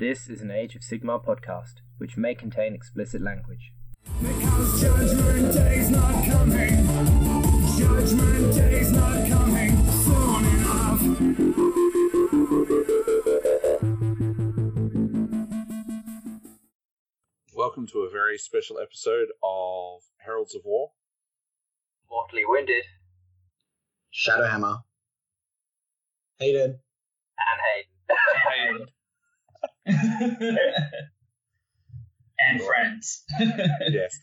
This is an Age of Sigmar podcast, which may contain explicit language. Because judgment day's not coming. Judgment day's not coming soon enough. Welcome to a very special episode of Heralds of War. mortally wounded, Shadowhammer. Hayden. and Hayden. and friends. Yes.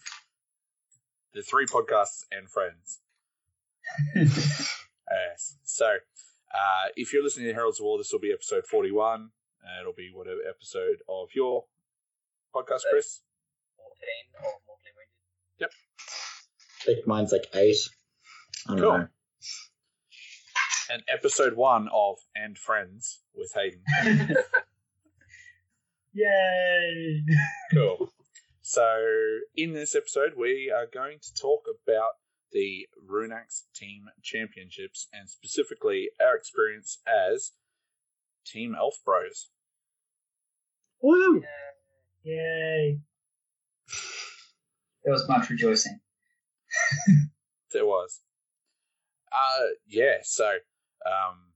the three podcasts and friends. Yes. So, uh, if you're listening to Heralds of War, this will be episode 41. Uh, it'll be whatever episode of your podcast, Chris. 14 or mortally wounded. I think mine's like eight. I don't Cool. know. And episode one of And Friends with Hayden. Yay! Cool. So, in this episode, we are going to talk about the Runax Team Championships and specifically our experience as Team Elf Bros. Woo! Yay! There was much rejoicing. There was. Uh, yeah, so, um,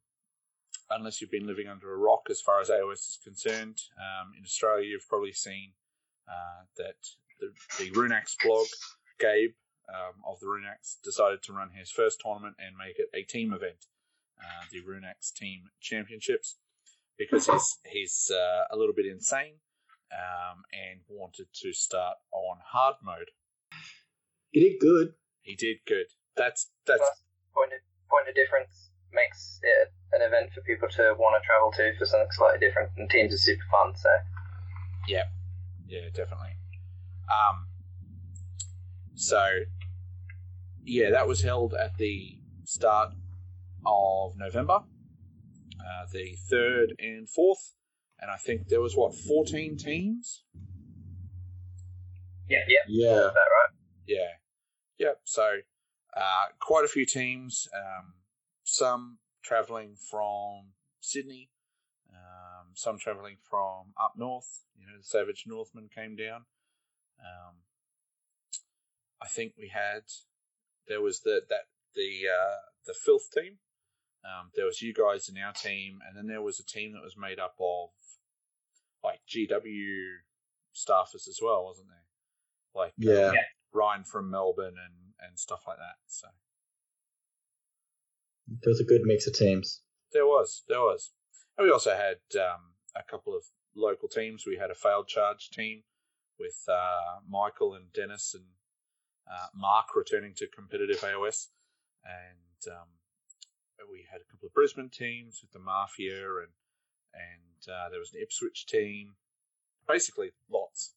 unless you've been living under a rock as far as AOS is concerned, um, in Australia, you've probably seen uh, that the, the Runax blog, Gabe um, of the Runax, decided to run his first tournament and make it a team event, uh, the Runax Team Championships, because he's, he's uh, a little bit insane um, and wanted to start on hard mode. You did good. He did good. That's that's Plus, point of, point of difference makes it an event for people to want to travel to for something slightly different, and teams are super fun, so Yeah, yeah, definitely. Um, so, yeah, that was held at the start of November, uh, the third and fourth, and I think there was what fourteen teams. yeah, Yeah. yeah, that right? Yeah, yep. So, uh, quite a few teams. Um, some traveling from Sydney, um, some traveling from up north. You know, the Savage Northmen came down. Um, I think we had there was the that the uh, the Filth team. Um, there was you guys in our team, and then there was a team that was made up of like GW staffers as well, wasn't there? Like Yeah. um, Ryan from Melbourne and and stuff like that. So There was a good mix of teams. there was there was, and we also had um, a couple of local teams. We had a failed charge team with uh, Michael and Dennis and uh, Mark returning to competitive AOS, and um, we had a couple of Brisbane teams with the Mafia and and uh, there was an Ipswich team. Basically, lots.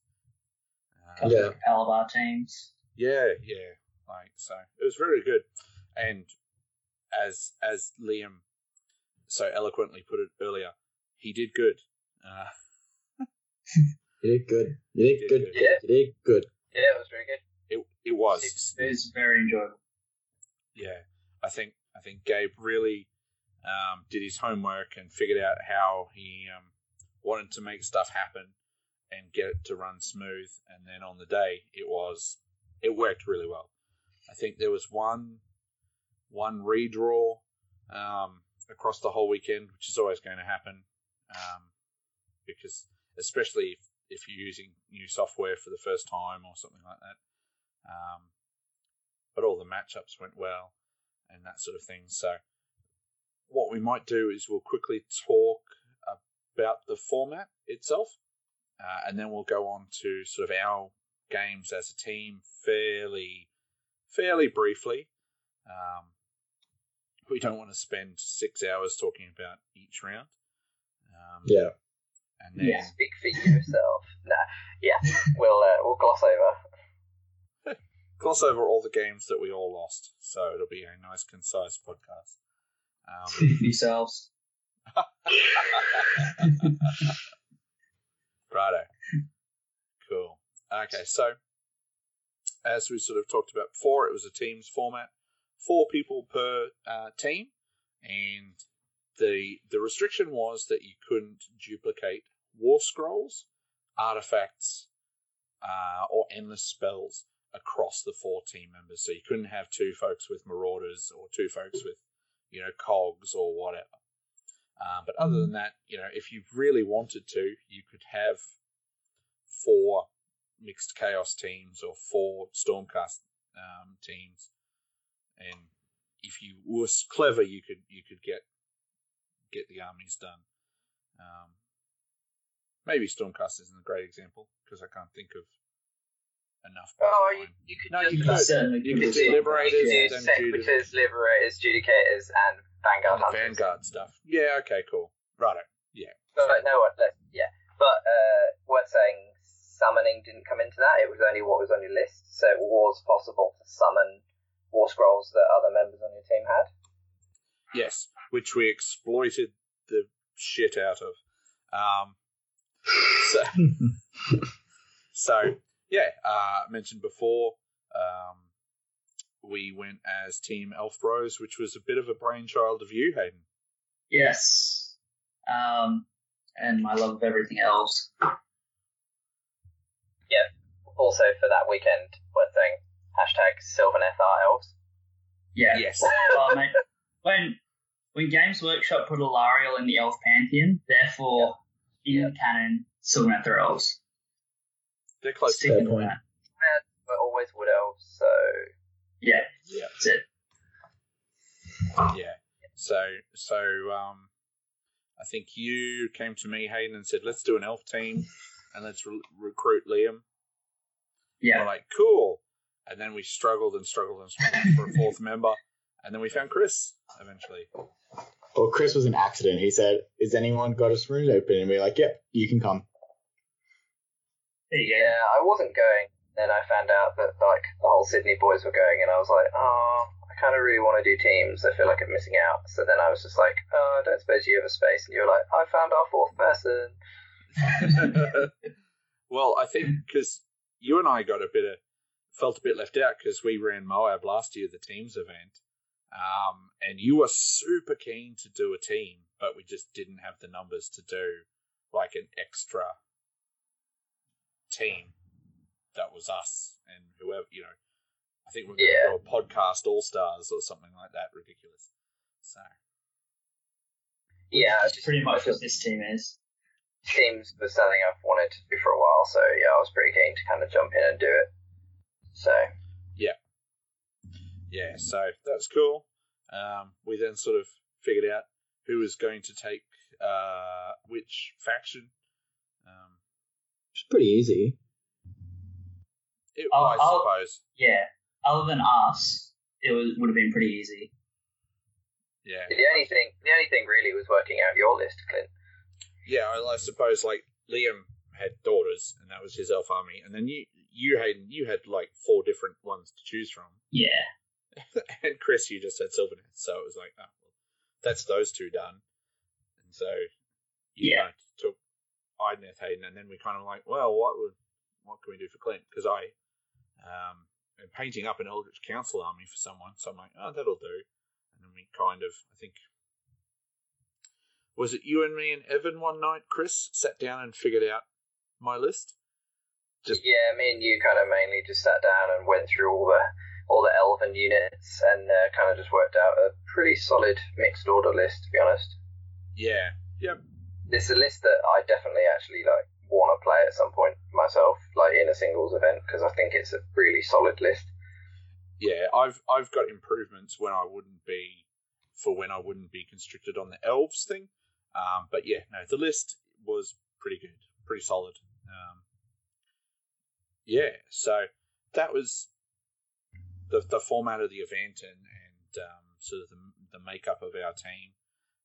Uh, Yeah. of Calabar teams. Yeah, yeah. Like so, it was very good, and as as Liam so eloquently put it earlier, he did good. Uh, You did good. He did Did good. good. Yeah. You did good. Yeah, it was very good. it it was, It was very enjoyable. yeah. I think I think Gabe really um, did his homework and figured out how he um, wanted to make stuff happen and get it to run smooth. And then on the day, it was it worked really well. I think there was one one redraw um, across the whole weekend, which is always going to happen um, because especially if, if you're using new software for the first time or something like that. Um, but all the matchups went well and that sort of thing. So what we might do is we'll quickly talk about the format itself, uh, and then we'll go on to sort of our games as a team fairly, fairly briefly. Um, we don't want to spend six hours talking about each round. Um, Yeah. and then Yeah. Speak for yourself. nah, yeah, we'll uh, we'll gloss over. gloss over all the games that we all lost. So it'll be a nice, concise podcast. Um, Speak for yourselves. Righto. Cool. Okay, so as we sort of talked about before, it was a teams format, four people per uh, team, and the the restriction was that you couldn't duplicate war scrolls, artifacts, uh, or endless spells across the four team members. So you couldn't have two folks with marauders or two folks with, you know, cogs or whatever. Uh, but other than that, you know, if you really wanted to, you could have four mixed chaos teams or four stormcast um, teams, and if you were clever, you could you could get get the armies done. Um, maybe stormcast isn't a great example because I can't think of enough. Oh, you, you could No, just you You could- can certainly you do could do Liberators, you could do then Judas. Liberators, Judicators, and Vanguard the Hunters. Vanguard stuff. Yeah, okay, cool. Righto. Yeah. But no, what? Yeah. But uh, worth saying, summoning didn't come into that. It was only what was on your list, so it was possible to summon war scrolls that other members on your team had. Yes, which we exploited the shit out of. Um, so, so yeah, uh, mentioned before, um, we went as Team Elf Bros, which was a bit of a brainchild of you, Hayden. Yes. Um, and my love of everything else. Yeah. Also for that weekend, worth saying, hashtag Sylvaneth are elves. Yeah. Yes. Oh, mate, when when Games Workshop put Alariel in the Elf Pantheon, therefore in canon, Sylvaneth are elves. They're close to Sticking Fair to point. that. We're always wood elves, so Yeah, Yeah. that's it. Yeah. So so um, I think you came to me, Hayden, and said, "Let's do an elf team, and let's re- recruit Liam." Yeah. We're like, "Cool," and then we struggled and struggled and struggled for a fourth member, and then we found Chris eventually. Well, Chris was an accident. He said, "Is anyone got his room open?" And we are like, "Yep, you can come." There you go. yeah, I wasn't going. Then I found out that like the whole Sydney boys were going, and I was like, oh, I kind of really want to do teams. I feel like I'm missing out. So then I was just like, oh, I don't suppose you have a space, and you were like, I found our fourth person. well, I think because you and I got a bit of felt a bit left out because we ran Moab last year, the teams event, um, and you were super keen to do a team, but we just didn't have the numbers to do like an extra team that was us and whoever you know. I think we're going to do a podcast all stars or something like that. Ridiculous. So Yeah, I That's pretty much what this team is. teams was something I've wanted to do for a while. So yeah, I was pretty keen to kind of jump in and do it. So yeah, yeah. so that's cool. Um, we then sort of figured out who was going to take uh, which faction. Um, It's pretty easy. it, I'll- I I'll- suppose. Yeah. Other than us, it was, would have been pretty easy. Yeah, the only thing, the only thing really was working out your list, Clint. yeah. I, I suppose like Liam had daughters, and that was his elf army, and then you, you Hayden, you had like four different ones to choose from, Yeah. and Chris, you just had Sylvaneth, so it was like, oh, well, that's those two done, and so you Yeah. kind of took Idoneth Hayden, and then we kind of like, well, what would what can we do for Clint? Because I um, am painting up an Eldritch Council army for someone, so I'm like, oh, that'll do, and then we kind of, I think. Was it you and me and Evan one night, Chris, sat down and figured out my list? Just Yeah, me and you kind of mainly just sat down and went through all the all the elven units and uh, kind of just worked out a pretty solid mixed order list. To be honest, yeah, yep, it's a list that I definitely actually like want to play at some point myself, like in a singles event, because I think it's a really solid list. yeah. I've I've got improvements when I wouldn't be for when I wouldn't be constricted on the elves thing. Um, but yeah, no, the list was pretty good, pretty solid. Um, yeah, so that was the the format of the event and and um, sort of the the makeup of our team.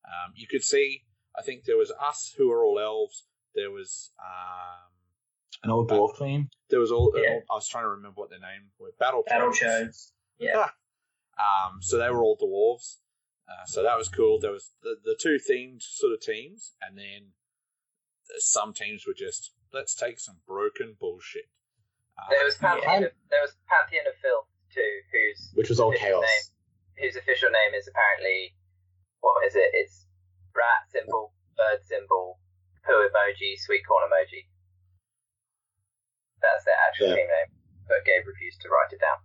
Um, you could see, I think there was us who are all elves. There was um, An old dwarf team. there was all. Yeah. I was trying to remember what their name were. Battle Battle shows. Yeah. Um, so they were all dwarves. Uh, so that was cool. There was the, the two themed sort of teams, and then some teams were just let's take some broken bullshit. There was Pantheon. Yeah. Of, there was Pantheon of Filth too, whose Which was all official chaos. name, whose official name is apparently what is it? It's rat symbol, bird symbol, poo emoji, sweet corn emoji. That's their actual Yeah. team name, but Gabe refused to write it down.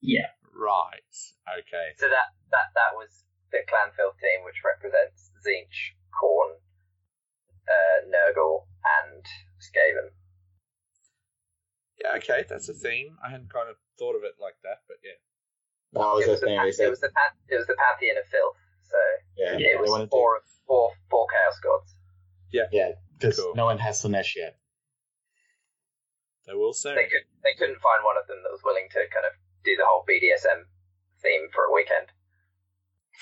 Yeah. Right. Okay. So that that that was the Clan Filth team, which represents Tzeentch, Khorne, uh, Nurgle, and Skaven. Yeah. Okay. That's a theme. I hadn't kind of thought of it like that, but yeah. That was it, was the, thing. pan- it was the pan- it was the pantheon of filth. So yeah, Yeah, it they was wanted to, four four four chaos gods. yeah, yeah, because Cool. no one has Slaanesh yet. They will soon. They could they couldn't find one of them that was willing to kind of do the whole BDSM theme for a weekend.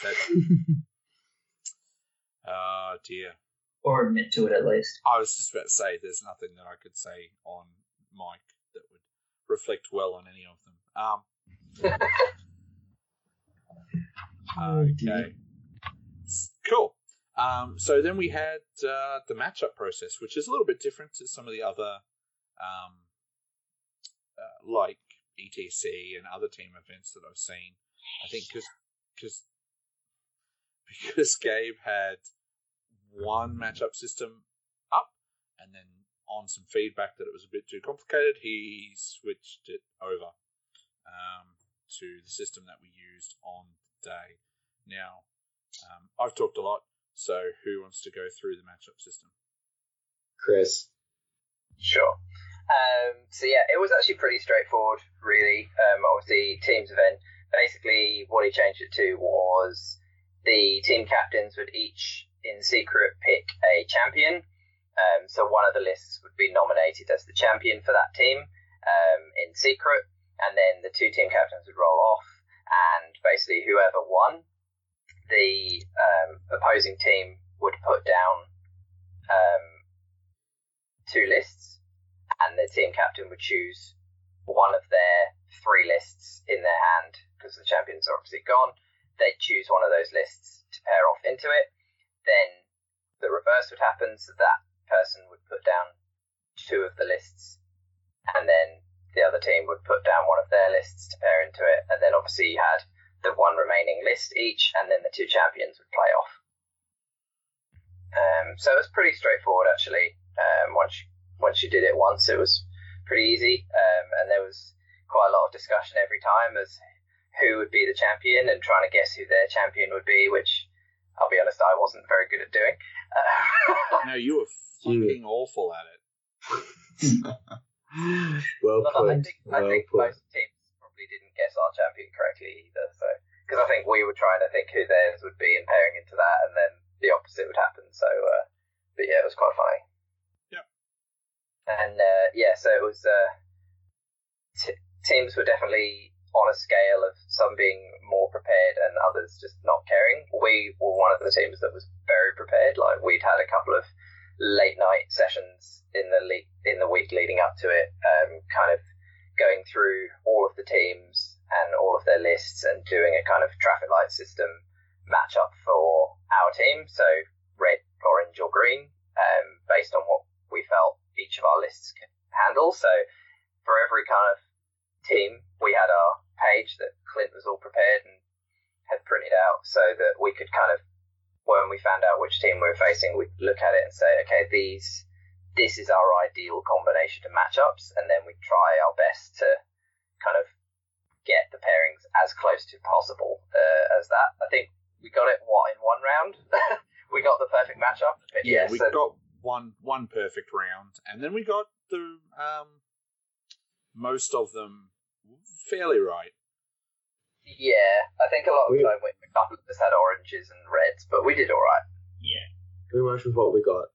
That- Oh dear. Or admit to it at least. I was just about to say there's nothing that I could say on mic that would reflect well on any of them. Um, okay. Cool. Um, so then we had uh, the matchup process, which is a little bit different to some of the other, um, uh, like ETC and other team events that I've seen. I think because because because Gabe had one matchup system up, and then on some feedback that it was a bit too complicated, he switched it over um, to the system that we used on the day. Now, um, I've talked a lot, so who wants to go through the matchup system? Chris. Sure. Um, so yeah, it was actually pretty straightforward, really. Um, obviously, teams event. Basically, what he changed it to was the team captains would each, in secret, pick a champion. Um, so one of the lists would be nominated as the champion for that team um, in secret, and then the two team captains would roll off, and basically whoever won, the um, opposing team would put down um, two lists, and the team captain would choose one of their three lists in their hand because the champions are obviously gone. They'd choose one of those lists to pair off into it. Then the reverse would happen, so that person would put down two of the lists, and then the other team would put down one of their lists to pair into it, and then obviously you had the one remaining list each, and then the two champions would play off. Um, so it was pretty straightforward actually. Um, once you, once you did it once, it was pretty easy, um, and there was quite a lot of discussion every time as who would be the champion and trying to guess who their champion would be, which I'll be honest, I wasn't very good at doing. Uh, No, you were fucking awful at it. well But put. I think I well think put. most teams probably didn't guess our champion correctly either. So because I think we were trying to think who theirs would be and pairing into that, and then the opposite would happen. So, uh, but yeah, it was quite funny. Yep. And uh, yeah, so it was. Uh, t- teams were definitely on a scale of some being more prepared and others just not caring. We were one of the teams that was very prepared. Like we'd had a couple of late night sessions in the le- in the week leading up to it, um, kind of going through all of the teams and all of their lists and doing a kind of traffic light system match up for our team. So red, orange, or green, um, based on what we felt each of our lists could handle. So for every kind of team, we had our page that Clint was all prepared and had printed out so that we could kind of, when we found out which team we were facing, we'd look at it and say, okay, these, this is our ideal combination of matchups, and then we try our best to kind of get the pairings as close to possible uh, as that. I think we got it what in one round. we got the perfect matchup. Yeah, yeah, we so got one one perfect round, and then we got the um, most of them fairly right. Yeah, I think a lot of We- the time we, a couple of us had oranges and reds, but we did all right. Yeah. We worked with what we got.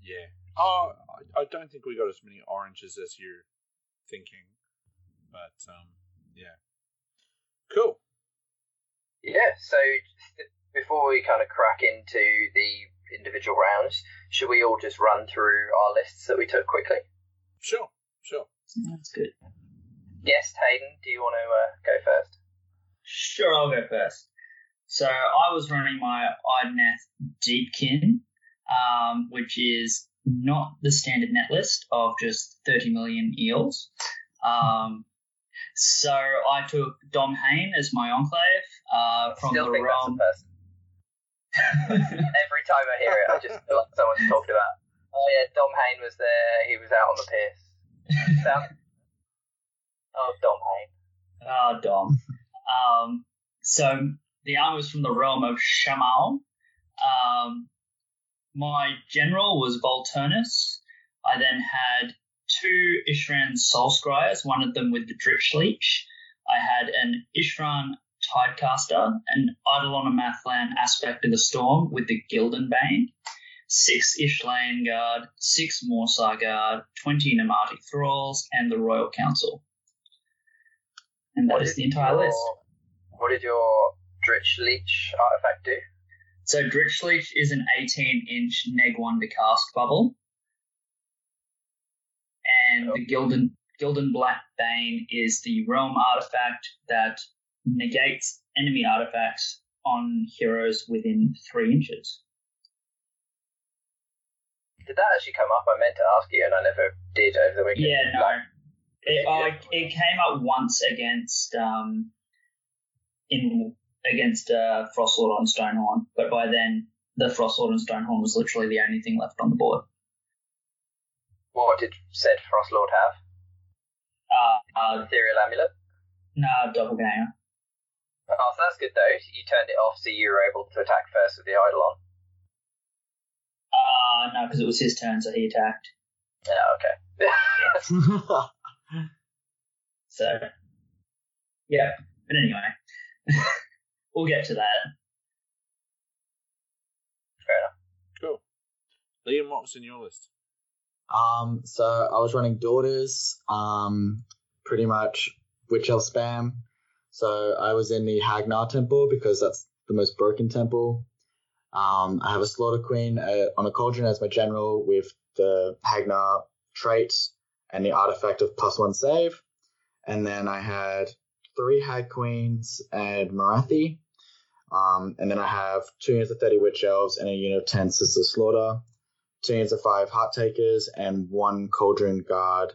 Yeah. Oh, I- I don't think we got as many oranges as you're thinking, but um, yeah. Cool. Yeah, so just before we kind of crack into the individual rounds, should we all just run through our lists that we took quickly? Sure. Sure. That's good. Yes, Hayden, do you want to uh, go first? Sure, I'll go first. So I was running my Idoneth Deepkin, um, which is not the standard net list of just 30 million eels. Um, so I took Dhom-hain as my enclave uh, from Still the think that's a person. Every time I hear it, I just feel like someone's talking about. Oh yeah, Dhom-hain was there. He was out on the piss. Sound- oh, Dom Hain. Ah, Dom. Um, so the army was from the realm of Chamon. Um, my general was Volturnus. I then had two Isharann Soul Scryers, one of them with the Dritch Leech. I had an Isharann Tidecaster, an Eidolon of Mathlann aspect of the Storm with the Gildenbane, six Ishlaen Guard, six Morrsarr Guard, 20 Namarti Thralls, and the Royal Council. And that What is the entire your- list. What did your Dritch Leech artifact do? So Dritch Leech is an 18 inch neg 1 to cast bubble. And the Gilden Gilden Black Bane is the realm artifact that negates enemy artifacts on heroes within three inches. Did that actually come up? I meant to ask you, and I never did over the weekend. Yeah, no. Like, It, Yeah. I, it came up once against um in against uh, Frostlord on Stonehorn, but by then the Frostlord and Stonehorn was literally the only thing left on the board. what did said Frostlord have? Uh, uh Ethereal Amulet. no, doppelganger. Oh, so that's good though. You turned it off, so you were able to attack first with the Eidolon. Uh, no, because it was his turn, so he attacked. Yeah, okay. So, yeah. But anyway, we'll get to that. Fair enough. Cool. Liam, what was in your list? Um, so I was running daughters, um, pretty much witch elf spam. So I was in the Hagg Nar temple because that's the most broken temple. Um, I have a slaughter queen uh, on a cauldron as my general with the Hagg Nar trait and the artifact of plus one save. And then I had three hag queens and Morathi. Um, and then I have two units of 30 witch elves and a unit of 10 sister slaughter two units of five heart takers and one cauldron guard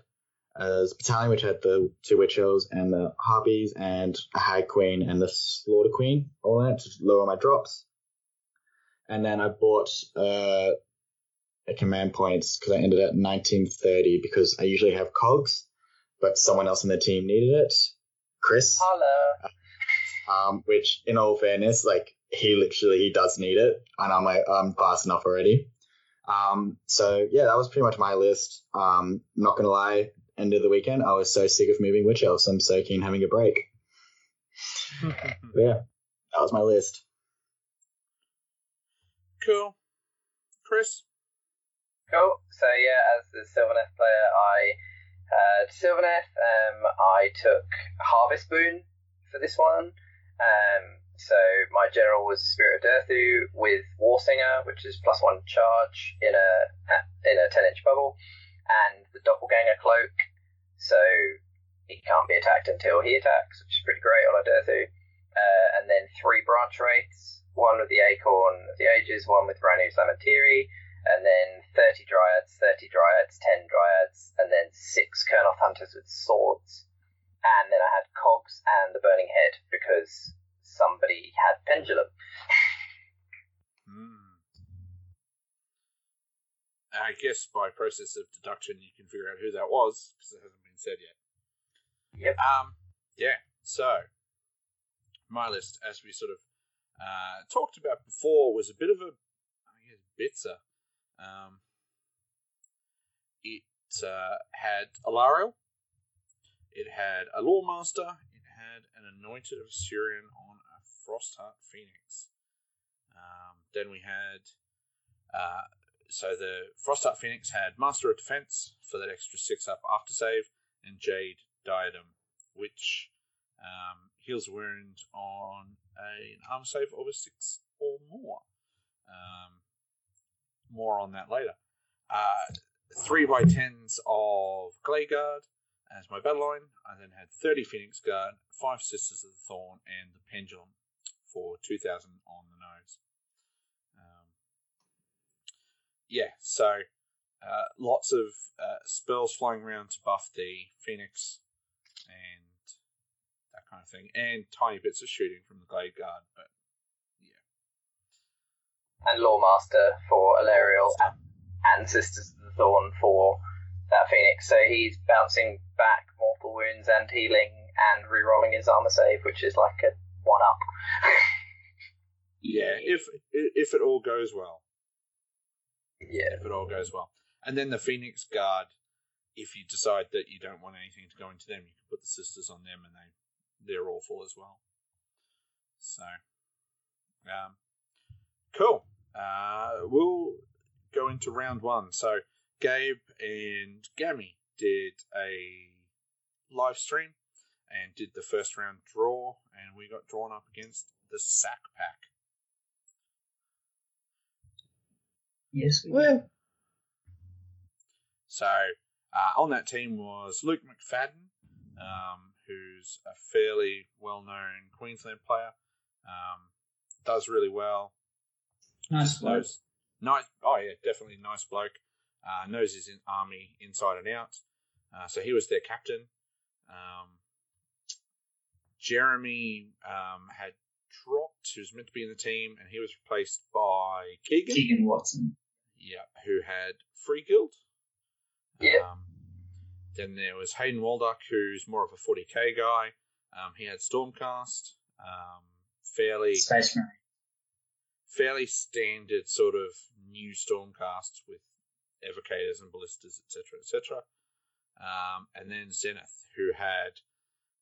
as battalion, which had the two witch elves and the harpies and a hag queen and the slaughter queen, all that to lower my drops. And then I bought uh, command points because I ended at 1930 because I usually have cogs, but someone else in the team needed it. Chris, Hello. um, which in all fairness, like he literally he does need it, and I'm like I'm fast enough already. Um, so yeah, that was pretty much my list. Um, not gonna lie, end of the weekend, I was so sick of moving witch elves. I'm so keen having a break. Yeah, that was my list. Cool. Chris? Cool. So yeah, as the Sylvaneth player, I had Sylvaneth. Um, I took Harvest Boon for this one. Um, so my general was Spirit of Durthu with Warsinger, which is plus one charge in a in a ten inch bubble, and the Doppelganger cloak. So he can't be attacked until he attacks, which is pretty great on a Durthu. Uh, and then three branch wraiths, one with the Acorn of the Ages, one with Ranu's Lamentiri, and then 30 Dryads, 30 Dryads, 10 Dryads, and then six Kurnoth Hunters with swords. And then I had Cogs and the Burning Head because somebody had Pendulum. Hmm. I guess by process of deduction, you can figure out who that was because it hasn't been said yet. Yep. Um. Yeah. So, my list, as we sort of uh, talked about before, was a bit of a, I guess, bitzer. Um. It uh, had Alariel. It had a Loremaster. It had an Anointed of Asuryan on a Frostheart Phoenix. Um, then we had uh, so the Frostheart Phoenix had Master of Defense for that extra six up after save, and Jade Diadem, which um, heals a wound on a, an armor save of a six or more. Um, more on that later. Uh, three by tens of Glade Guard as my battle line. I then had 30 Phoenix Guard, five Sisters of the Thorn, and the Pendulum for 2000 on the nose. Um, yeah, so uh, lots of uh, spells flying around to buff the Phoenix and that kind of thing, and tiny bits of shooting from the Glade Guard, but. And Loremaster for Alariel, and, and Sisters of the Thorn for that Phoenix. So he's bouncing back mortal wounds and healing and re-rolling his armor save, which is like a one up. Yeah, if if it all goes well, yeah. if it all goes well, and then the Phoenix Guard, if you decide that you don't want anything to go into them, you can put the sisters on them, and they they're awful as well. So, um, cool. Uh, we'll go into round one. So, Gabe and Gammy did a live stream and did the first round draw, and we got drawn up against the Sack Pack. Yes, we Well, So uh, on that team was Luke McFadden, um, who's a fairly well-known Queensland player. Um, does really well. Nice bloke. Nice. Oh yeah, definitely nice bloke. Uh, knows his in, army inside and out. Uh, so he was their captain. Um, Jeremy um, had dropped. who was meant to be in the team, and he was replaced by Keegan. Keegan Watson. Yeah, who had Free Guild. Yeah. Um, then there was Hayden Waldock, who's more of a 40k guy. Um, he had Stormcast, um, fairly Space Marine. Fairly standard sort of new Stormcasts with evocators and ballistas, etc., etc. Um, and then Zenith, who had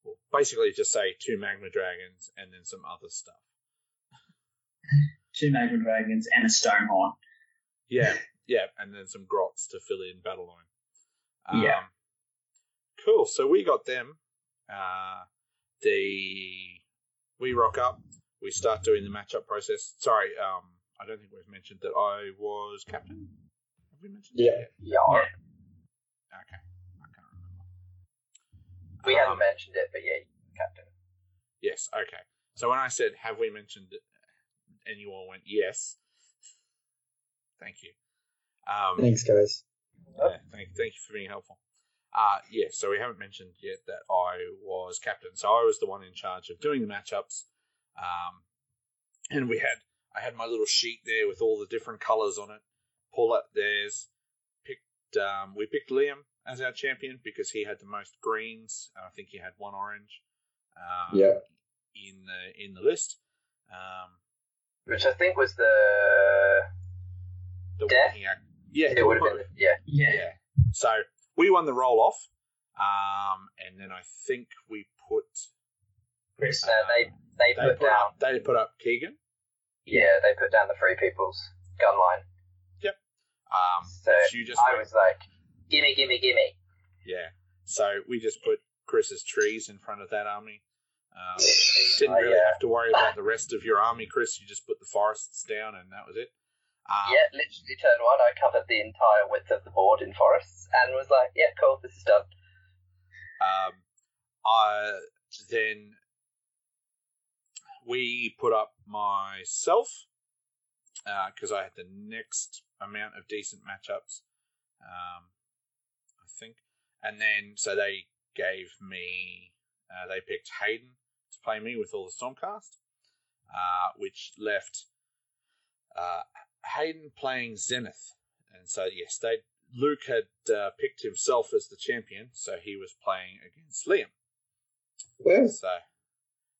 well, basically just say two Magma Dragons and then some other stuff. Two Magma Dragons and a Stonehorn. Yeah, yeah, and then some grots to fill in battle line. Yeah. Cool. So we got them. Uh, the we rock up. We start doing the matchup process. Sorry, um, I don't think we've mentioned that I was captain. Have we mentioned? Yeah. that Yeah. yet? Okay. I can't remember. We Um, haven't mentioned it, but yeah, Captain. Yes. Okay. So when I said, "Have we mentioned it?" and you all went, "Yes," thank you. Um, thanks, guys. Yeah, thank, thank you for being helpful. Uh, yeah, so we haven't mentioned yet that I was captain. So I was the one in charge of doing the matchups. Um, and we had, I had my little sheet there with all the different colours on it. Pull up theirs. Picked, um, we picked Liam as our champion because he had the most greens. I think he had one orange. Um, Yeah. In the in the list. Um, Which I think was the. the Death? one he had, yeah, It would have been. Yeah. Yeah. Yeah. So we won the roll off, um, and then I think we put Chris. No, they they they put put down. up they put up Keegan. Yeah, they put down the Free People's gun line. Um, So you just I went- was like, gimme, gimme, gimme. yeah. So we just put Chris's trees in front of that army. Um, didn't I, really have to worry about the rest of your army, Chris. You just put the forests down, and that was it. Um, Yeah, literally turn one. I covered the entire width of the board in forests and was like, yeah, cool, this is done. Um, I then we put up myself because I had the next amount of decent matchups, um, I think, and then so they gave me uh, they picked Hayden to play me with all the Stormcast, uh, which left uh, Hayden playing Zenith, and so yes, they Luke had uh, picked himself as the champion, so he was playing against Liam. Well, So,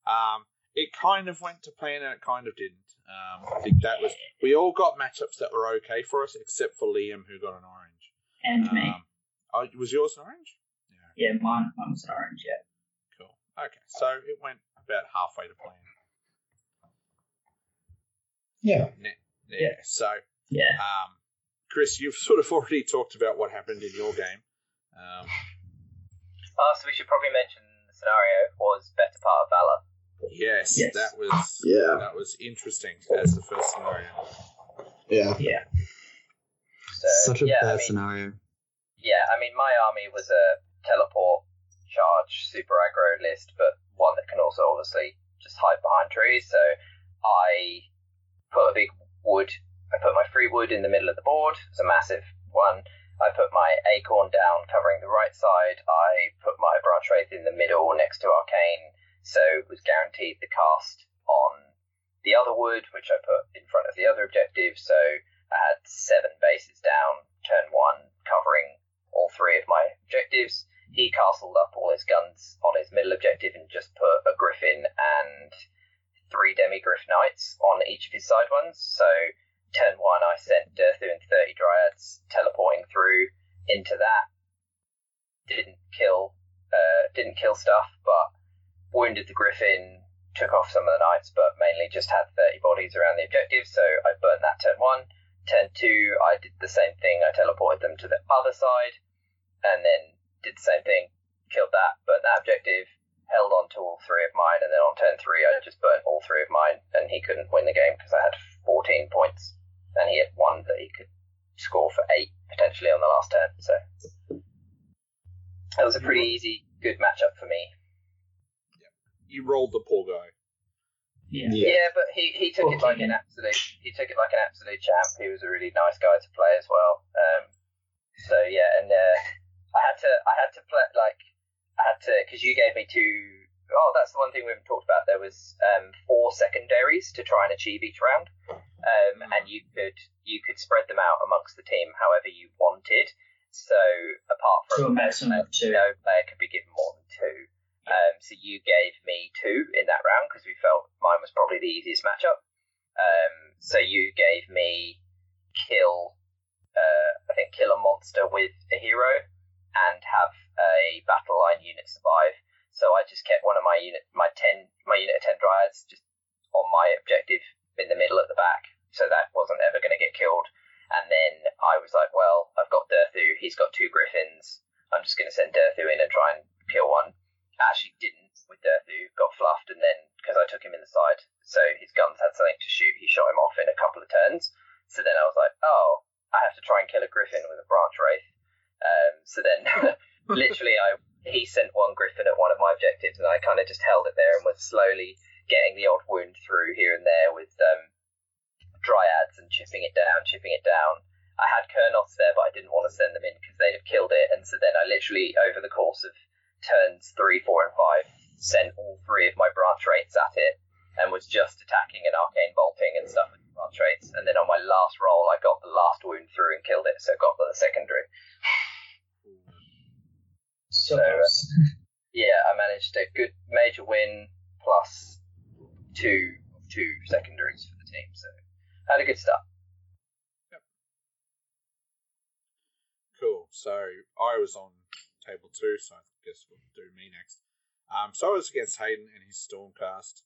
um, it kind of went to plan and it kind of didn't. Um, I think that was we all got matchups that were okay for us, except for Liam who got an orange. and me. Um, oh, was yours an orange? Yeah, Yeah, mine, mine was an orange, yeah. cool. Okay, so it went about halfway to plan. yeah. Yeah. Yeah. So, Yeah. um, Chris, you've sort of already talked about what happened in your game. Um, Oh, so we should probably mention the scenario was better part of Valor. Yes, Yes. that was Yeah. that was interesting as the first scenario. Yeah. Yeah. So, Such a yeah, bad I mean, scenario. Yeah, I mean, my army was a teleport, charge, super aggro list, but one that can also obviously just hide behind trees. So I put a big wood. I put my free wood in the middle of the board. It's a massive one. I put my acorn down, covering the right side. I put my branch wraith in the middle, next to arcane, so it was guaranteed the cast on the other wood, which I put in front of the other objective. So I had seven bases down, turn one, covering all three of my objectives. He castled up all his guns on his middle objective and just put a griffin and three demigryph knights on each of his side ones. So turn one, I sent Durthu and 30 dryads teleporting through into that. Didn't kill, uh, didn't kill stuff, but wounded the griffin, took off some of the knights, but mainly just had 30 bodies around the objective. So I burned that turn one. Turn two, I did the same thing. I teleported them to the other side, and then did the same thing. Killed that, burnt that objective, held on to all three of mine, and then on turn three, I just burnt all three of mine, and he couldn't win the game because I had 14 points, and he had one that he could score for eight potentially on the last turn. So it was a pretty easy, good matchup for me. You rolled the poor guy. Yeah. Yeah. Yeah, but he, he took it like an absolute he took it like an absolute champ. He was a really nice guy to play as well. Um, so yeah, and uh, I had to I had to play like I had to because you gave me two oh that's the one thing we haven't talked about. There was um, four secondaries to try and achieve each round, um, and you could you could spread them out amongst the team however you wanted. So apart To a from maximum of two. no player could be given more than two. Um, so you gave me two in that round because we felt mine was probably the easiest matchup. Um, so you gave me kill, uh, I think kill a monster with a hero and have a battle line unit survive. So I just kept one of my unit, my ten, my unit of ten dryads just on my objective in the middle at the back. So that wasn't ever going to get killed. And then I was like, well, I've got Durthu. He's got two griffins. I'm just going to send Durthu in and try and kill one. Actually, didn't with Durthu. Got fluffed, and then because I took him in the side, so his guns had something to shoot. He shot him off in a couple of turns. So then I was like, oh, I have to try and kill a griffin with a branch wraith. Um, so then, literally, I he sent one griffin at one of my objectives, and I kind of just held it there and was slowly getting the odd wound through here and there with um, dryads and chipping it down, chipping it down. I had Kurnoths there, but I didn't want to send them in because they'd have killed it. And so then I literally, over the course of turns three, four, and five, sent all three of my branch wraiths at it and was just attacking and arcane bolting and stuff with branch wraiths. And then on my last roll, I got the last wound through and killed it, so got the secondary. So So, uh. Yeah, I managed a good major win plus two two secondaries for the team, so had a good start. Cool. So I was on table two, so I guess we'll do me next. Um, so I was against Hayden and his Stormcast.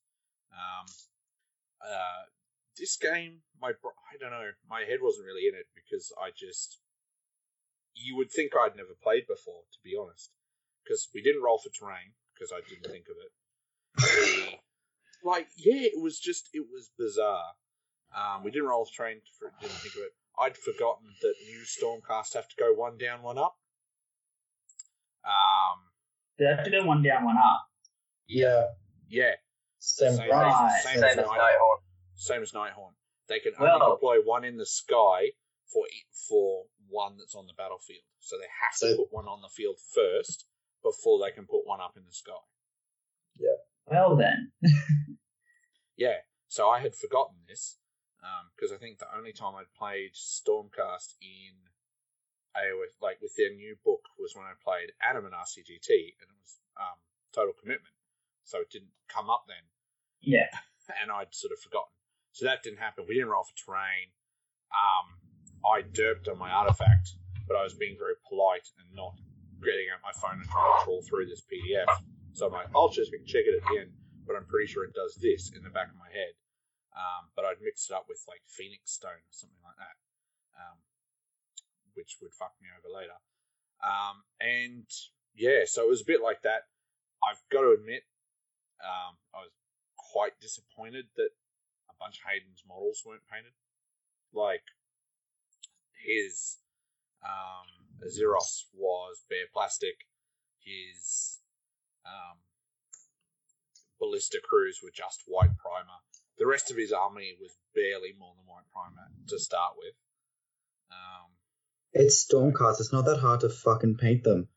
Um, uh, this game, my I don't know, my head wasn't really in it because I just you would think I'd never played before, to be honest, because we didn't roll for terrain because I didn't think of it. Like, yeah, it was just it was bizarre. Um, we didn't roll for terrain, for, didn't think of it. I'd forgotten that new Stormcast have to go one down, one up. Um, They have to go one down, one up. Yeah. yeah, Same. Same. Right. Same Same as as Nighthawk. Nighthaunt. same as Nighthaunt. They can only Well- deploy one in the sky for e- for one that's on the battlefield. So they have to put one on the field first before they can put one up in the sky. Yeah. Well then, Yeah. So I had forgotten this um, because I think the only time I'd played Stormcast in AOS, like with their new book, was when I played Animate RCGT, and it was um, Total Commitment. So it didn't come up then. yeah. and I'd sort of forgotten. So that didn't happen. We didn't roll for terrain. Um, I derped on my artifact, but I was being very polite and not getting out my phone and trying to crawl through this PDF. So I'm like, I'll just check it at the end, but I'm pretty sure it does this in the back of my head. Um, but I'd mixed it up with like Phoenix Stone or something like that, um, which would fuck me over later. Um, and yeah, so it was a bit like that. I've got to admit, um, I was quite disappointed that a bunch of Hayden's models weren't painted. Like his um, Zeros was bare plastic. His um, ballista crews were just white primer. The rest of his army was barely more than white primer to start with. Um, It's Stormcast. It's not that hard to fucking paint them.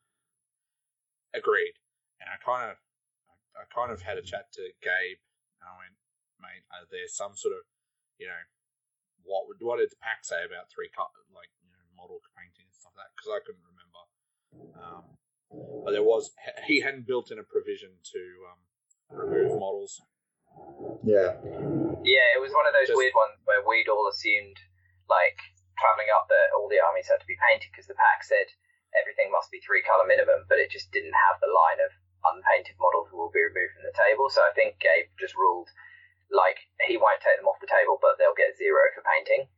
agreed. And I kind of, I, I kind of had a chat to Gabe, and I went, mate? Are there some sort of, you know, what would what did the pack say about three cut like you know model painting and stuff like that? Because I couldn't remember. Um, but there was he hadn't built in a provision to um, remove models. Yeah. Yeah, it was one of those Just- weird ones where we'd all assumed, like, travelling up that all the armies had to be painted because the pack said everything must be three colour minimum, but it just didn't have the line of unpainted models that will be removed from the table. So I think Gabe just ruled, like, he won't take them off the table, but they'll get zero for painting.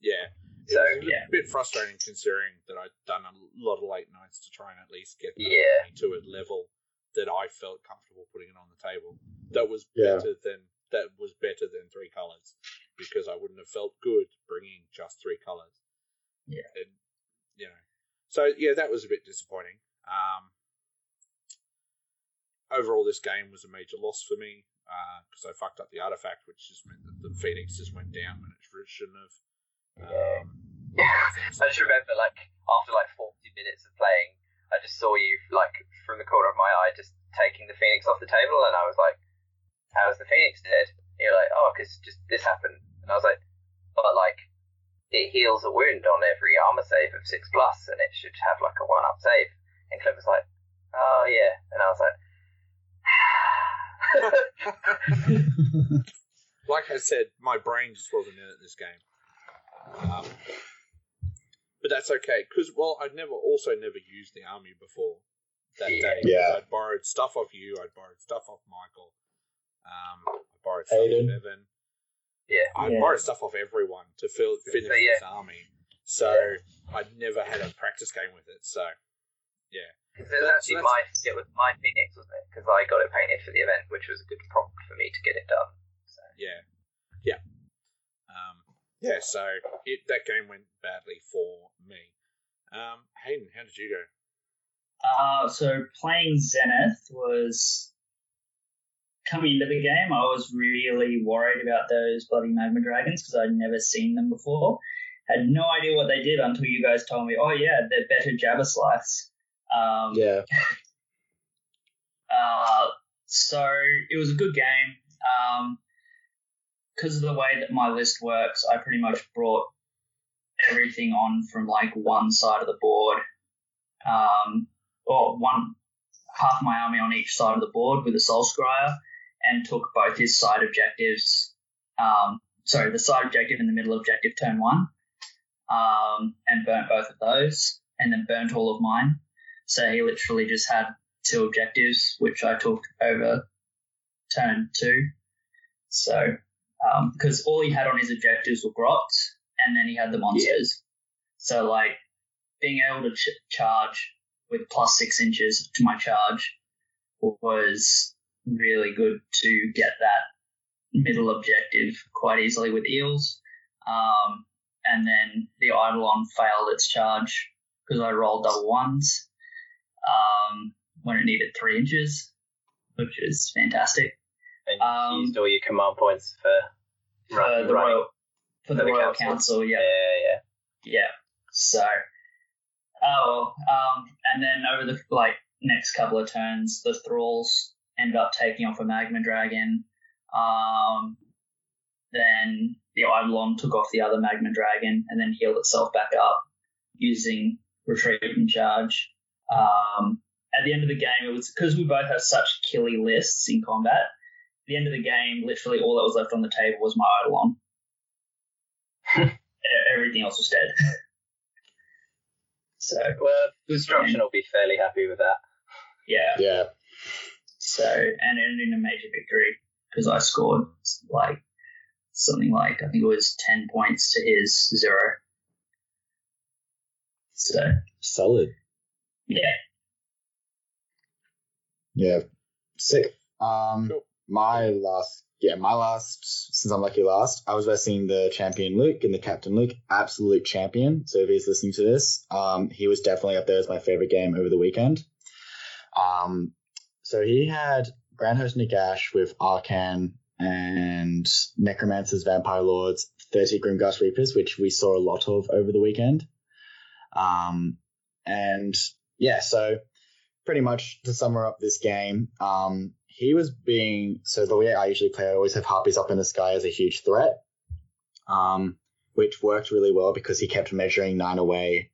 Yeah. It So, was a bit frustrating considering that I'd done a lot of late nights to try and at least get the Yeah. to a level that I felt comfortable putting it on the table. That was Yeah. better than that was better than three colors because I wouldn't have felt good bringing just three colors. Yeah. And, you know, so yeah, that was a bit disappointing. Um, overall, this game was a major loss for me because I fucked up the artifact, which just meant that the Phoenix just went down when it shouldn't have. Yeah. Um, I just remember, like, after like 40 minutes of playing, I just saw you, like, from the corner of my eye, just taking the Phoenix off the table, and I was like, how's the Phoenix dead? And you're like, oh, because just this happened. And I was like, but, like, it heals a wound on every armor save of 6 plus, and it should have, like, a 1 up save. And Clint was like, oh, yeah. And I was like, like I said, my brain just wasn't in it this game. Um, but that's okay because well, I'd never also never used the army before that Yeah. day. Yeah. I'd borrowed stuff off you. I'd borrowed stuff off Michael. Um, I borrowed stuff Aiden. off Evan. Yeah. I Yeah. borrowed stuff off everyone to fill, finish So, yeah. this army. So Yeah. I'd never had a practice game with it. So yeah, Because it was That's- actually that's- my, it was my Phoenix, wasn't it? Because I got it painted for the event, which was a good prompt for me to get it done. So. yeah, yeah, um, yeah. So it, that game went badly for me. Um, Hayden, how did you go? Uh, so playing Zenith was coming into the game. I was really worried about those bloody magma dragons because I'd never seen them before. Had no idea what they did until you guys told me. Oh yeah, they're better Jabberslythe. Um, Yeah. uh, so it was a good game. Um, because of the way that my list works, I pretty much brought everything on from like one side of the board, um, or one half my army on each side of the board with a Soul Scryer, and took both his side objectives. Um, sorry, the side objective and the middle objective turn one, um, and burnt both of those, and then burnt all of mine. So he literally just had two objectives, which I took over turn two. So, because all he had on his objectives were grots, and then he had the monsters. So, like, being able to ch- charge with plus six inches to my charge was really good to get that middle objective quite easily with eels. Um, and then the Eidolon failed its charge because I rolled double ones um, when it needed three inches, which is fantastic. And Um, used all your command points for For the royal, for the the Royal council. Council, yeah. Yeah, yeah. Yeah. So, oh, um, and then over the like next couple of turns, the thralls ended up taking off a magma dragon. Um, then the Eidolon took off the other magma dragon and then healed itself back up using retreat and charge. Um, at the end of the game, it was because we both have such killy lists in combat. At the end of the game, literally all that was left on the table was my Eidolon. E- Everything else was dead. so Well, Destruction will be fairly happy with that. yeah, Yeah. So and it ended in a major victory because I scored like something like I think it was ten points to his zero. So Solid. yeah, Yeah. Sick. Um, Cool. my last, yeah, my last, since I'm lucky last, I was versing the champion Luke and the captain Luke, absolute champion. So if he's listening to this, um, he was definitely up there as my favorite game over the weekend. Um, so he had Grand Host Nagash with Arkhan and Necromancers, Vampire Lords, 30 Grimghast Reapers, which we saw a lot of over the weekend. Um, and yeah, so pretty much to sum up this game, um, he was being so the way I usually play, I always have harpies up in the sky as a huge threat, um, which worked really well because he kept measuring nine away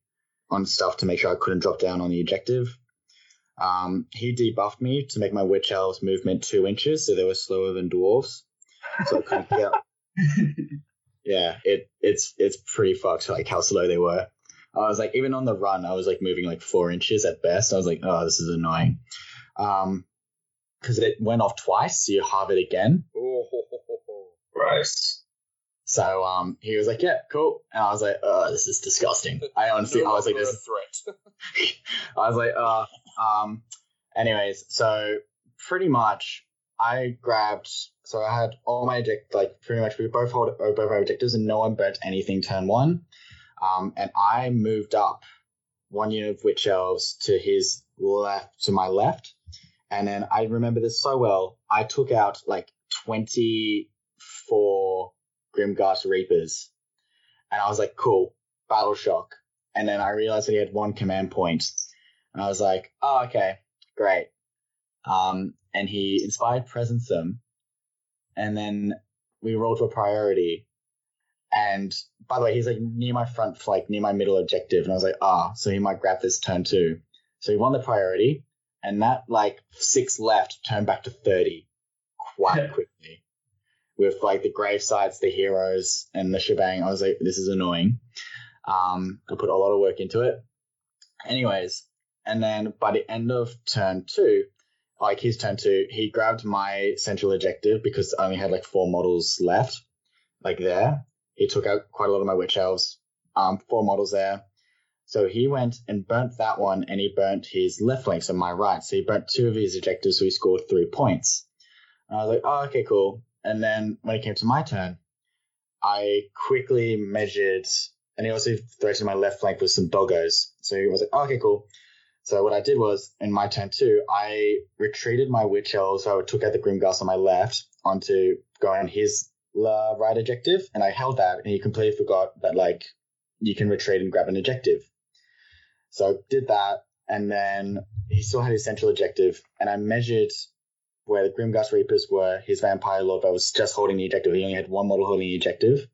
on stuff to make sure I couldn't drop down on the objective. Um, he debuffed me to make my witch elves movement two inches, so they were slower than dwarves. So I couldn't get. Yeah, it it's it's pretty fucked like how slow they were. I was like, even on the run, I was like moving like four inches at best. I was like, oh, this is annoying. Um, because it went off twice, so you halve it again. Oh, Gross. So um, he was like, yeah, cool, and I was like, oh, this is disgusting. I honestly, I was like, this longer a threat. I was like, uh, um, anyways, so pretty much I grabbed, so I had all my object, like pretty much we both hold both our objectives and no one burnt anything turn one. Um, and I moved up one unit of witch elves to his left, to my left. And then I remember this so well. I took out like 24 Grimghast Reapers. And I was like, cool, battle shock. And then I realized that he had one command point. And I was like, oh, okay, great. Um, and he inspired presence them. And then we rolled for priority. And by the way, he's like near my front flank, near my middle objective. And I was like, ah, so he might grab this turn too. So he won the priority. And that like six left turned back to 30 quite quickly. With like the grave sites, the heroes, and the shebang. I was like, this is annoying. Um, I put a lot of work into it. Anyways, and then by the end of turn two, like his turn two, he grabbed my central objective because I only had like four models left, like there. He took out quite a lot of my witch elves, um, four models there. So he went and burnt that one, and he burnt his left flank, so my right. So he burnt two of his objectives, so he scored three points. And I was like, oh, okay, cool. And then when it came to my turn, I quickly measured, and he also threatened my left flank with some doggos. So he was like, oh, okay, cool. So what I did was, in my turn two, I retreated my witch elves, so I took out the Grimghast on my left onto going on his uh, right objective, and I held that, and he completely forgot that like you can retreat and grab an objective. So I did that, and then he still had his central objective, and I measured where the Grimghast Reapers were, his Vampire Lord that was just holding the objective. He only had one model holding the objective.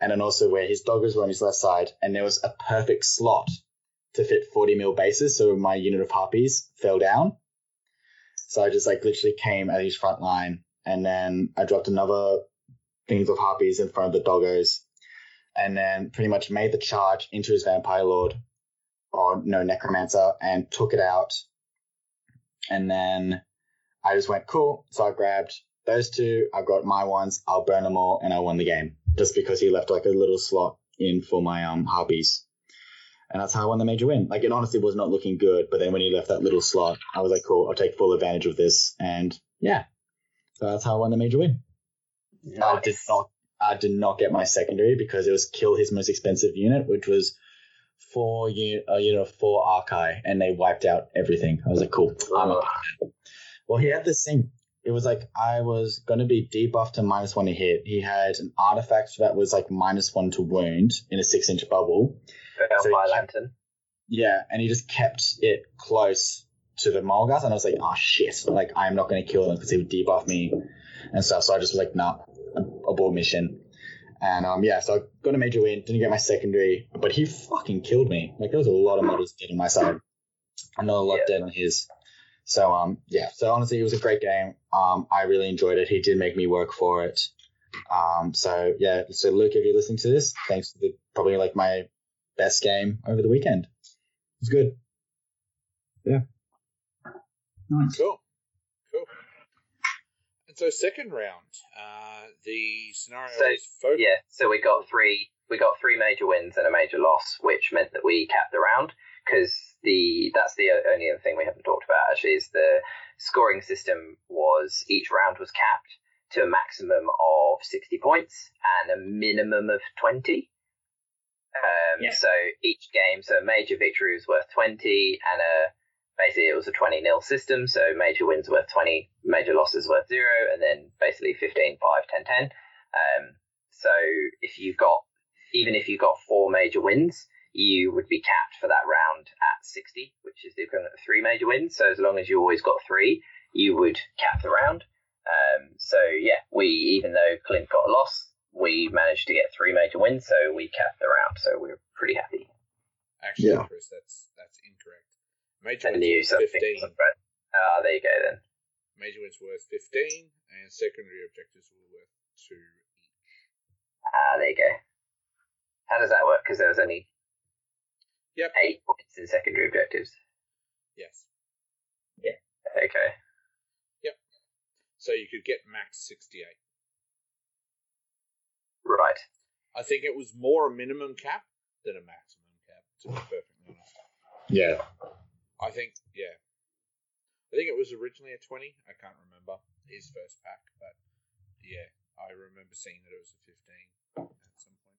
And then also where his doggers were on his left side, and there was a perfect slot to fit 40 mil bases, so my unit of harpies fell down. So I just like literally came at his front line, and then I dropped another things of harpies in front of the doggos, and then pretty much made the charge into his Vampire Lord, or no Necromancer, and took it out. And then I just went cool. So I grabbed those two. I got my ones. I'll burn them all, and I won the game just because he left like a little slot in for my um harpies. And that's how I won the major win. Like it honestly was not looking good, but then when he left that little slot, I was like, cool, I'll take full advantage of this. And yeah, so that's how I won the major win. I did not, I did not get my secondary because it was kill his most expensive unit, which was four unit, a unit of four Archai, and they wiped out everything. I was like, cool. I'm up. Ah. Well, he had this thing. It was like I was going to be debuffed to minus one to hit. He had an artifact that was like minus one to wound in a six inch bubble. So he Vampire kept- Lantern. Yeah, and he just kept it close to the Morghast, and I was like, oh shit, like I'm not going to kill him because he would debuff me and stuff. So I just was like, nah, abort mission. And um, yeah, so I got a major win, didn't get my secondary, but he fucking killed me. Like there was a lot of models dead on my side, and not a lot Yeah. dead on his. So um, yeah, so honestly, it was a great game. Um, I really enjoyed it. He did make me work for it. Um, so yeah, so Luke, if you're listening to this, thanks for the probably like my best game over the weekend. It was good. Yeah. Nice. Cool. Cool. And so second round, uh, the scenario So, is focused. Yeah, so we got three. We got three major wins and a major loss, which meant that we capped the round because the that's the only other thing we haven't talked about actually is the scoring system was each round was capped to a maximum of 60 points and a minimum of 20. Um, Yeah. So each game, so a major victory was worth 20 and a basically it was a 20 nil system. So major wins worth 20, major losses worth zero, and then basically 15, 5, 10, 10. Um, so if you've got, even if you got four major wins, you would be capped for that round at 60, which is the equivalent of three major wins. So as long as you always got three, you would cap the round. Um, so yeah, we even though Clint got a loss, we managed to get three major wins, so we capped the round. So we are pretty happy. Actually, Yeah. Chris, that's that's incorrect. Major And wins you worth fifteen. Ah, there you go then. Major wins worth fifteen, and secondary objectives were worth two each. Ah, there you go. How does that work? Because there was only Yep. eight points in secondary objectives. Yes. Yeah. Okay. Yep. So you could get max sixty-eight. Right. I think it was more a minimum cap than a maximum cap, to be perfectly honest. Yeah. I think, yeah. I think it was originally a 20. I can't remember his first pack, but yeah, I remember seeing that it was a 15 at some point.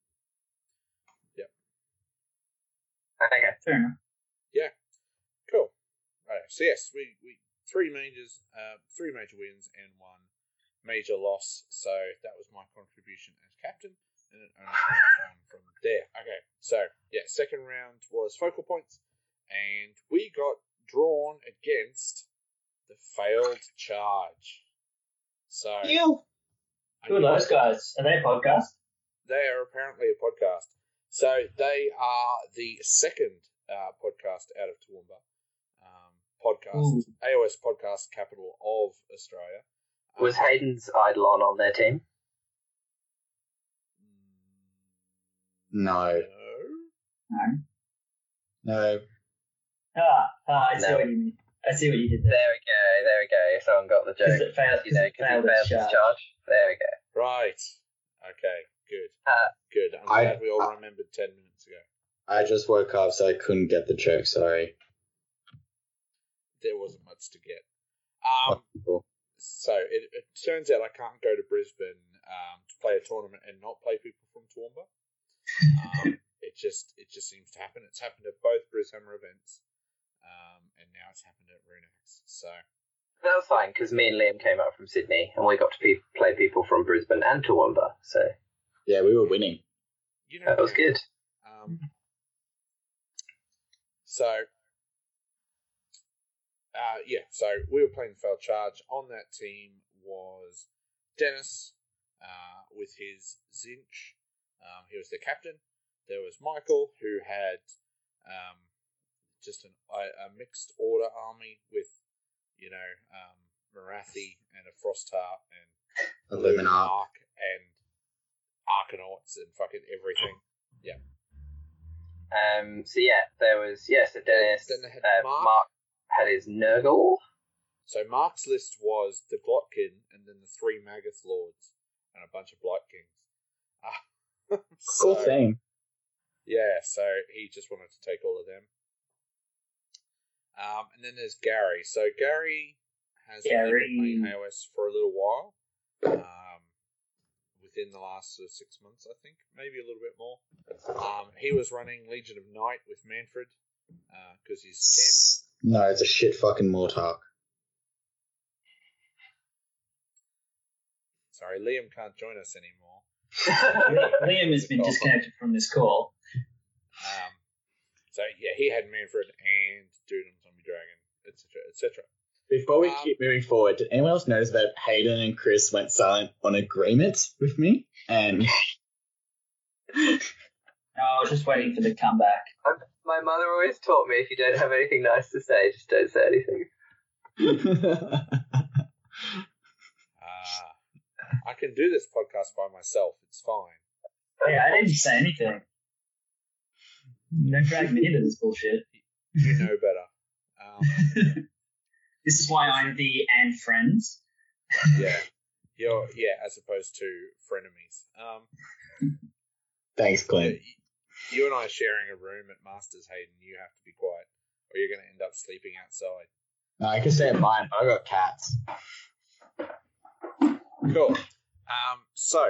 Okay. Fair enough. Yeah. Cool. Right. So, yes, we, we three majors, uh, three major wins and one major loss. So that was my contribution as captain, and it only went on from there. Okay. So, yeah, second round was focal points, and we got drawn against the failed charge. So You. Who are those guys? Are they a podcast? They are apparently a podcast. So they are the second uh, podcast out of Toowoomba. Um, podcast, Ooh. AOS podcast capital of Australia. Was Hayden's Eidolon on their team? No. No. No. No. Ah, ah, I see No. what you mean. I see what you did There there. we go. There we go. Someone got the Because joke. it failed. You know, Because it because he failed failed its charge. charge. There we go. Right. Okay. Good. Uh, Good. I'm I- glad we all I- remembered ten minutes ago. I just woke up, so I couldn't get the joke. Sorry. There wasn't much to get. Um, Cool. So it, it turns out I can't go to Brisbane um, to play a tournament and not play people from Toowoomba. Um, it just it just seems to happen. It's happened at both Brishammer events, um, and now it's happened at Runex. So that was fine because me and Liam came up from Sydney and we got to pe- play people from Brisbane and Toowoomba. So Yeah, we were winning. you know that was good. Um, so, uh, yeah, so we were playing Failed Charge. On that team was Dennis uh, with his Tzeentch. Um, he was the captain. There was Michael, who had um, just an, a, a mixed order army with, you know, um, Morathi and a Frost Heart and Eleven up. Arc and Arkanauts and fucking everything. Yeah. Um, so yeah, there was yeah. So Dennis, Then they had uh, Mark. Mark. Had his Nurgle. So Mark's list was the Glottkin and then the three Maggoth Lords and a bunch of Blight Kings. Ah, Cool so, thing. Yeah, so he just wanted to take all of them. Um, and then there's Gary. So Gary has only been playing Gary. AOS for a little while. Um, within the last sort of six months, I think, maybe a little bit more. Um, he was running Legion of Night with Mannfred because he's a champ. No, it's a shit fucking Mortarch. Sorry, Liam can't join us anymore. Liam has been disconnected from this call. Um, so yeah, he had Mannfred and Dude on Zombie Dragon, etc., etc. Before we Um, keep moving forward, did anyone else notice that Hayden and Chris went silent on agreement with me? And No, I was just waiting for the comeback. My mother always taught me if you don't have anything nice to say, just don't say anything. Uh, I can do this podcast by myself. It's fine. Hey, I didn't say anything. Don't drag me into this bullshit. You know better. Um, This is why I'm the and friends. yeah, you're yeah, as opposed to frenemies. Um, Thanks, yeah, Clint. Y- you and I are sharing a room at Masters Hayden. You have to be quiet, or you're going to end up sleeping outside. No, I can say mine, but I got cats. Cool. Um, so,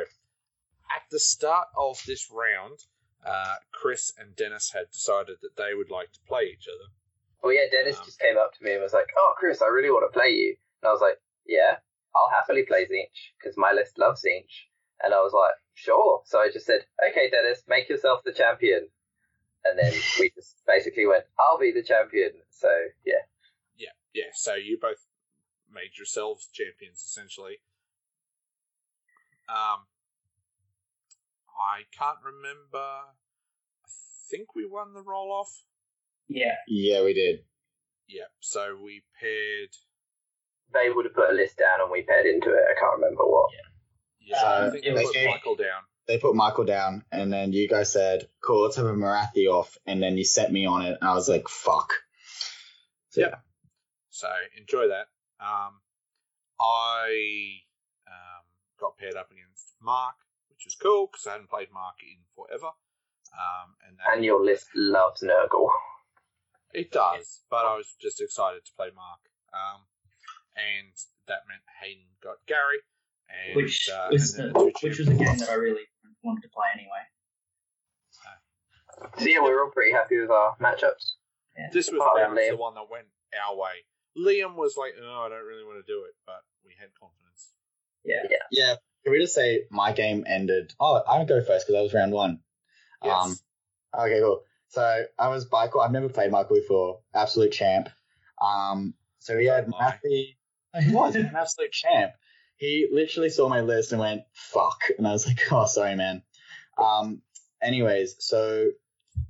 at the start of this round, uh, Chris and Dennis had decided that they would like to play each other. Well, yeah, Dennis Um, just came up to me and was like, "Oh, Chris, I really want to play you." And I was like, "Yeah, I'll happily play Tzeentch because my list loves Tzeentch." And I was like, "Sure." So I just said, "Okay, Dennis, make yourself the champion." And then we just basically went, "I'll be the champion." So yeah, Yeah, yeah. So you both made yourselves champions essentially. Um, I can't remember. I think we won the roll off. Yeah. Yeah, we did. Yeah, so we paired. They would have put a list down and we paired into it. I can't remember what. Yeah, I think it they was- put Michael down. They put Michael down, and then you guys said, "Cool, let's have a Morathi off," and then you set me on it, and I was like, "Fuck." So, Yep. So enjoy that. Um, I um, got paired up against Mark, which was cool because I hadn't played Mark in forever. Um, and that, And your list loves Nurgle. it does, but I was just excited to play Mark. Um, and that meant Hayden got Gary, and Which uh, was and the, then the two which was a game that I really wanted to play anyway. So yeah, we were all pretty happy with our matchups. This was very much Liam. the one that went our way. Liam was like, "Oh, I don't really want to do it," but we had confidence. Yeah. yeah. Can we just say my game ended? Oh, I would go first because that was round one. Yes. Um, okay, cool. So I was Michael. I've never played Michael before. Absolute champ. Um, so he had Don't. Matthew. He was an absolute champ. He literally saw my list and went "fuck," and I was like, "Oh, sorry, man." Um. Anyways, so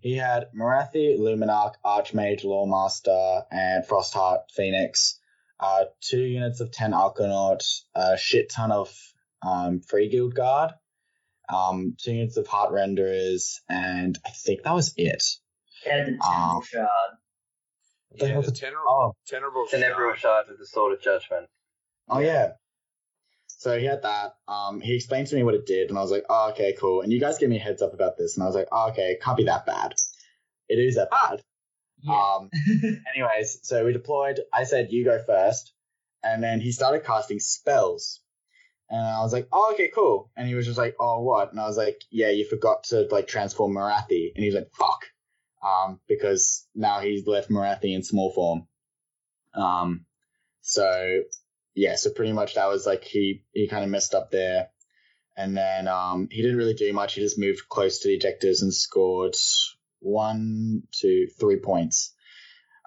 he had Morathi, Luminarch, Archmage, Loremaster, and Frostheart Phoenix. Uh, two units of ten Arkanaut, a shit ton of um, Free Guild Guard, um, two units of Heart Renderers, and I think that was it. Had the Ah. Temple Shard. the yeah, hell the was- tenor, Oh, Tenebril Tenebral Shard with the Sword of Judgment. Oh yeah. So he had that. Um, he explained to me what it did, and I was like, "Oh, okay, cool." And you guys gave me a heads up about this, and I was like, "Oh, okay, it can't be that bad." It is that bad. Yeah. Um, anyways, so we deployed. I said, "You go first. and then he started casting spells, and I was like, "Oh, okay, cool." And he was just like, "Oh, what?" And I was like, "Yeah, you forgot to like transform Morathi," and he's like, "Fuck," um, because now he's left Morathi in small form. Um, so yeah, so pretty much that was like he he kind of messed up there, and then um he didn't really do much. He just moved close to the ejectors and scored one, two, three points.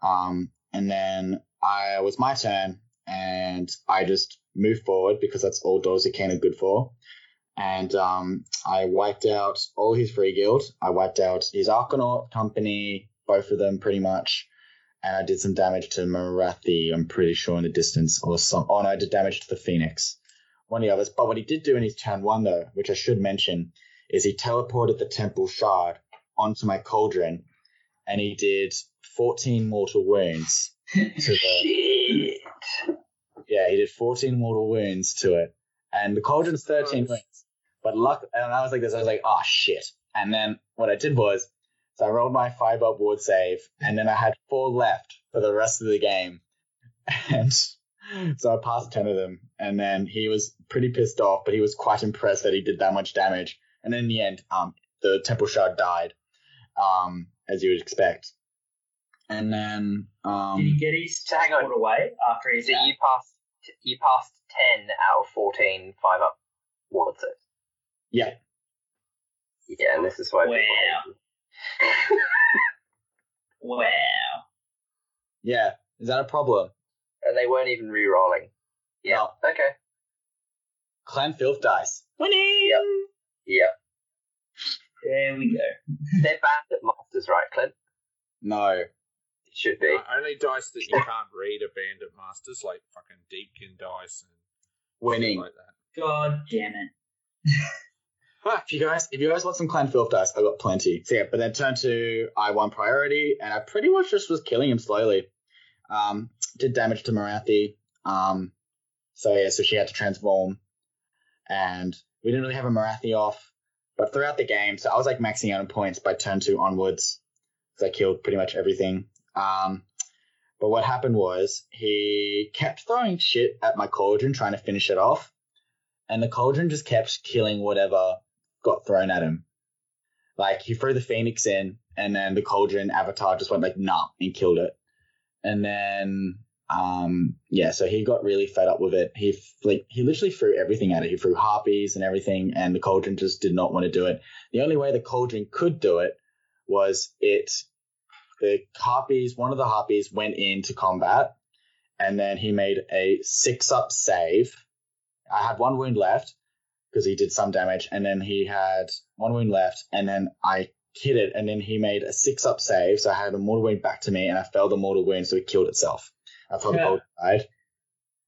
Um, and then I it was my turn, and I just moved forward because that's all Dorsey Kane are good for. And um, I wiped out all his free guild. I wiped out his Arkanaut company, both of them pretty much and I did some damage to Morathi, I'm pretty sure, in the distance, or some. Oh, no, I did damage to the Phoenix, one of the others. But what he did do in his turn one, though, which I should mention, is he teleported the Temple Shard onto my Cauldron, and he did 14 mortal wounds to the. Shit. Yeah, he did 14 mortal wounds to it, and the Cauldron's 13 wounds. But luck, and I was like this, I was like, oh shit. And then what I did was, so I rolled my five up ward save, and then I had four left for the rest of the game. And so I passed 10 of them, and then he was pretty pissed off, but he was quite impressed that he did that much damage. And in the end, um, the Temple Shard died, um, as you would expect. And then, um, Did he get his So hang on. teleport away after his So you passed you passed ten out of 14 five up ward saves. yeah, Yeah, and this is why people hate Wow. you. Wow. yeah, is that a problem? and they weren't even re-rolling. Yeah. No. Okay. Clan Filth dice. Winning! Yep. Yep. There we go. They're banned at Masters, right, Clint? No. It should be. Uh, only dice that you can't read are banned at Masters, like fucking Deepkin dice and Winning. like that. God damn it. If you guys, if you guys want some clan filth dice, I got plenty. So yeah, but then turn to I won priority, and I pretty much just was killing him slowly. Um, did damage to Morathi. Um, so yeah, so she had to transform, and we didn't really have a Morathi off. But throughout the game, so I was like maxing out on points by turn two onwards, because I killed pretty much everything. Um, but what happened was he kept throwing shit at my cauldron, trying to finish it off, and the cauldron just kept killing whatever got thrown at him. Like he threw the phoenix in, and then the cauldron avatar just went like nah and killed it. And then um yeah, so he got really fed up with it. He like he literally threw everything at it. He threw harpies and everything, and the cauldron just did not want to do it. The only way the cauldron could do it was it the harpies. One of the harpies went into combat, and then he made a six up save. I had one wound left because he did some damage, and then he had one wound left, and then I hit it, and then he made a six up save, so I had a mortal wound back to me, and I failed the mortal wound, so it killed itself. That's how the Yeah. cauldron died.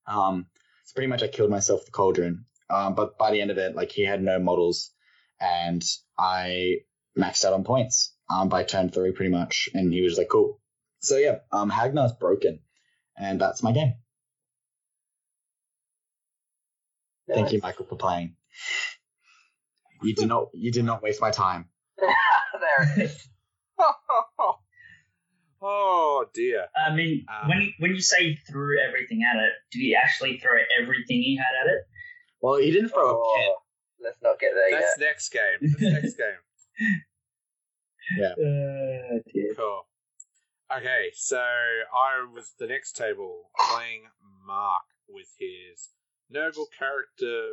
Um, so pretty much I killed myself with the cauldron. Um, but by the end of it, like he had no models, and I maxed out on points um, by turn three pretty much, and he was like, cool. So yeah, um, Hagg Nar's broken, and that's my game. Thank you, Michael, for playing. You did not you did not waste my time. there it is. oh dear. I mean, Um, when he, when you say threw everything at it, did he actually throw everything he had at it? Well, he didn't throw a pin. Oh, let's not get there That's yet. next game. That's next game. Yeah. Uh, dear. Cool. Okay, so I was the next table playing Mark with his Nurgle character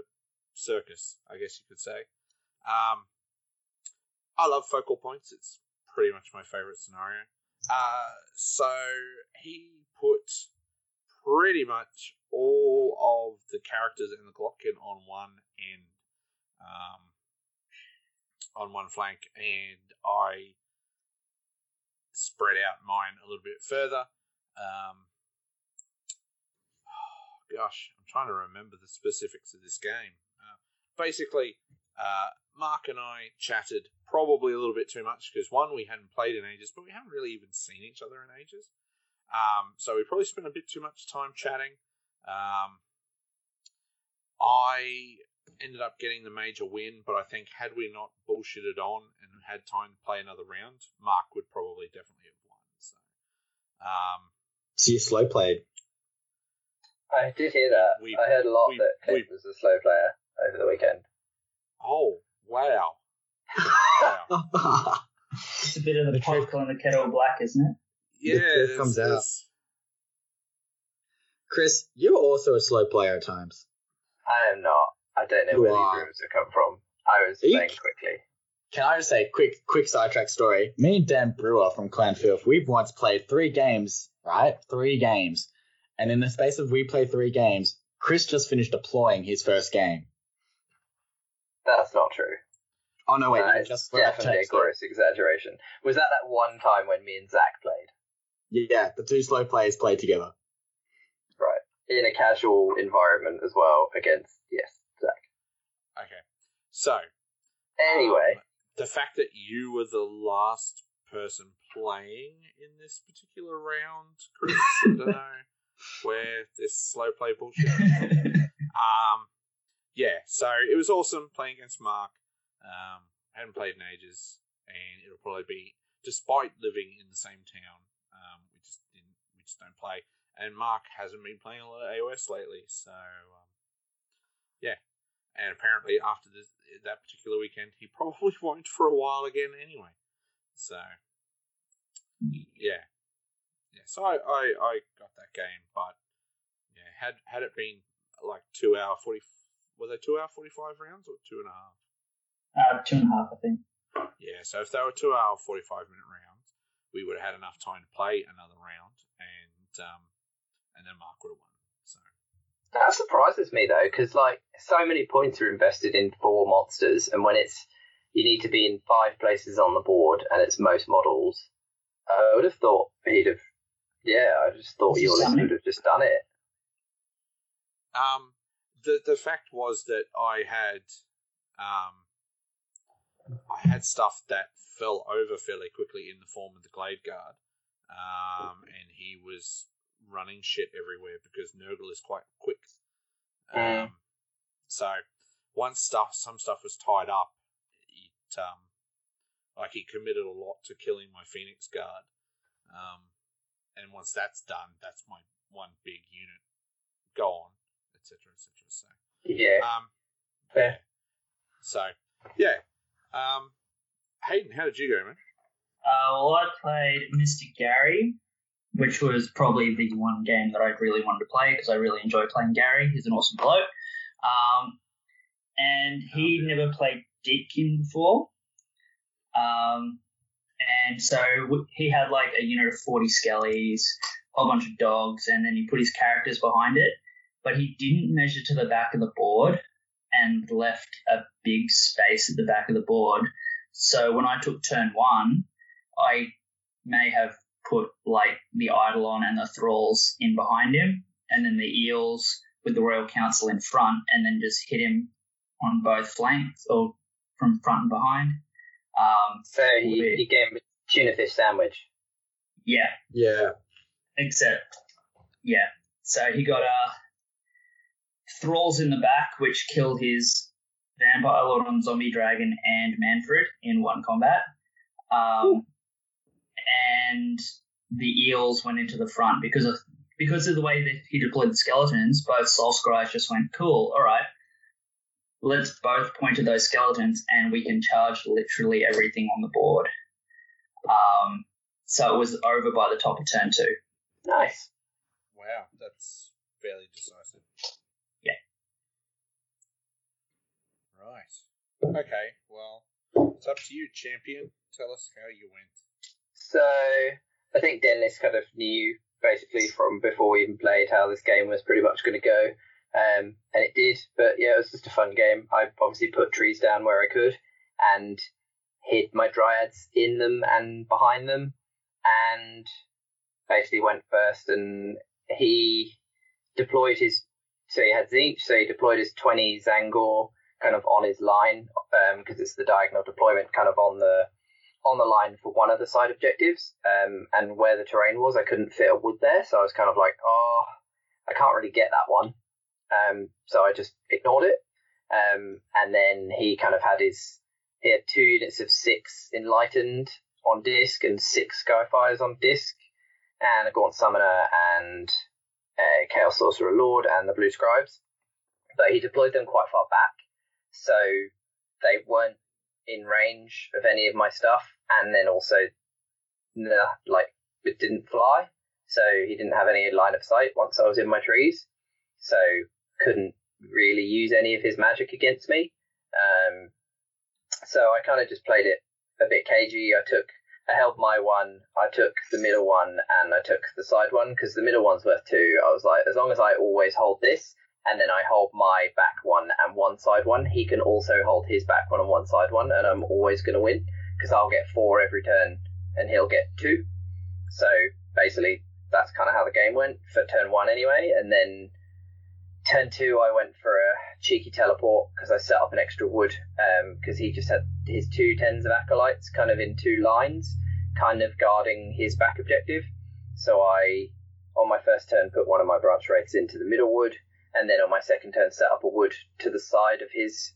circus, I guess you could say. Um, I love focal points. It's pretty much my favorite scenario. Uh, so he put pretty much all of the characters in the Glottkin on one end, um, on one flank, and I spread out mine a little bit further. Um, gosh, I'm trying to remember the specifics of this game. Basically, uh, Mark and I chatted probably a little bit too much because one, we hadn't played in ages, but we haven't really even seen each other in ages. Um, so we probably spent a bit too much time chatting. Um, I ended up getting the major win, but I think had we not bullshitted on and had time to play another round, Mark would probably definitely have won. So, um, So you slow played. I did hear that. We- I heard a lot we- that Clint we- was a slow player over the weekend. oh wow, wow. It's a bit of the, The pot truth- calling the kettle black, isn't it? yeah, truth there's- comes out. there's- Chris, you're also a slow player at times. I am not. I don't know You where are. these rumors have come from. I was Are you playing quickly. Can I just say, quick, quick sidetrack story? Me and Dan Brewer from Clan Filth, we've once played three games, right? Three games. And in the space of we play three games, Chris just finished deploying his first game. That's not true. Oh no, wait, is just definitely a gross exaggeration. Was that that one time when me and Zach played? Yeah, the two slow players played together. Right. In a casual environment as well against, yes, Zach. okay. So Anyway, um, the fact that you were the last person playing in this particular round, Chris, I don't know where this slow play bullshit. Um, yeah, so it was awesome playing against Mark. Um, hadn't played in ages, and it'll probably be, despite living in the same town, um, we just didn't, we just don't play. And Mark hasn't been playing a lot of AOS lately, so um, yeah. And apparently, after this, that particular weekend, he probably won't for a while again anyway. So yeah, yeah. So I, I, I got that game, but yeah, had had it been like two hour forty, were they two hour forty five rounds or two and a half? Uh, two and a half, I think. Yeah, so if they were two hour forty five minute rounds, we would have had enough time to play another round, and um, and then Mark would have won. So that surprises me though, because like so many points are invested in four monsters, and when it's you need to be in five places on the board, and it's most models. I would have thought he'd have. Yeah, I just thought Just your list would have just done it. Um, the the fact was that I had um, I had stuff that fell over fairly quickly in the form of the Glade Guard, um, and he was running shit everywhere because Nurgle is quite quick. Um, Mm. so once stuff some stuff was tied up, it um, like he committed a lot to killing my Phoenix Guard. Um, and once that's done, that's my one big unit gone, etc., etc. So, Yeah, um, fair. so yeah. Um, Hayden, how did you go, man? Uh, well, I played Mr. Gary, which was probably the one game that I really wanted to play because I really enjoy playing Gary. He's an awesome bloke. Um, and he Oh, never played Deepkin before. Um, and so he had like a unit of 40 skellies, a whole bunch of dogs, and then he put his characters behind it. But he didn't measure to the back of the board and left a big space at the back of the board. So when I took turn one, I may have put like the Eidolon and the Thralls in behind him, and then the Eels with the Royal Council in front, and then just hit him on both flanks or from front and behind. Um, So he, he gave him a tuna fish sandwich. yeah, Yeah. except yeah. So he got uh thralls in the back, which killed his vampire lord on zombie dragon and Mannfred in one combat. Um, and the eels went into the front because of because of the way that he deployed the skeletons. Both soul scries just went cool. All right. Let's both point to those skeletons and we can charge literally everything on the board. Um, so it was over by the top of turn two. Nice. Wow, that's fairly decisive. Yeah. Right. Okay. Well, it's up to you, champion. Tell us how you went. So I think Dennis kind of knew basically from before we even played how this game was pretty much going to go, um, and it did. But yeah, it was just a fun game. I obviously put trees down where I could and hid my dryads in them and behind them, and basically went first. And he deployed his so he had Tzeentch, so he deployed his twenty Zangor kind of on his line because it's the diagonal deployment kind of on the on the line for one of the side objectives, um, and where the terrain was, I couldn't fit a wood there, so I was kind of like, oh, I can't really get that one. Um, so I just ignored it. Um, and then he kind of had his, he had two units of six enlightened on disc and six Skyfires on disc, and a Gaunt Summoner and a Chaos Sorcerer Lord and the Blue Scribes. But he deployed them quite far back, so they weren't in range of any of my stuff, and then also, nah, like it didn't fly, so he didn't have any line of sight once I was in my trees, so couldn't really use any of his magic against me. Um, so I kind of just played it a bit cagey. I took, I held my one, I took the middle one, and I took the side one because the middle one's worth two. I was like, as long as I always hold this, and then I hold my back one and one side one. He can also hold his back one and one side one, and I'm always going to win because I'll get four every turn and he'll get two. So basically, that's kind of how the game went for turn one anyway. And then turn two, I went for a cheeky teleport because I set up an extra wood um, because he just had his two tens of acolytes kind of in two lines, kind of guarding his back objective. So I, on my first turn, put one of my branch wraiths into the middle wood and then on my second turn set up a wood to the side of his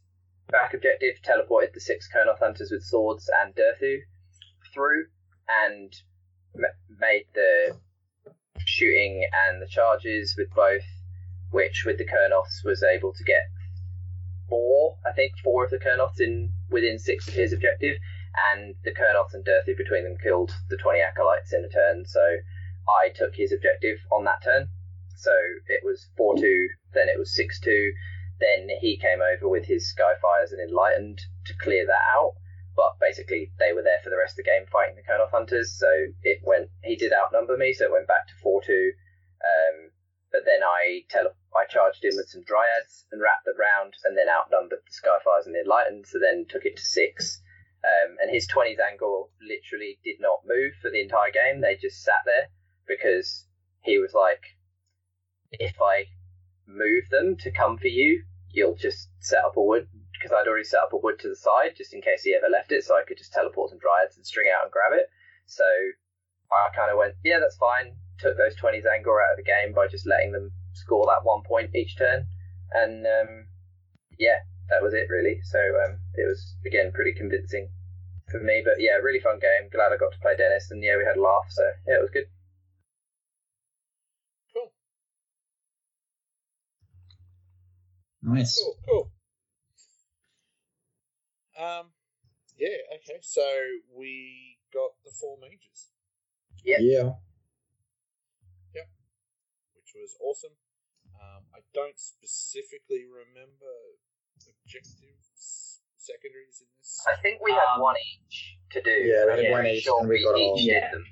back objective, teleported the six Kurnoth hunters with swords and Durthu through, and m- made the shooting and the charges with both, which with the Kurnoths was able to get four, I think four of the Kurnoths in within six of his objective, and the Kurnoths and Durthu between them killed the 20 acolytes in a turn, so I took his objective on that turn. So it was 4 2, then it was 6 2. Then he came over with his Skyfires and Enlightened to clear that out. But basically, they were there for the rest of the game fighting the Kurnoth Hunters. So it went, he did outnumber me, so it went back to 4 2. Um, but then I tele- I charged in with some Dryads and wrapped the round, and then outnumbered the Skyfires and the Enlightened, so then took it to 6. Um, and his 20 Tzaangor literally did not move for the entire game. They just sat there because he was like, if I move them to come for you, you'll just set up a wood because I'd already set up a wood to the side just in case he ever left it, so I could just teleport some dryads and string out and grab it. So I kind of went, yeah, that's fine. Took those 20 Tzaangor out of the game by just letting them score that one point each turn, and um, yeah, that was it really. So um, it was again pretty convincing for me, but yeah, really fun game. Glad I got to play Dennis, and yeah, we had a laugh. So yeah, it was good. Cool. Nice. Cool, cool. Um, yeah, okay. So we got the four mages, Yeah. Yeah. which was awesome. Um, I don't specifically remember objectives, secondaries in this. I think we had Um, one each to do. Yeah, we I'm had one each sure and we we got each all- did Yeah. them.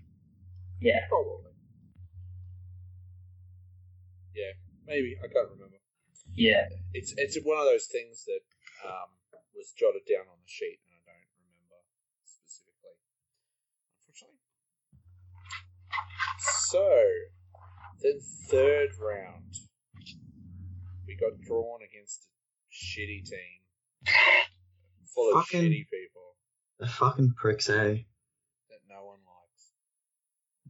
Yeah. Probably. Yeah, maybe I can't remember. Yeah. It's it's one of those things that um, was jotted down on the sheet, and I don't remember specifically, unfortunately. So, then third round, we got drawn against a shitty team full of Fucking- shitty people The fucking pricks, eh? that no one likes.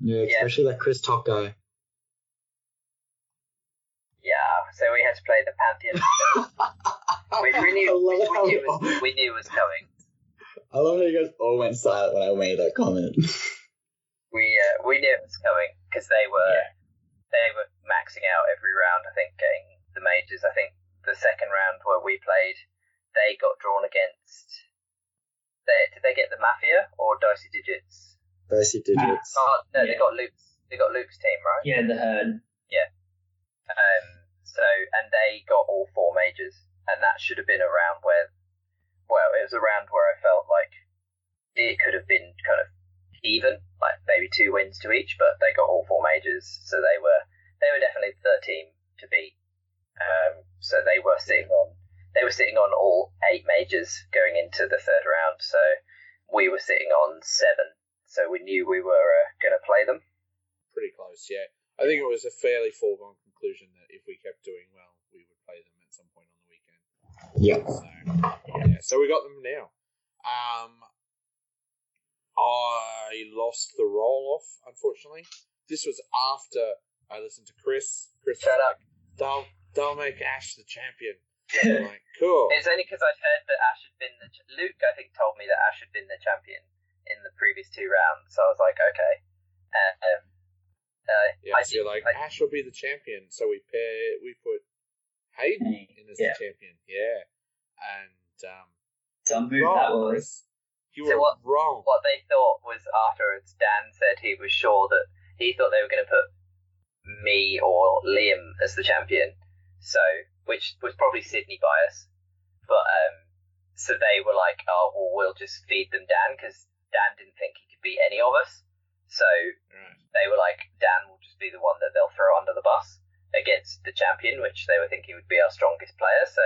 Yeah, Yeah. especially that Chris Top guy. Yeah, so we had to play the Pantheon, which we knew, I which we we knew, was, we knew was coming. I love how you guys all went silent when I made that comment. We uh, we knew it was coming because they were Yeah. they were maxing out every round. I think getting the majors. I think the second round where we played, they got drawn against. They, did they get the Mafia or Dicey Digits? Dicey digits. Oh no, they got Luke's. They got Luke's team, right? Yeah, the herd. Um, so, and they got all four majors, and that should have been around where, well, it was around where I felt like it could have been kind of even, like maybe two wins to each, but they got all four majors, so they were they were definitely the team to beat. Um, so they were sitting on they were sitting on all eight majors going into the third round, so we were sitting on seven, so we knew we were uh, going to play them. Pretty close, yeah. I think it was a fairly foregone conclusion if we kept doing well, we would play them at some point on the weekend. Yeah. So yeah, so we got them now. Um, I lost the roll off, unfortunately. This was after I listened to Chris. Chris was Shut up. like, "They'll they'll make Ash the champion." I'm like, cool. It's only because I'd heard that Ash had been the ch- Luke. I think told me that Ash had been the champion in the previous two rounds, so I was like, okay. Uh, um, uh, Yeah, I so you're like, I- Ash will be the champion. So we pair, we put Hayden in as Yeah. the champion. Yeah, and um, Some move wrong, that was. Chris. You So were what- wrong. what they thought was afterwards. Dan said he was sure that he thought they were going to put me or Liam as the champion. So, which was probably Sydney bias, but um, so they were like, oh well, we'll just feed them Dan because Dan didn't think he could beat any of us. So Right. they were like, Dan will just be the one that they'll throw under the bus against the champion, which they were thinking would be our strongest player. So,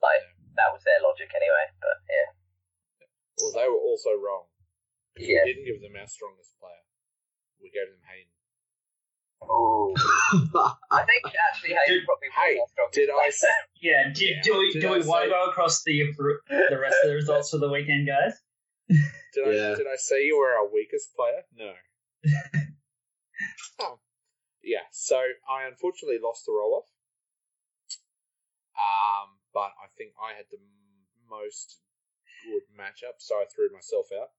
like, that was their logic anyway. But yeah, Well, they were also wrong. yeah. We didn't give them our strongest player. We gave them Hayden. Oh, I think actually Hayden probably was Hey, our strongest did I say? Yeah. Do, Yeah, do we did do I we want to go across the the rest of the results for the weekend, guys? Did I? Did I say you were our weakest player? No. oh. Yeah. So I unfortunately lost the roll off. Um, but I think I had the m- most good matchup, so I threw myself out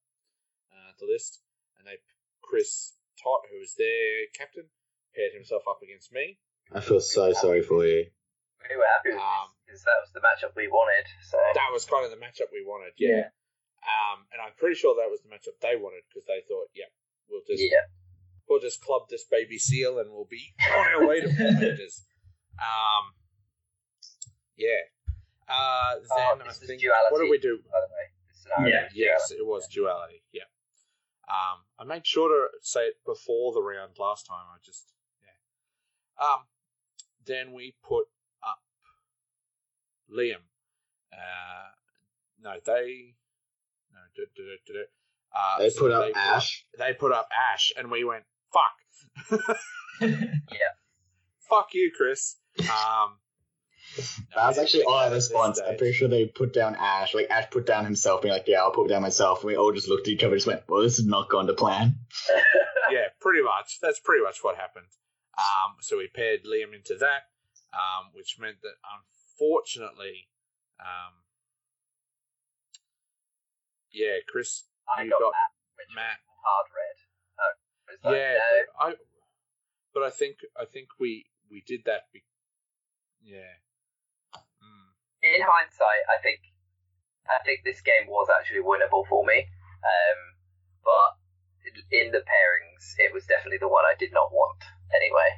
uh, the list, and they Chris Tot, who was their captain, paired himself up against me. I feel so sorry for you. We were happy with Um, because that was the matchup we wanted. So That was kind of the matchup we wanted. Yeah. Um, and I'm pretty sure that was the matchup they wanted because they thought, yeah, we'll just yeah, we'll just club this baby seal and we'll be on our way to four majors. Um, yeah. Uh, then Oh, I this is think duality. what did we do? by the way, Yeah. Yes, duality. it was duality. Yeah. Um, I made sure to say it before the round last time. I just yeah. Um, then we put up Liam. Uh, no, they no. Do, do, do, do, do. Uh, They so put up they Ash. They put up Ash, and we went fuck. Yeah. Fuck you, Chris. Um, That was actually all I response. I'm pretty sure they put down Ash. Like Ash put down himself, being like, "Yeah, I'll put down myself." And we all just looked at each other, and just went, "Well, this is not going to plan." yeah, pretty much. That's pretty much what happened. Um, so we paired Liam into that, um, which meant that unfortunately, um, yeah, Chris, I you got, got Matt, Matt. hard red. Oh, it like, yeah, no, but I, but I think I think we we did that. Be, yeah. Mm. in hindsight, I think I think this game was actually winnable for me. Um, but in the pairings, it was definitely the one I did not want. Anyway,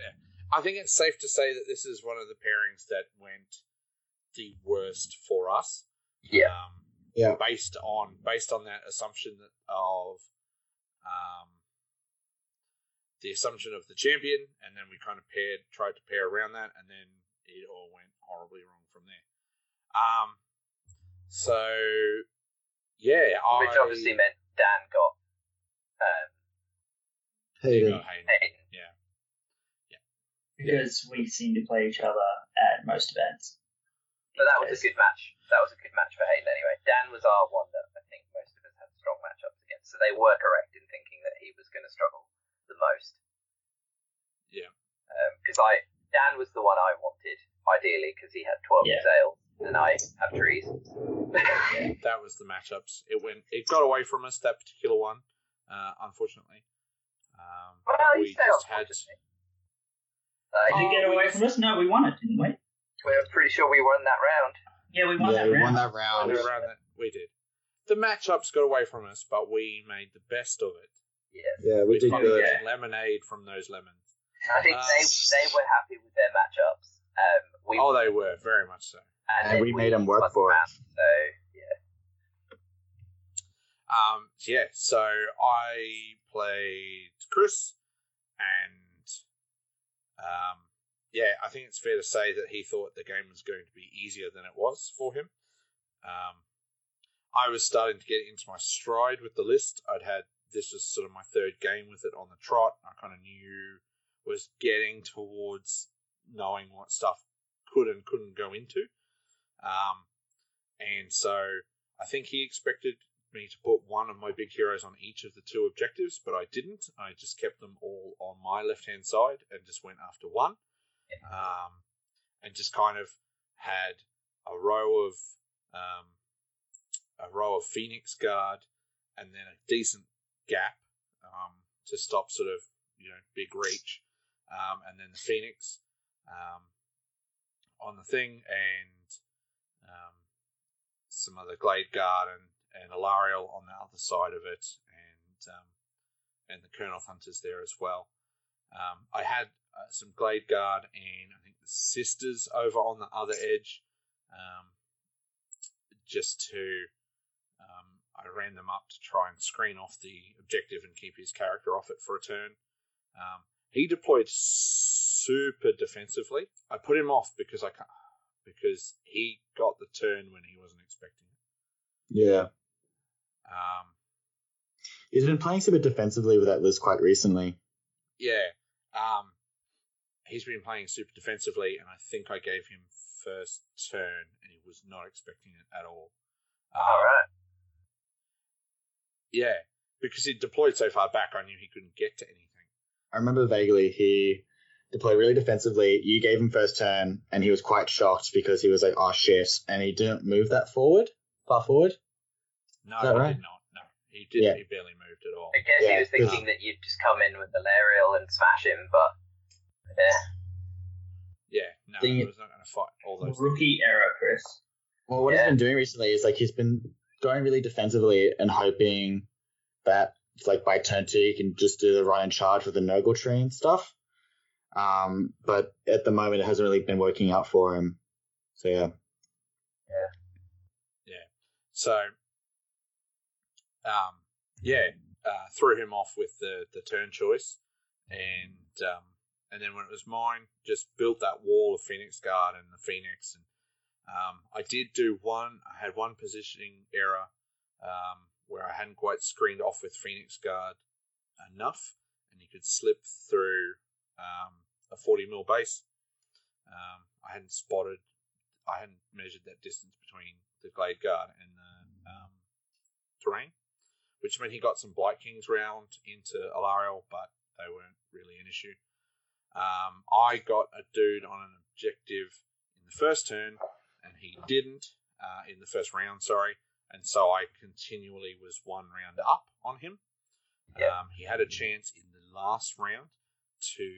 Yeah. I think it's safe to say that this is one of the pairings that went the worst for us. Yeah. Um, Yeah. based on based on that assumption of um, the assumption of the champion, and then we kind of paired tried to pair around that, and then it all went horribly wrong from there. Um, so yeah, Which I, obviously meant Dan got um, Hayden. got Hayden. Hayden. because we seem to play each other at most events. But that was a good match. That was a good match for Hayden anyway. Dan was our one that I think most of us had strong matchups against. So they were correct in thinking that he was going to struggle the most. Yeah. Because I Dan was the one I wanted, ideally, because he had 12 Yeah. sail and I have trees. that was the matchups. It went. It got away from us that particular one, uh, unfortunately. Um, well, we say just had. Uh, Did Oh, it get away from us? No, we won it, didn't we? We're pretty sure we won that round. Yeah, we won Yeah, that we round. won that round. We ran that. We did. The matchups got away from us, but we made the best of it. Yes. Yeah, we did fucking good. Yeah. Lemonade from those lemons. I think Uh, they they were happy with their matchups. Um, we Oh, they were very much so. And then we made 'em work for it. round, So yeah, Um, yeah, so I played Chris, and um, yeah, I think it's fair to say that he thought the game was going to be easier than it was for him. Um, I was starting to get into my stride with the list. I'd had this was sort of my third game with it on the trot. I kind of knew was getting towards knowing what stuff could and couldn't go into. Um, and so I think he expected me to put one of my big heroes on each of the two objectives, but I didn't. I just kept them all on my left hand side and just went after one. Um, and just kind of had a row of um, a row of Phoenix Guard and then a decent gap um, to stop sort of you know big reach, um, and then the Phoenix um, on the thing and um, some other Glade Guard and and Alarielle on the other side of it, and um, and the Kurnoth Hunters there as well. Um, I had uh, some Glade Guard and I think the Sisters over on the other edge, um, just to um, I ran them up to try and screen off the objective and keep his character off it for a turn. Um, he deployed super defensively. I put him off because I can't, because he got the turn when he wasn't expecting it. Yeah. Um, He's been playing super defensively with that list quite recently. yeah, um, he's been playing super defensively, and I think I gave him first turn, and he was not expecting it at all. Um, all right. Yeah, because he deployed so far back, I knew he couldn't get to anything. I remember vaguely he deployed really defensively. You gave him first turn, and he was quite shocked because he was like, "Oh shit!" and he didn't move that forward, far forward. No, he right? did not. No, he didn't. Yeah. He barely moved at all. I guess Yeah, he was thinking that you'd just come in with the Lariel and smash him, but yeah, Yeah, no, Thing he was not going to fight all those. Rookie era, Chris. Well, what Yeah. he's been doing recently is like he's been going really defensively and hoping that like by turn two he can just do the run and charge with the Nurgle tree and stuff. Um, but at the moment it hasn't really been working out for him. So yeah. Yeah. yeah. So, um, yeah, uh, threw him off with the, the turn choice, and um, and then when it was mine, just built that wall of Phoenix Guard and the Phoenix, and um, I did do one. I had one positioning error um, where I hadn't quite screened off with Phoenix Guard enough, and you could slip through um, a forty mil base. Um, I hadn't spotted. I hadn't measured that distance between the Glade Guard and the um, terrain, which meant he got some Blight Kings round into Alarielle, but they weren't really an issue. Um, I got a dude on an objective in the first turn, and he didn't uh, in the first round, sorry, and so I continually was one round up on him. Yeah. Um, he had a chance in the last round to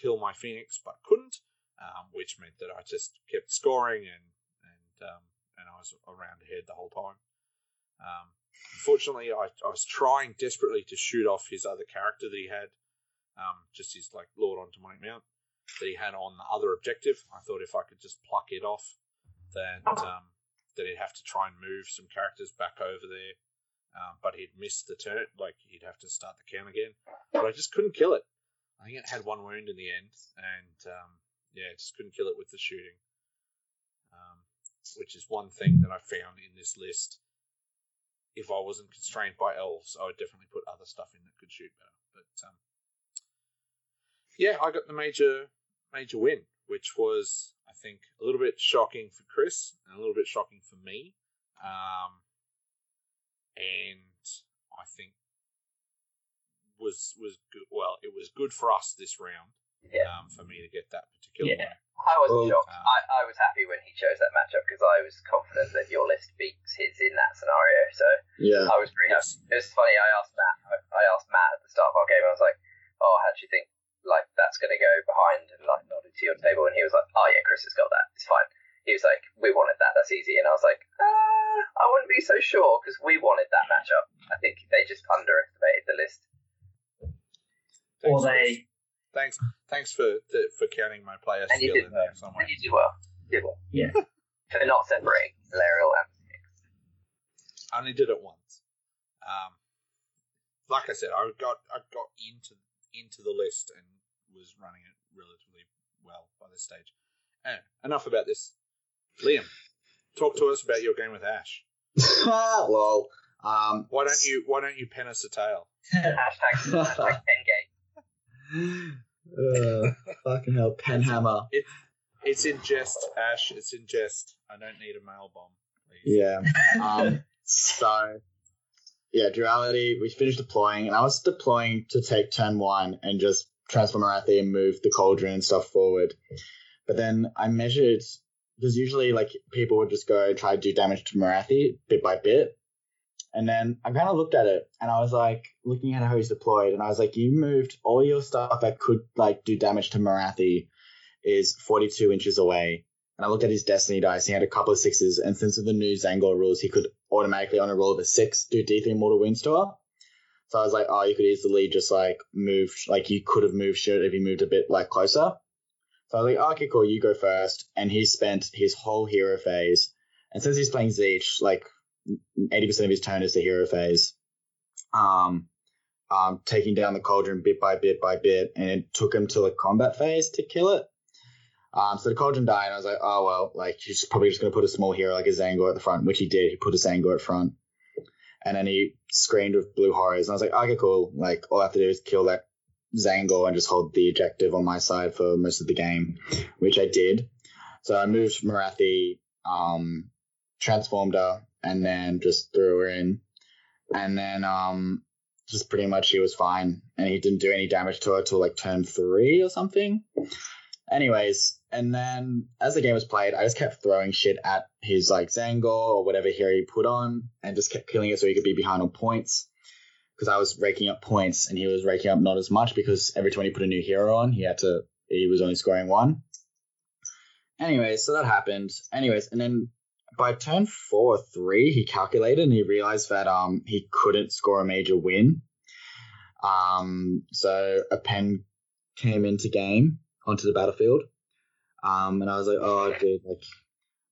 kill my Phoenix, but couldn't, um, which meant that I just kept scoring and and um, and I was around ahead the whole time. Um, unfortunately, I, I was trying desperately to shoot off his other character that he had, um, just his like Lord on demonic mount that he had on the other objective. I thought if I could just pluck it off, that um, that he'd have to try and move some characters back over there, um, but he'd missed the turn. Like he'd have to start the count again. But I just couldn't kill it. I think it had one wound in the end, and um, yeah, just couldn't kill it with the shooting. Um, which is one thing that I found in this list. If I wasn't constrained by elves, I would definitely put other stuff in that could shoot better. But um, yeah, I got the major major win, which was I think a little bit shocking for Chris and a little bit shocking for me. Um, and I think was was good. Well, it was good for us this round. Yeah. Um, for me to get that particular Yeah. win. I wasn't Well, shocked. I, I was happy when he chose that matchup because I was confident that your list beats his in that scenario. So Yeah. I was pretty Yes. happy. It was funny. I asked Matt. I asked Matt at the start of our game. I was like, "Oh, how do you think like that's going to go behind?" And like nodded to your table, and he was like, "Oh yeah, Chris has got that. It's fine." He was like, "We wanted that. That's easy." And I was like, uh, "I wouldn't be so sure because we wanted that matchup. I think they just underestimated the list." Or Thanks, Chris. they Thanks, thanks for the, for counting my player And you skill did in there well. somewhere. And you did well. You did well. Yeah. For not separating Valerial and I only did it once. Um, like I said, I got I got into into the list and was running it relatively well by this stage. Enough about this. Liam, talk to us about your game with Ash. Lol. Um, Why don't you Why don't you pen us a tale? hashtag, hashtag 10 game. uh, fucking hell, penhammer. It's in jest, Ash. It's in jest. I don't need a mail bomb. Please. Yeah. Um, so, yeah, duality. We finished deploying, and I was deploying to take turn one and just transform Morathi and move the cauldron and stuff forward. But then I measured because usually like people would just go and try to do damage to Morathi bit by bit. And then I kind of looked at it and I was like looking at how he's deployed and I was like, you moved all your stuff that could like do damage to Morathi is 42 inches away. And I looked at his destiny dice. He had a couple of sixes, and since of the new Tzaangor rules, he could automatically on a roll of a six do D3 mortal wounds to her. So I was like, oh, you could easily just like move, like you could have moved shit if he moved a bit like closer. So I was like, oh, okay, cool, you go first. And he spent his whole hero phase, and since he's playing Tzeentch, like 80% of his turn is the hero phase, um, um, taking down the cauldron bit by bit by bit, and it took him to the combat phase to kill it. Um, so the cauldron died, and I was like, oh well, like he's probably just gonna put a small hero like a Tzaangor at the front, which he did. He put a Tzaangor at front, and then he screened with blue horrors, and I was like, okay, cool. Like all I have to do is kill that Tzaangor and just hold the objective on my side for most of the game, which I did. So I moved Morathi, um, transformed her, and then just threw her in, and then um, just pretty much he was fine, and he didn't do any damage to her till like turn three or something. Anyways, and then as the game was played, I just kept throwing shit at his like Tzaangor or whatever hero he put on, and just kept killing it so he could be behind on points. Because I was raking up points, and he was raking up not as much because every time he put a new hero on, he had to he was only scoring one. Anyways, so that happened. Anyways, and then by turn four or three, he calculated and he realized that um he couldn't score a major win. Um, so a pen came into game onto the battlefield. Um, and I was like, oh, dude, like,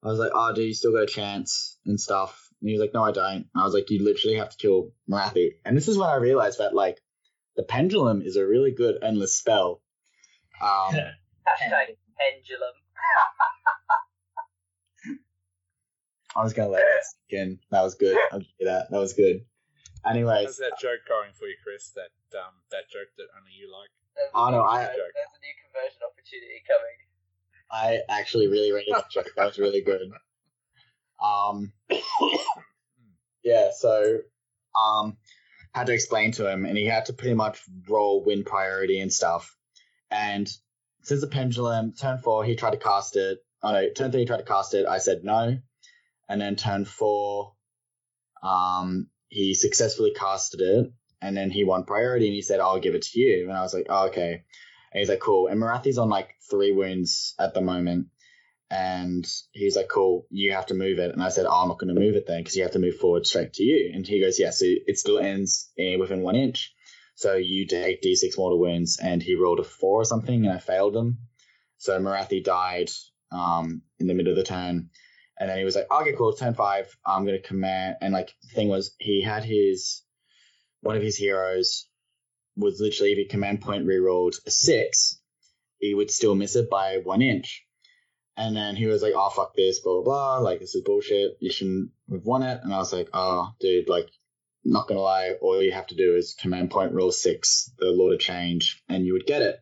I was like, oh, dude, you still got a chance and stuff. And he was like, no, I don't. And I was like, you literally have to kill Morathi. And this is when I realized that, like, the pendulum is a really good endless spell. Um, Hashtag pendulum. I was gonna let that sink in. That was good. I'll give you that. That was good. Anyways, How's Anyways, that joke going for you, Chris? That um that joke that only you like. There's Oh, no, I- conver- There's a new conversion opportunity coming. I actually really rated that joke. That was really good. Um, yeah, so um, had to explain to him, and he had to pretty much roll win priority and stuff. And since the pendulum, turn four, he tried to cast it. Oh no, turn three, he tried to cast it. I said no, and then turn four, um, he successfully casted it, and then he won priority, and he said, "I'll give it to you." And I was like, oh, "Okay." And he's like, "Cool." And Morathi's on like three wounds at the moment, and he's like, "Cool, you have to move it." And I said, "Oh, I'm not going to move it then, because you have to move forward straight to you." And he goes, "Yeah, so it still ends eh, within one inch, so you take d6 mortal wounds." And he rolled a four or something, and I failed him. So Morathi died um, in the middle of the turn, And then he was like, okay, cool, turn five, I'm gonna command. And like thing was, he had his one of his heroes was literally if he command point rerolled a six, he would still miss it by one inch. And then he was like, oh fuck this, blah blah blah, like this is bullshit. You shouldn't have won it. And I was like, oh dude, like not gonna lie, all you have to do is command point roll six, the Lord of Change, and you would get it.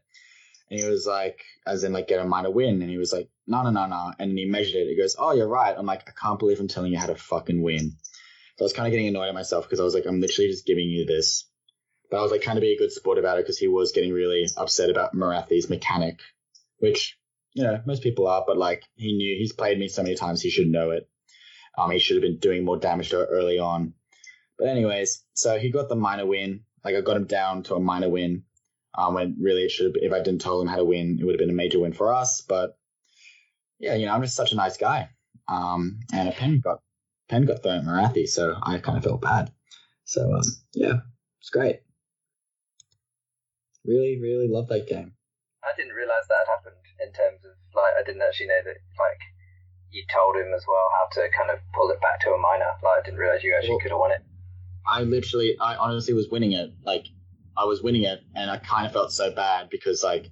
And he was like, as in like get a minor win. And he was like, no, no, no, no. And he measured it. He goes, oh, you're right. I'm like, I can't believe I'm telling you how to fucking win. So I was kind of getting annoyed at myself because I was like, I'm literally just giving you this. But I was like trying to be a good sport about it because he was getting really upset about Morathi's mechanic, which, you know, most people are, but like he knew he's played me so many times, he should know it. Um, he should have been doing more damage to it early on. But anyways, so he got the minor win. Like I got him down to a minor win. Um, when really it should have, if I didn't tell him how to win, it would have been a major win for us. But yeah, you know, I'm just such a nice guy. Um, and a pen got pen got thrown at Morathi, so I kind of felt bad. So um, yeah, it's great. Really, really love that game. I didn't realize that had happened in terms of like I didn't actually know that like you told him as well how to kind of pull it back to a minor. Like I didn't realize you actually Well- could have won it. I literally, I honestly was winning it. Like, I was winning it, and I kind of felt so bad because, like,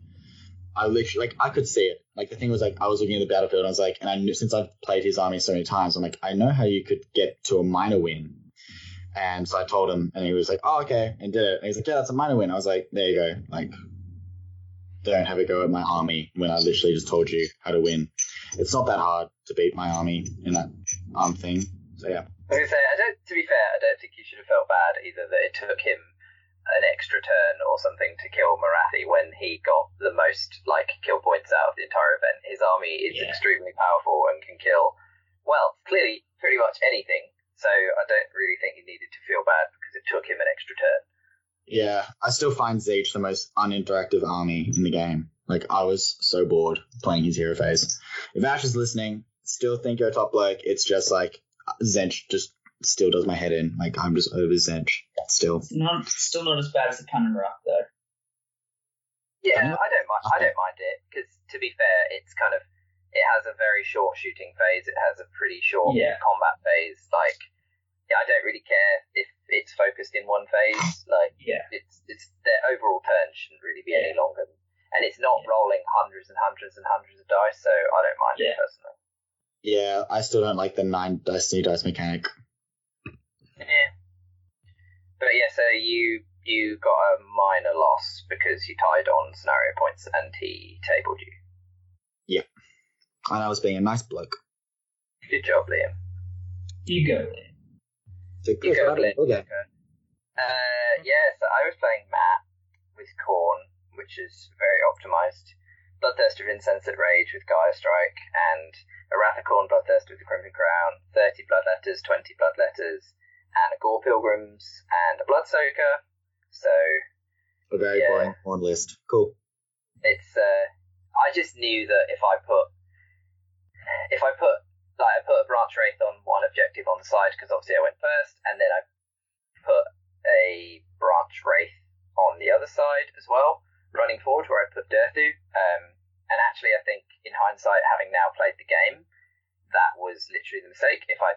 I literally, like, I could see it. Like, the thing was, like, I was looking at the battlefield, and I was like, and I knew since I've played his army so many times, I'm like, I know how you could get to a minor win. And so I told him, and he was like, oh, okay, and did it. And he's like, yeah, that's a minor win. I was like, there you go. Like, don't have a go at my army when I literally just told you how to win. It's not that hard to beat my army in that arm thing. So, yeah. I was say, I don't. To be fair, I don't think you should have felt bad either that it took him an extra turn or something to kill Morathi when he got the most like kill points out of the entire event. His army is Yeah. extremely powerful and can kill well, clearly pretty much anything. So I don't really think he needed to feel bad because it took him an extra turn. Yeah, I still find Tzeentch the most uninteractive army in the game. Like, I was so bored playing his hero phase. If Ash is listening, still think you're a top bloke. It's just like uh, Tzeentch just still does my head in. Like, I'm just over Tzeentch still. It's not still not as bad as the Cunningham though. Yeah, I don't mind. I don't mind it because to be fair, it's kind of it has a very short shooting phase. It has a pretty short Yeah. combat phase. Like, yeah, I don't really care if it's focused in one phase. Like, Yeah. it's it's their overall turn shouldn't really be any longer, and it's not Yeah. rolling hundreds and hundreds and hundreds of dice. So I don't mind Yeah. it personally. Yeah, I still don't like the nine Destiny dice mechanic. Yeah. But yeah, so you you got a minor loss because you tied on scenario points and he tabled you. And I was being a nice bloke. Good job, Liam. You go there. So, You go, what happened? Liam. Okay. Uh, yeah, so I was playing Matt with Khorne, which is very optimized. Bloodthirster of Insensate Rage with Gaia Strike, and a Wrath of Khorne Bloodthirster with the Crimson Crown, 30 Blood Letters, 20 Blood Letters, and a Gore Pilgrims, and a Bloodsoaker. So A very Yeah. boring Khorne list. Cool. it's, uh, I just knew that if I put, if I put, like, I put a Branch Wraith on one objective on the side, because obviously I went first, and then I put a Branch Wraith on the other side as well, running forward where I put Durthu. Um, and actually, I think in hindsight, having now played the game, that was literally the mistake. If I,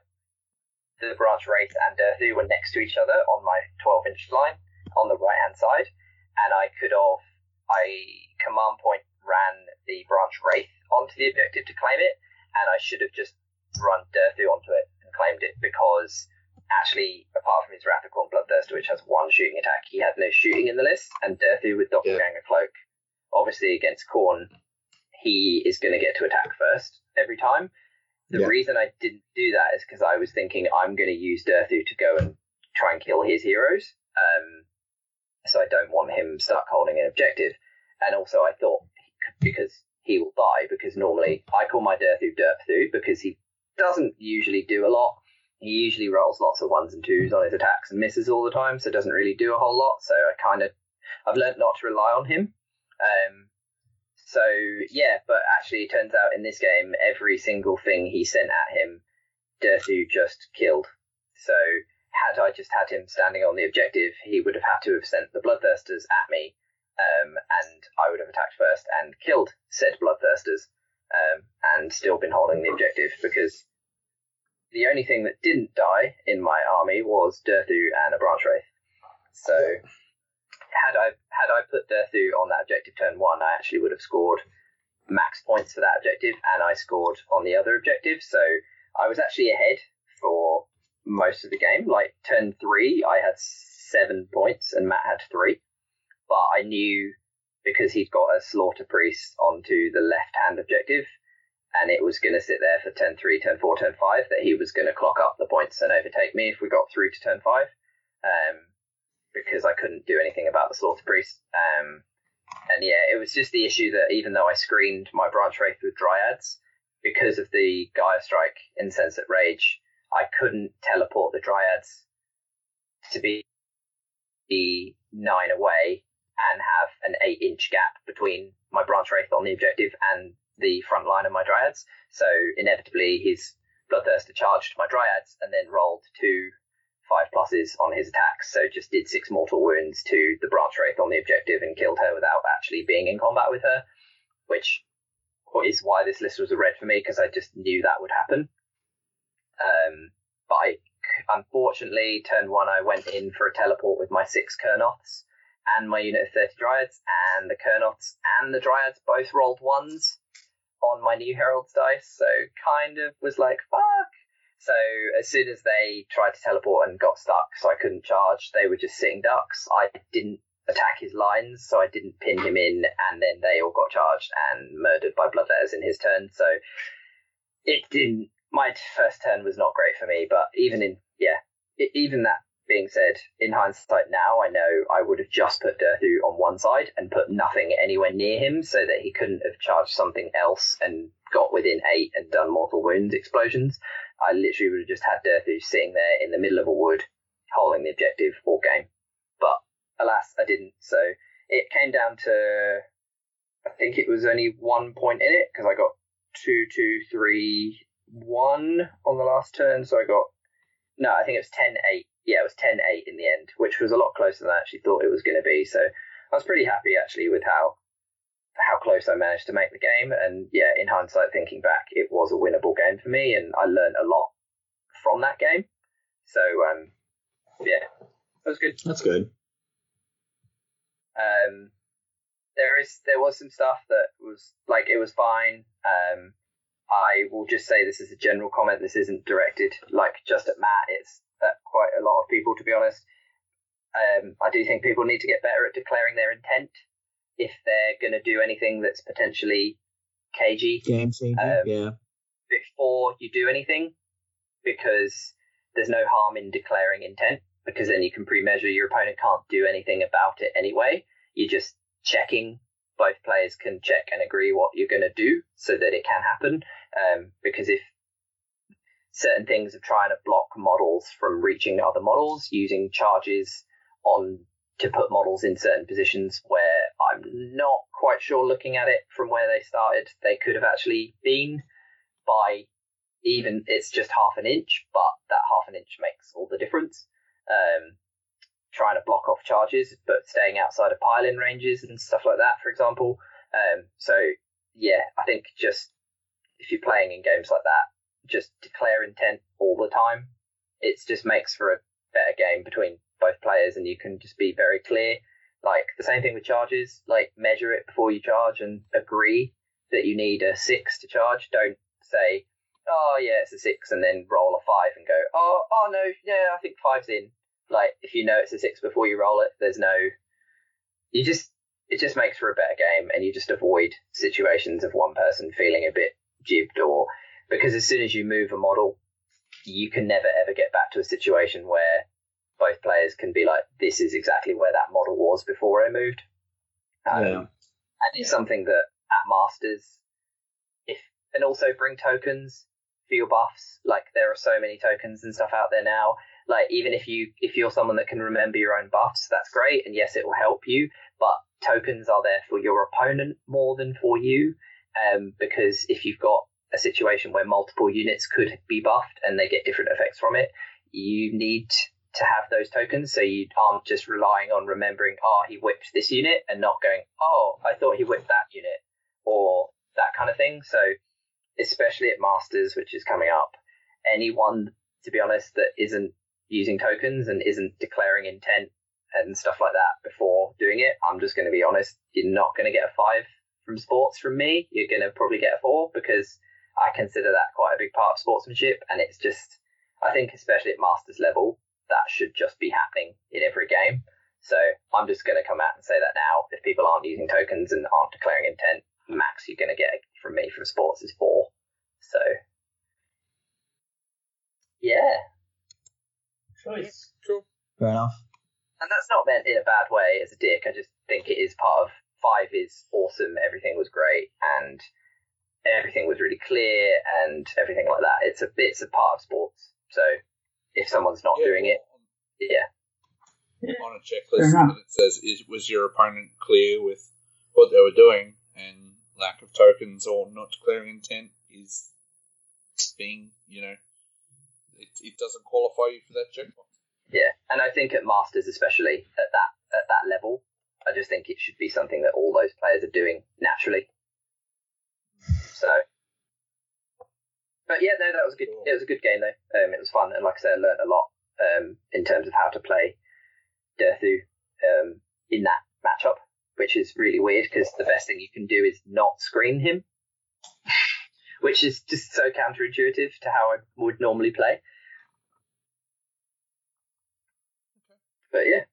the Branch Wraith and Durthu were next to each other on my 12 inch line on the right hand side, and I could have, I command point ran the Branch Wraith onto the objective to claim it, and I should have just run Durthu onto it and claimed it because actually, apart from his Wrath of Khorne Bloodthirster, which has one shooting attack, he had no shooting in the list, and Durthu with Doctor Doppelganger Cloak, obviously against Khorne, he is going to get to attack first every time. The Yeah. reason I didn't do that is because I was thinking I'm going to use Durthu to go and try and kill his heroes. Um, so I don't want him stuck holding an objective. And also, I thought because he will die, because normally I call my Durthu Derpthu because he doesn't usually do a lot. He usually rolls lots of ones and twos on his attacks and misses all the time, so doesn't really do a whole lot. So I kind of I've learnt not to rely on him. Um, so yeah, but actually, it turns out in this game, every single thing he sent at him, Durthu just killed. So had I just had him standing on the objective, he would have had to have sent the bloodthirsters at me, um, and I would have attacked first and killed said bloodthirsters, um, and still been holding the objective because the only thing that didn't die in my army was Durthu and a branch wraith. So had I had I put Durthu on that objective turn one, I actually would have scored max points for that objective, and I scored on the other objective. So I was actually ahead for most of the game. Like turn three, I had seven points, and Matt had three. But I knew because he'd got a slaughter priest onto the left hand objective, and it was going to sit there for turn three, turn four, turn five, that he was going to clock up the points and overtake me if we got through to turn five. Um, because I couldn't do anything about the slaughter priest. Um, and yeah, it was just the issue that even though I screened my branch wraith with dryads, because of the Gaia Strike Insensate Rage, I couldn't teleport the dryads to be the nine away and have an eight inch gap between my branch wraith on the objective and the front line of my dryads. So inevitably his bloodthirster charged my dryads and then rolled two five pluses on his attacks. So just did six mortal wounds to the branch wraith on the objective and killed her without actually being in combat with her, which is why this list was a red for me because I just knew that would happen. Um, but I, unfortunately, turn one, I went in for a teleport with my six Kurnoths and my unit of 30 Dryads, and the Kurnoths and the Dryads both rolled ones on my new Herald's dice, so kind of was like, fuck. So as soon as they tried to teleport and got stuck, so I couldn't charge, they were just sitting ducks. I didn't attack his lines, so I didn't pin him in, and then they all got charged and murdered by bloodletters in his turn. So it didn't. My first turn was not great for me, but even in yeah, even that being said, in hindsight now, I know I would have just put Durthu on one side and put nothing anywhere near him so that he couldn't have charged something else and got within eight and done mortal wounds explosions. I literally would have just had Durthu sitting there in the middle of a wood, holding the objective all game. But alas, I didn't. So it came down to, I think it was only one point in it because I got two, two, three, one on the last turn. So I got, no, I think it was 10 8. Yeah, it was 10 8 in the end, which was a lot closer than I actually thought it was going to be. So I was pretty happy actually with how how close I managed to make the game. And yeah, in hindsight, thinking back, it was a winnable game for me, and I learned a lot from that game. So um, yeah, that was good. That's good. Um, there is there was some stuff that was like it was fine. Um, I will just say this is a general comment. This isn't directed like just at Matt. It's at quite a lot of people, to be honest. Um, I do think people need to get better at declaring their intent if they're going to do anything that's potentially cagey Game changing. Um, yeah. before you do anything, because there's no harm in declaring intent, because then you can pre-measure your opponent can't do anything about it anyway. You're just checking. Both players can check and agree what you're going to do so that it can happen. Um, because if certain things of trying to block models from reaching other models using charges on to put models in certain positions where I'm not quite sure looking at it from where they started, they could have actually been by even it's just half an inch, but that half an inch makes all the difference. Um, trying to block off charges, but staying outside of pile-in ranges and stuff like that, for example. Um, so yeah, I think just if you're playing in games like that, just declare intent all the time. It just makes for a better game between both players, and you can just be very clear. Like the same thing with charges, like measure it before you charge and agree that you need a six to charge. Don't say, oh yeah, it's a six, and then roll a five and go, oh oh no, yeah, I think five's in. Like if you know it's a six before you roll it, there's no. You just it just makes for a better game, and you just avoid situations of one person feeling a bit jibbed or because as soon as you move a model, you can never ever get back to a situation where both players can be like, this is exactly where that model was before I moved. Um, Yeah. And it's something that at Masters, if and also bring tokens for your buffs. Like there are so many tokens and stuff out there now. Like even if you if you're someone that can remember your own buffs, that's great, and yes, it will help you. But tokens are there for your opponent more than for you, um, because if you've got a situation where multiple units could be buffed and they get different effects from it, you need to have those tokens so you aren't just relying on remembering, oh, he whipped this unit and not going, oh, I thought he whipped that unit or that kind of thing. So, especially at Masters, which is coming up, anyone, to be honest, that isn't using tokens and isn't declaring intent and stuff like that before doing it. I'm just going to be honest, you're not going to get a five from sports from me. You're going to probably get a four because I consider that quite a big part of sportsmanship. And it's just, I think, especially at masters level, that should just be happening in every game. So I'm just going to come out and say that now. If people aren't using tokens and aren't declaring intent, max you're going to get from me from sports is four. So yeah, Choice. Cool. Fair enough. and that's not meant in a bad way as a dick. I just think it is part of five is awesome. Everything was great and everything was really clear and everything like that. It's a it's a part of sports. So if someone's not Yeah, doing it, yeah, on a checklist enough. and it says is was your opponent clear with what they were doing and lack of tokens or not declaring intent is being you know it, it doesn't qualify you for that checkbox yeah. And I think at masters, especially at that at that level, I just think it should be something that all those players are doing naturally. So, but yeah, no, that was a good. It was a good game though. Um, it was fun, and like I said, I learned a lot um, in terms of how to play Durthu um, in that matchup, which is really weird because the best thing you can do is not screen him, which is just so counterintuitive to how I would normally play. But yeah,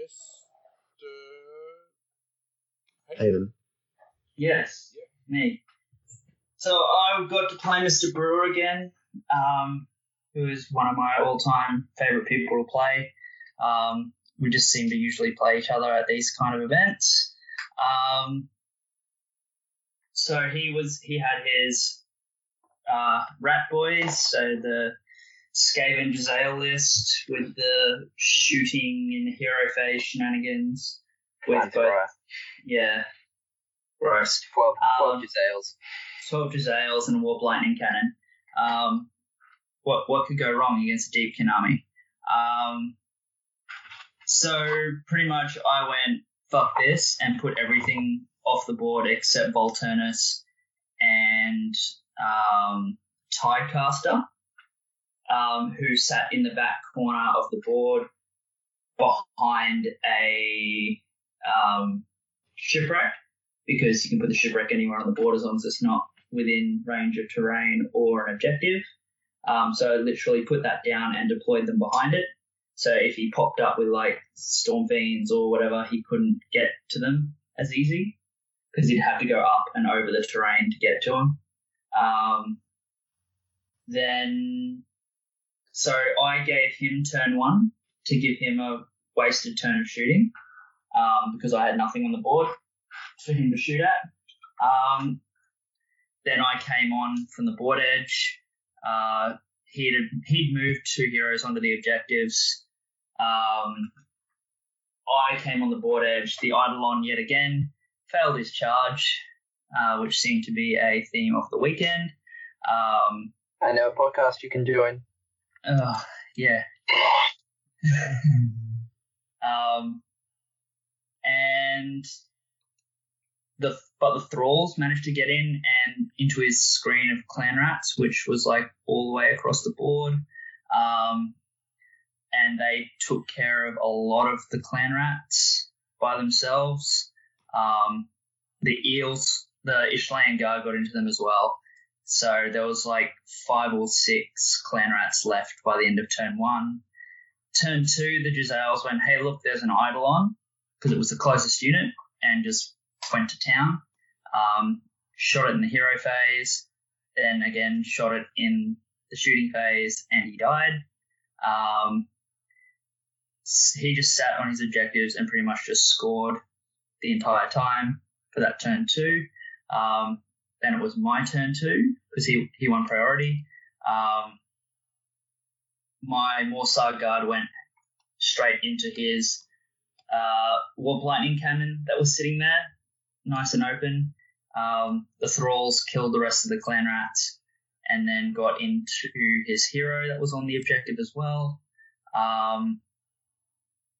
Mr. Hayden. Yes, me. So I got to play Mr. Brewer again, um, who is one of my all-time favorite people to play. Um, we just seem to usually play each other at these kind of events. Um, so he was he had his uh, Rat Boys, so the Skaven Jezzail list with the shooting and hero phase shenanigans with both yeah. Gross. 12, 12 Um, Jezzails. 12 Jezzails and a Warp Lightning Cannon. Um, what what could go wrong against a Deep Konami? Um, so pretty much I went fuck this and put everything off the board except Volturnus and um, Tidecaster, um, who sat in the back corner of the board behind a um, shipwreck because you can put the shipwreck anywhere on the board as long as it's not within range of terrain or an objective. Um, so I literally put that down and deployed them behind it. So if he popped up with like storm fiends or whatever, he couldn't get to them as easy because he'd have to go up and over the terrain to get to them. Um, then, so I gave him turn one to give him a wasted turn of shooting um, because I had nothing on the board for him to shoot at. Um, then I came on from the board edge. Uh, he'd he'd moved two heroes onto the objectives. Um, I came on the board edge. The Eidolon yet again failed his charge, uh, which seemed to be a theme of the weekend. Um, I know a podcast you can join. uh, yeah. um, and the but the thralls managed to get in and into his screen of clan rats, which was like all the way across the board. Um, and they took care of a lot of the clan rats by themselves. Um, the eels, the Ishlaen guard got into them as well. So there was like five or six clan rats left by the end of turn one. Turn two, the Jezzails went, hey, look, there's an Eidolon, because it was the closest unit, and just went to town. Um, shot it in the hero phase, then again shot it in the shooting phase, and he died. Um, he just sat on his objectives and pretty much just scored the entire time for that turn two. Um, then it was my turn two because he, he won priority. Um, my Morrsarr guard went straight into his uh, warp lightning cannon that was sitting there, nice and open. Um, the thralls killed the rest of the clan rats and then got into his hero that was on the objective as well. Um,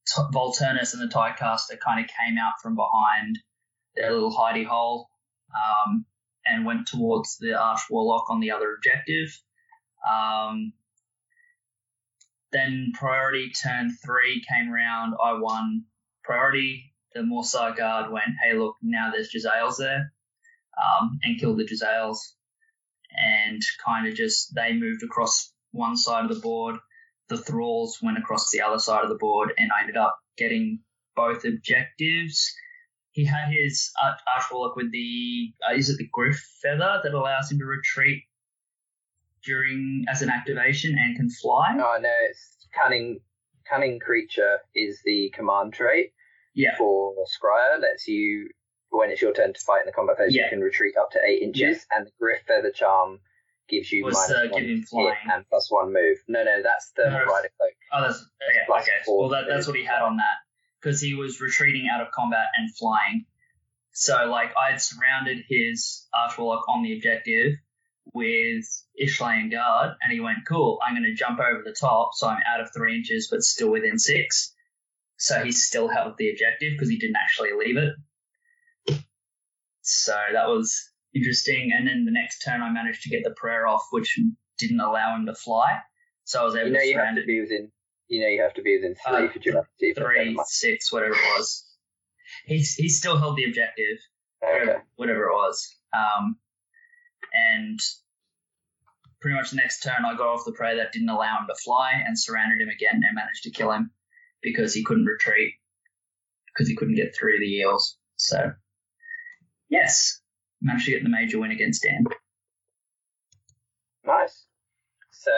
T- Volturnus and the Tidecaster kind of came out from behind their little hidey hole um, and went towards the Arch Warlock on the other objective. Um, then priority turn three came around. I won priority. The Morrsarr guard went, hey, look, now there's Jezzails there, um, and killed the Jezzails. And kind of just, they moved across one side of the board. The Thralls went across the other side of the board, and I ended up getting both objectives. He had his Arch with the, uh, is it the Gryph Feather that allows him to retreat during as an activation and can fly? Oh no, it's cunning. Cunning creature is the command trait Yeah. for Skryre. Lets you when it's your turn to fight in the combat phase, Yeah. you can retreat up to eight inches, and the Gryph Feather Charm gives you Was, minus uh, one hit flying. and plus one move. No, no, that's the No. Rider Cloak. Oh, that's yeah. Okay. Well, that, that's what he had on that because he was retreating out of combat and flying. So, like, I had surrounded his Arch Warlock on the objective with Ishlaen Guard, and he went, "Cool, I'm going to jump over the top, so I'm out of three inches, but still within six. So he still held the objective because he didn't actually leave it. So that was interesting. And then the next turn, I managed to get the prayer off, which didn't allow him to fly. So I was able You know to you have surround to it be within. You know you have to be within three Uh, for durability. three, six, whatever it was. He's he still held the objective, Okay. whatever, whatever it was. Um, and pretty much the next turn, I got off the prey that didn't allow him to fly and surrounded him again and managed to kill him because he couldn't retreat because he couldn't get through the eels. So, yes, managed to get the major win against Dan. Nice. So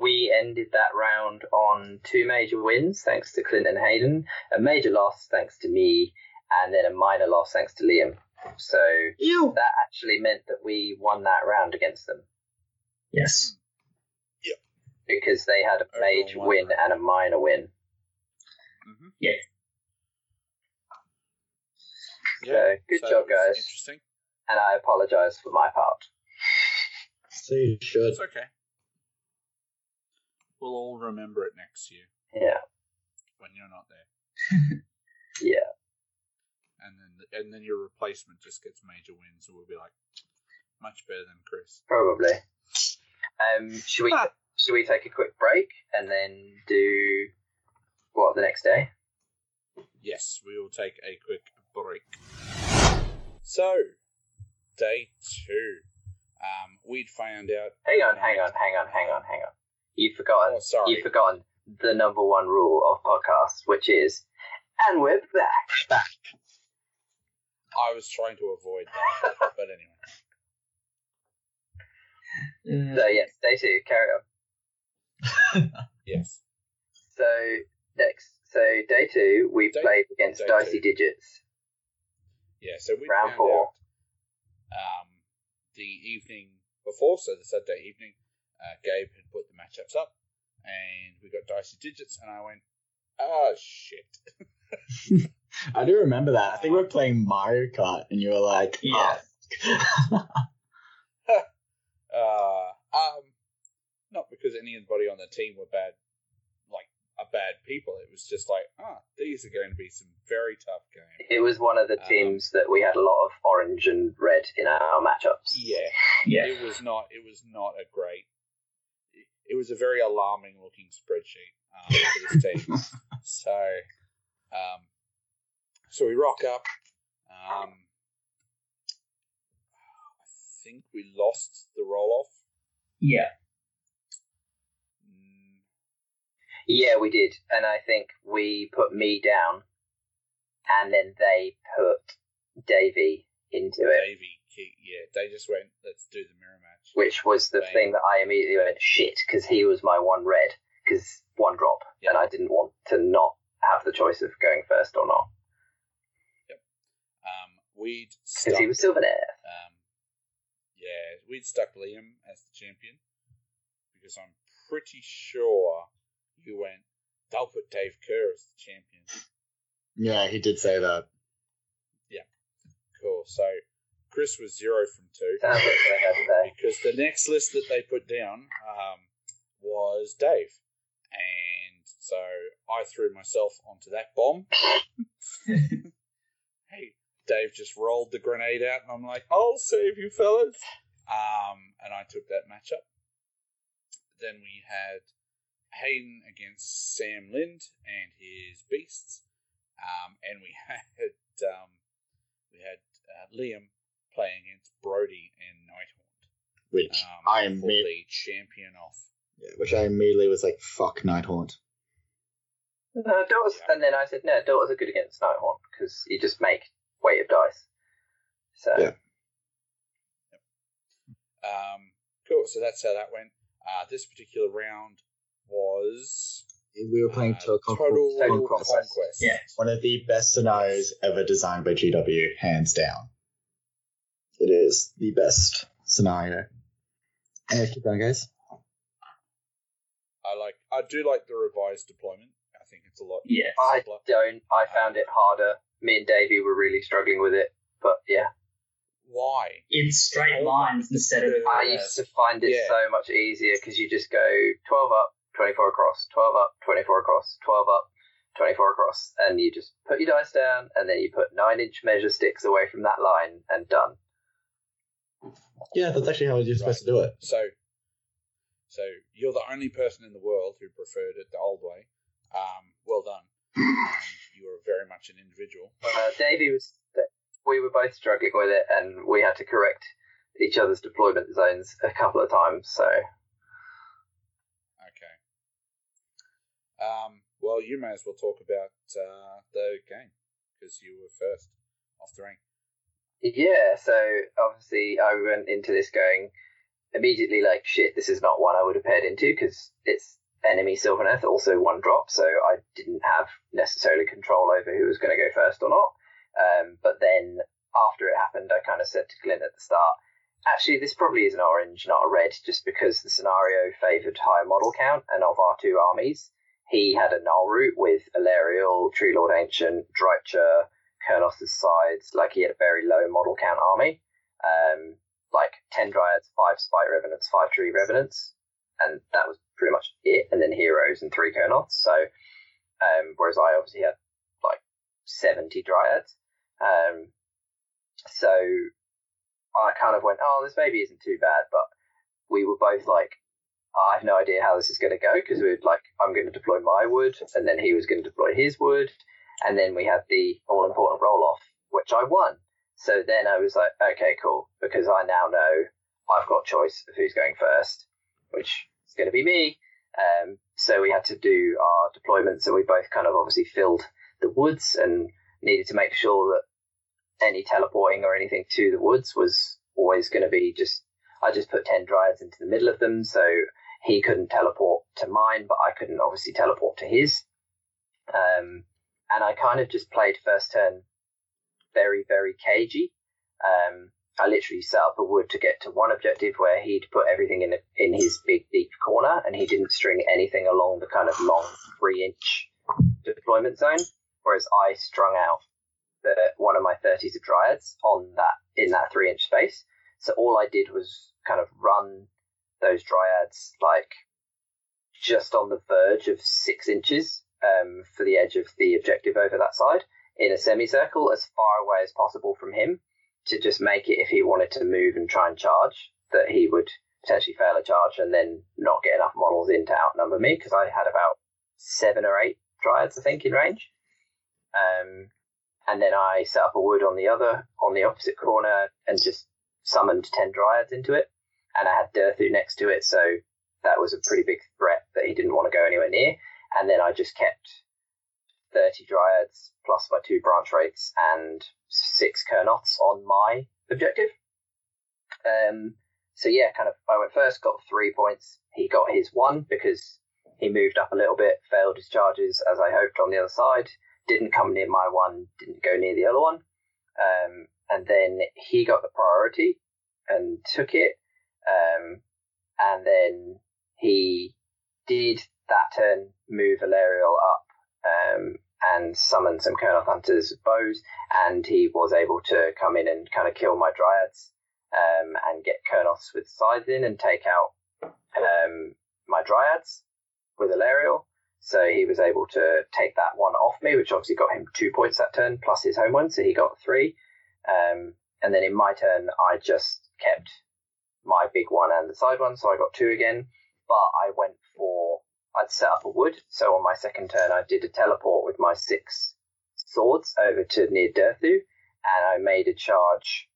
we ended that round on two major wins, thanks to Clint and Hayden, a major loss thanks to me, and then a minor loss thanks to Liam. So Ew. that actually meant that we won that round against them Yes. because they had a major win and a minor win. Mhm. Yeah. So, good so job, guys. Interesting. And I apologise for my part. So you should. It's okay. We'll all remember it next year Yeah, when you're not there, yeah. and then and then your replacement just gets major wins, and we'll be like, much better than Chris. Probably. Um, should we should we take a quick break and then do what the next day? Yes, we will take a quick break. So, day two. Um, we'd found out. Hang on, hang on, hang on, hang on, hang on. You've forgotten. Oh, sorry. You've forgotten the number one rule of podcasts, which is, and we're back. Back. I was trying to avoid that, but anyway. Uh, So yes, day two. Carry on. Yes. So next, so day two, we Day- played against Dicey two. Digits. Yeah, so we Round four. out um, the evening before, so the Saturday evening, uh, Gabe had put the matchups up, and we got dicey digits, and I went, oh shit. I do remember that. I think we were playing Mario Kart, and you were like, Yeah. "Oh." Uh, um, not because anybody on the team were bad, like a bad people. It was just like, ah, these are going to be some very tough games. It was one of the Um, teams that we had a lot of orange and red in our matchups. Yeah, yeah. it was not. It was not a great. It, it was a very alarming looking spreadsheet um, for this team. so, um, so we rock up. Um, I think we lost the roll off. Yeah. Mm, Yeah, we did, and I think we put me down, and then they put Davey into it, Davey, yeah, they just went, let's do the mirror match. which was the Bang. thing that I immediately went shit because he was my one red because one drop, Yeah. and I didn't want to not have the choice of going first or not Um, we'd because he was Sylvaneth. um, yeah, we'd stuck Liam as the champion because I'm pretty sure you went, they'll put Dave Kerr as the champion. yeah, he did say that. Yeah, cool. So Chris was zero from two Sounds like something I today. because the next list that they put down um, was Dave. And so I threw myself onto that bomb. hey, Dave just rolled the grenade out, and I'm like, I'll save you, fellas. Um, and I took that matchup. Then we had Hayden against Sam Lind and his beasts, um, and we had um, we had uh, Liam playing against Brody and Nighthaunt. Which Um, I am me- the champion off. yeah, which I immediately was like, fuck Nighthaunt. No, daughters, and then I said, no, daughters are good against Nighthaunt because you just make weight of dice. So Yeah. Um, cool. So that's how that went. Uh, this particular round was We were playing uh, Total Total Conquest. Conquest. Yeah. One of the best scenarios ever designed by GW, hands down. It is the best scenario. Keep going, guys. I like. I do like the revised deployment. I think it's a lot. Yeah, I don't. I found it harder. Me and Davey were really struggling with it, but yeah, Why? It's straight Oh, lines instead of. I used to find it Yeah. so much easier because you just go 12 up, 24 across, 12 up, 24 across, 12 up, 24 across, and you just put your dice down, and then you put nine inch measure sticks away from that line, and done. Yeah, that's actually how you're supposed to do it. So, so you're the only person in the world who preferred it the old way. Um, well done. Um, you are very much an individual. Uh, Davey was. We were both struggling with it, and we had to correct each other's deployment zones a couple of times. So Okay. Um, well, you may as well talk about uh, the game because you were first off the rank. Yeah, so obviously I went into this going immediately like, shit, this is not one I would have paired into because it's enemy Sylvaneth, also one drop, so I didn't have necessarily control over who was going to go first or not. Um, but then after it happened, I kind of said to Clint at the start, actually, this probably is an orange, not a red, just because the scenario favoured higher model count, and of our two armies, he had a null route with Alarielle, Tree Lord Ancient, Drycha, Kurnoth scythes, like he had a very low model count army. Um, like 10 Dryads, 5 Spite Revenants, 5 Tree Revenants, and that was pretty much it. And then Heroes and 3 Kurnoths. So, um, whereas I obviously had like 70 Dryads. Um, so I kind of went, oh, this maybe isn't too bad, but we were both like, I have no idea how this is going to go because we were like, I'm going to deploy my wood, and then he was going to deploy his wood, and then we had the all important roll off, which I won. So then I was like, okay, cool, because I now know I've got choice of who's going first, which is going to be me. Um, so we had to do our deployments, and we both kind of obviously filled the woods and needed to make sure that any teleporting or anything to the woods was always going to be just. I just put ten dryads into the middle of them, so he couldn't teleport to mine, but I couldn't obviously teleport to his. Um, and I kind of just played first turn very, very cagey. Um, I literally set up a wood to get to one objective where he'd put everything in in his big deep corner, and he didn't string anything along the kind of long three inch deployment zone. Whereas I strung out the one of my thirties of dryads on that in that three inch space. So all I did was kind of run those dryads like just on the verge of six inches um, for the edge of the objective over that side in a semicircle as far away as possible from him to just make it if he wanted to move and try and charge that he would potentially fail a charge and then not get enough models in to outnumber me because I had about seven or eight dryads I think in range. Um, and then I set up a wood on the other on the opposite corner and just summoned ten dryads into it and I had Durthu next to it, so that was a pretty big threat that he didn't want to go anywhere near. And then I just kept 30 Dryads plus my two branch wraiths and six Kurnoths on my objective. Um, so yeah, kind of, I went first, got three points. He got his one because he moved up a little bit, failed his charges as I hoped on the other side, didn't come near my one, didn't go near the other one. Um, and then he got the priority and took it. Um, and then he did that turn move Alarielle up um, and summon some Kurnoth Hunters bows, and he was able to come in and kind of kill my Dryads um, and get Kurnoths with scythes in and take out um, my Dryads with Alarielle. So he was able to take that one off me, which obviously got him two points that turn plus his home one, so he got three. Um, and then in my turn, I just kept my big one and the side one, so I got two again. But I went for I'd set up a wood, so on my second turn I did a teleport with my six swords over to near Durthu, and I made a charge,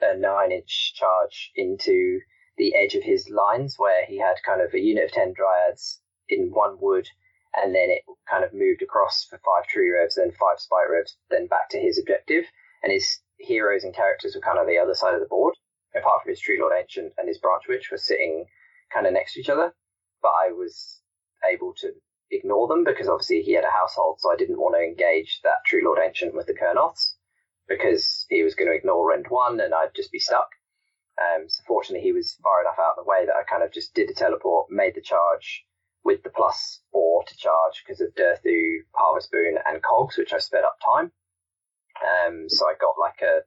a nine inch charge into the edge of his lines where he had kind of a unit of ten dryads in one wood, and then it kind of moved across for five tree revs, then five spite revs, then back to his objective, and his heroes and characters were kind of the other side of the board apart from his Tree Lord Ancient and his Branch Witch, were sitting kind of next to each other. But I was able to ignore them because obviously he had a household, so I didn't want to engage that Tree Lord Ancient with the Kurnoths because he was going to ignore Rend 1 and I'd just be stuck. Um, so fortunately, he was far enough out of the way that I kind of just did a teleport, made the charge with the plus four to charge because of Durthu, Harvest Boon, and Cogs, which I sped up time. Um, so I got like a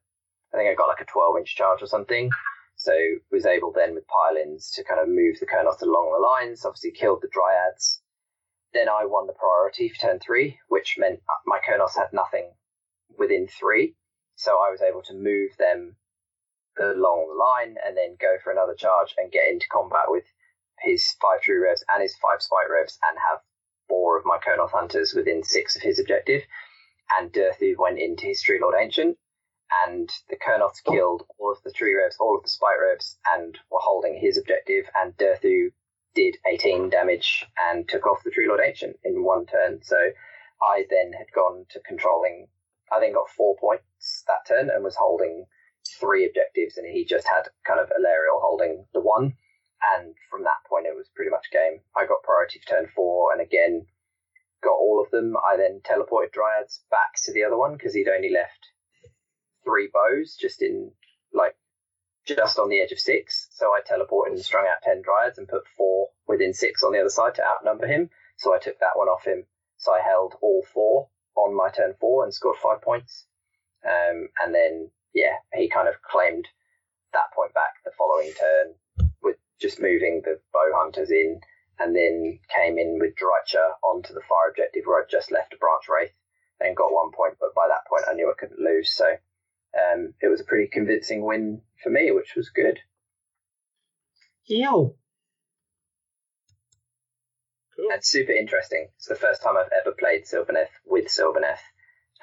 I think I got like a 12 inch charge or something. So was able then with pile-ins to kind of move the Kurnoth along the lines. Obviously killed the Dryads. Then I won the priority for turn three, which meant my Kurnoth had nothing within three. So I was able to move them along the line and then go for another charge and get into combat with his five true revs and his five spite revs and have four of my Kurnoth hunters within six of his objective. And Durthu went into his Tree Lord Ancient and the Kurnoths killed all of the tree revs, all of the spite revs, and were holding his objective. And Durthu did 18 damage and took off the Tree Lord Ancient in one turn. So I then had gone to controlling. I then got four points that turn and was holding three objectives, and he just had kind of Alarielle holding the one. And from that point, it was pretty much game. I got priority for turn four, and again got all of them. I then teleported Dryads back to the other one because he'd only left three bows just in like just on the edge of six. So I teleported and strung out ten dryads and put four within six on the other side to outnumber him. So I took that one off him. So I held all four on my turn four and scored five points. Um, and then yeah, he kind of claimed that point back the following turn with just moving the bow hunters in, and then came in with Drycha onto the fire objective where I'd just left a branch wraith and got one point. But by that point, I knew I couldn't lose. So um, it was a pretty convincing win for me, which was good. Yo. Cool. And super interesting. It's the first time I've ever played Sylvaneth with Sylvaneth,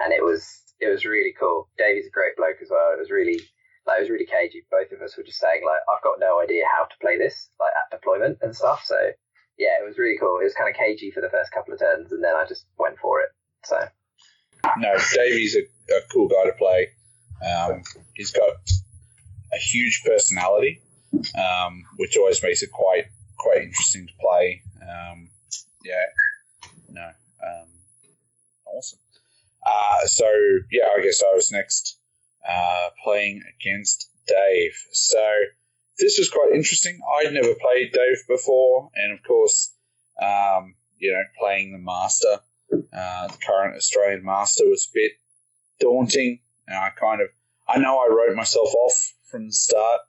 and it was it was really cool. Davey's a great bloke as well. It was really like it was really cagey. Both of us were just saying like I've got no idea how to play this like at deployment and stuff. So yeah, it was really cool. It was kind of cagey for the first couple of turns, and then I just went for it. So No, Davey's a, a cool guy to play. Um, he's got a huge personality, um, which always makes it quite quite interesting to play. Um, yeah, no, um, awesome. Uh, so yeah, I guess I was next uh, playing against Dave. So this was quite interesting. I'd never played Dave before, and of course, um, you know, playing the master, uh, the current Australian master, was a bit daunting. And I kind of, I know I wrote myself off from the start,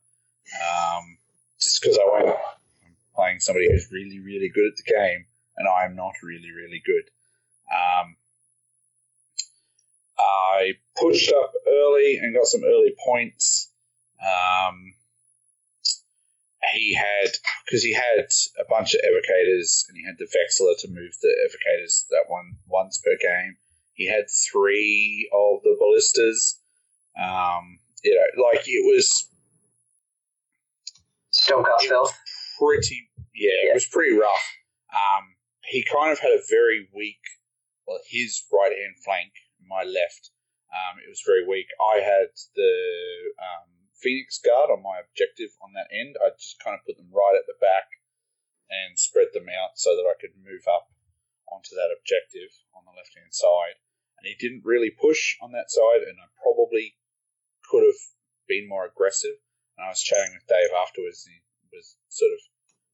um, just because I went I'm playing somebody who's really, really good at the game, and I am not really, really good. Um, I pushed up early and got some early points. Um, he had because he had a bunch of evocators and he had the Vexillor to move the evocators that one once per game. He had three of the ballistas. Um, you know, like it was Filth. pretty yeah, Yeah. it was pretty rough. Um, he kind of had a very weak, well, his right hand flank, my left. Um, it was very weak. I had the um, Phoenix Guard on my objective on that end. I just kind of put them right at the back and spread them out so that I could move up onto that objective on the left hand side. And he didn't really push on that side, and I probably could have been more aggressive. And I was chatting with Dave afterwards, and he was sort of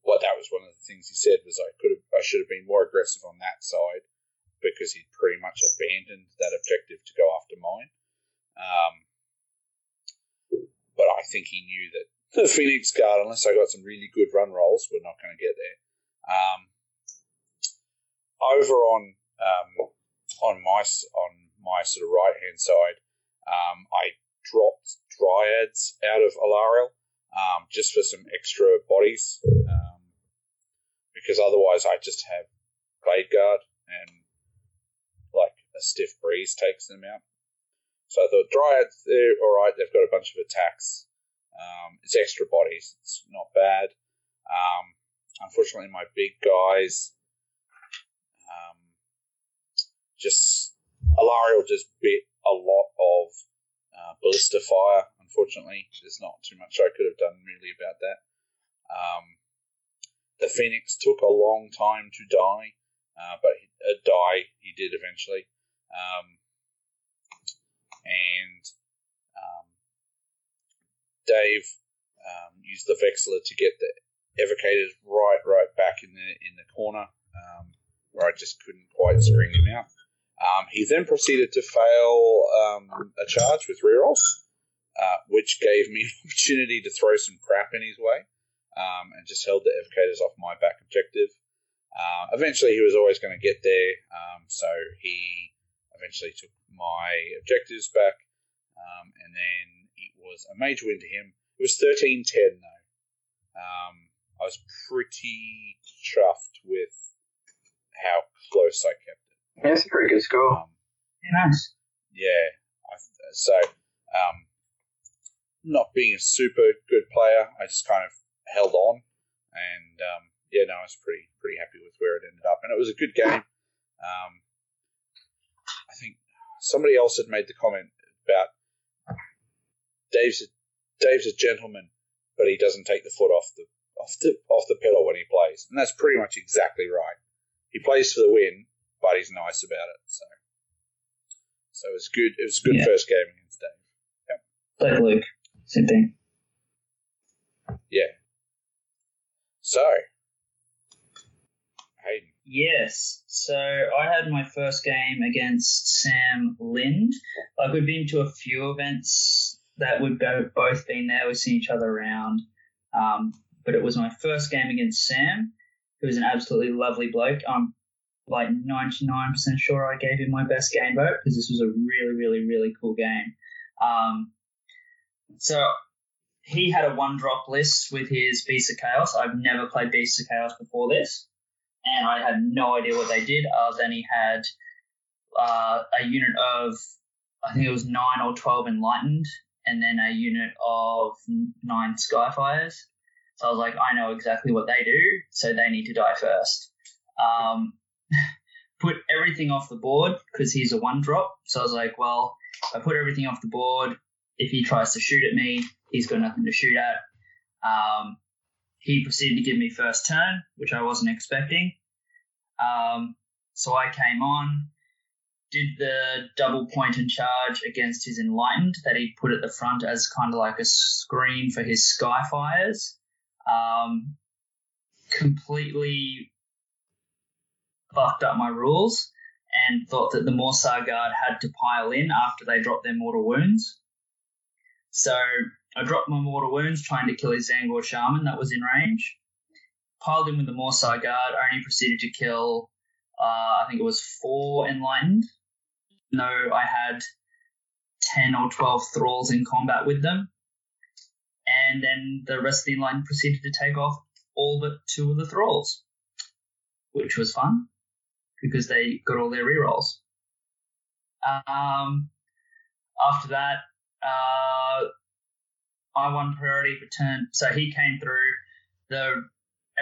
well, that was one of the things he said was I could have, I should have been more aggressive on that side because he'd pretty much abandoned that objective to go after mine. Um, but I think he knew that the Phoenix Guard, unless I got some really good run rolls, we're not going to get there. Um, over on um, on my on my sort of right hand side, um, I dropped Dryads out of Alarielle um, just for some extra bodies. Um, because otherwise, I just have Blade Guard and like a stiff breeze takes them out. So I thought Dryads, they're all right. They've got a bunch of attacks. Um, it's extra bodies. It's not bad. Um, unfortunately, my big guys um, just Alarielle just bit a lot of uh, ballista fire. Unfortunately, there's not too much I could have done really about that. Um, the Phoenix took a long time to die, uh, but uh, die he did eventually. Um, and um, Dave um, used the Vexillor to get the Evocators right, right back in the in the corner um, where I just couldn't quite screen him out. Um, he then proceeded to fail um, a charge with rerolls, uh, which gave me an opportunity to throw some crap in his way um, and just held the evocators off my back objective. Uh, eventually, he was always going to get there, um, so he eventually took my objectives back, um, and then it was a major win to him. It was 13 10, though. Um, I was pretty chuffed with how close I kept. Yeah, it's a pretty good score. Um, Yeah, nice. yeah, I, so um, not being a super good player, I just kind of held on, and um, yeah, no, I was pretty pretty happy with where it ended up, and it was a good game. Um, I think somebody else had made the comment about Dave's a, Dave's a gentleman, but he doesn't take the foot off the off the off the pedal when he plays, and that's pretty much exactly right. He plays for the win, but he's nice about it. So, so it was good. It was a good Yeah. first game against Dave. Like Luke, same thing. Yeah. So, Hayden. Yes. So I had my first game against Sam Lind. Like we've been to a few events that we've both been there. We've seen each other around. Um, but it was my first game against Sam, who was an absolutely lovely bloke. I'm like 99% sure I gave him my best game vote because this was a really, really, really cool game. Um, so he had a one drop list with his Beast of Chaos. I've never played Beast of Chaos before this and I had no idea what they did other than he had uh, a unit of, I think it was nine or 12 enlightened, and then a unit of nine skyfires. So I was like, I know exactly what they do, so they need to die first. Um, put everything off the board because he's a one drop. So I was like, well, I put everything off the board. If he tries to shoot at me, he's got nothing to shoot at. Um, he proceeded to give me first turn, which I wasn't expecting. Um, so I came on, did the double point and charge against his enlightened that he put at the front as kind of like a screen for his skyfires. Um, completely fucked up my rules and thought that the Morrsarr Guard had to pile in after they dropped their mortal wounds. So I dropped my mortal wounds trying to kill his Tzaangor Shaman that was in range. Piled in with the Morrsarr Guard, only proceeded to kill, uh, I think it was four Enlightened. No, I had 10 or 12 Thralls in combat with them. And then the rest of the Enlightened proceeded to take off all but two of the Thralls, which was fun because they got all their rerolls. Um, after that, uh, I won priority return. So he came through. The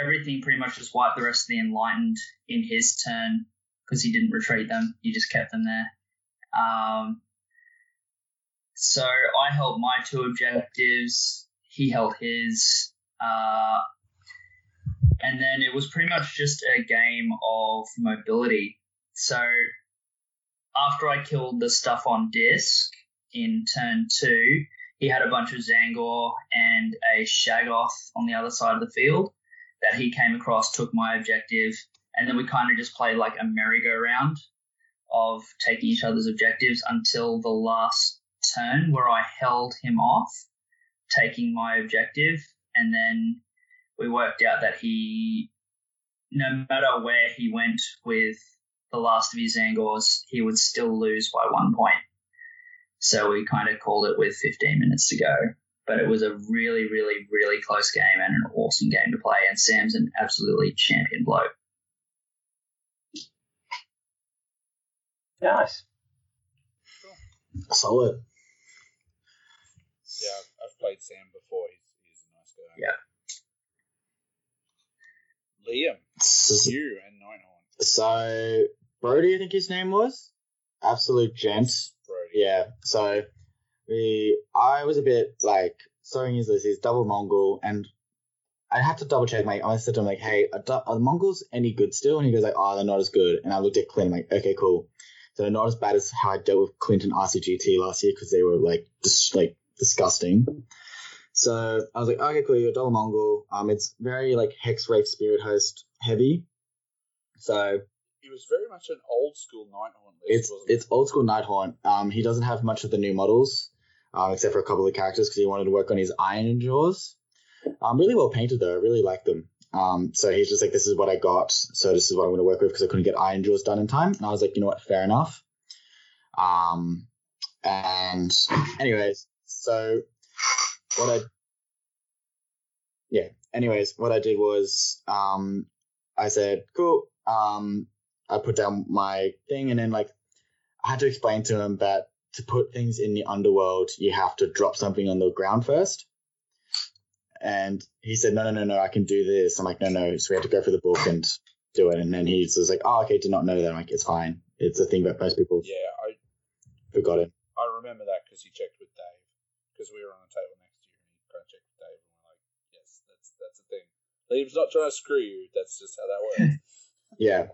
everything pretty much just wiped the rest of the enlightened in his turn because he didn't retreat them. He just kept them there. Um, so I held my two objectives. He held his. Uh, and then it was pretty much just a game of mobility. So after I killed the stuff on disc in turn two, he had a bunch of Tzaangor and a Shaggoth on the other side of the field that he came across, took my objective, and then we kind of just played like a merry-go-round of taking each other's objectives until the last turn where I held him off, taking my objective, and then we worked out that he, no matter where he went with the last of his Tzaangors, he would still lose by one point. So we kind of called it with 15 minutes to go. But it was a really, really, really close game and an awesome game to play. And Sam's an absolutely champion bloke. Nice. Solid. Yeah, I've, I've played Sam before. He's, he's a nice guy. Yeah. Liam, you and Nighthaunt. So Brody, I think his name was. Absolute gent. Brody. Yeah. So we, I was a bit like, so he's this, he's double Mourngul, and I had to double check. My, I said to him like, "Hey, are, du- are the Mournguls any good still?" And he goes like, "Oh, they're not as good." And I looked at Clint, I'm like, "Okay, cool." So they're not as bad as how I dealt with Clinton RCGT last year because they were like just like disgusting. So I was like, "Okay, cool. You're a double Mourngul. Um, it's very like Hex Wraith Spirit Host heavy." So He was very much an old school Nighthaunt list, it's it's old school Nighthaunt. Um, he doesn't have much of the new models, um, except for a couple of characters because he wanted to work on his Ironjawz. Um, really well painted though. I really like them. Um, so he's just like, this is what I got. So this is what I'm going to work with because I couldn't get Ironjawz done in time. And I was like, you know what? Fair enough. Um, and anyways, so what I yeah. Anyways, what I did was um, I said, cool. Um, I put down my thing, and then like I had to explain to him that to put things in the underworld, you have to drop something on the ground first. And he said, no, no, no, no, I can do this. I'm like, no, no. So we had to go for the book and do it. And then he was like, oh, okay, did not know that. I'm like, it's fine. It's a thing that most people Yeah, I forgot it. I remember that because he checked with Dave because we were on the table next to you and he kind of checked with Dave and we're like, yes, that's that's a thing. Liam's not trying to screw you. That's just how that works. Yeah.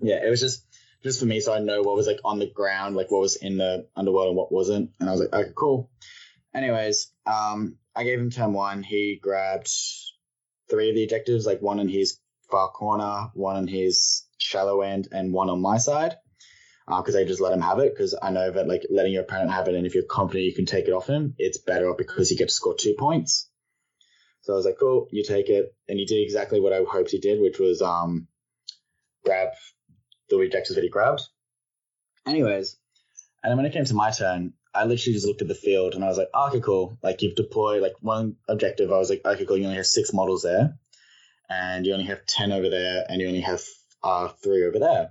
Yeah, it was just just for me so I know what was like on the ground, like what was in the underworld and what wasn't. And I was like, okay, cool. Anyways, um, I gave him turn one. He grabbed three of the objectives, like one in his far corner, one in his shallow end, and one on my side. Because I just let him have it, because I know that like letting your opponent have it, and if you're confident you can take it off him, it's better because you get to score two points. So I was like, cool, you take it, and he did exactly what I hoped he did, which was um grab the objectives that he grabbed. Anyways, and when it came to my turn, I literally just looked at the field and I was like, oh, okay, cool. Like you've deployed like one objective. I was like, okay, cool. You only have six models there, and you only have ten over there, and you only have uh, three over there.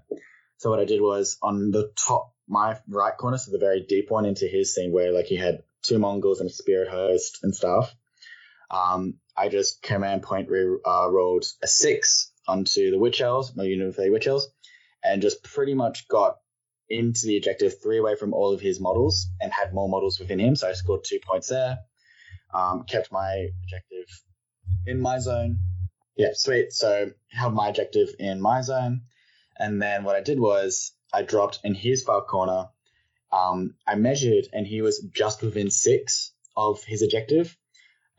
So what I did was on the top, my right corner, so the very deep one into his thing where like he had two Mournguls and a Spirit Host and stuff. Um, I just command point re- uh, rolled a six onto the Witch Elves, my unit of the Witch Elves, and just pretty much got into the objective three away from all of his models and had more models within him. So I scored two points there. Um, kept my objective in my zone. Yeah, sweet. So held my objective in my zone. And then what I did was I dropped in his far corner. Um, I measured and he was just within six of his objective.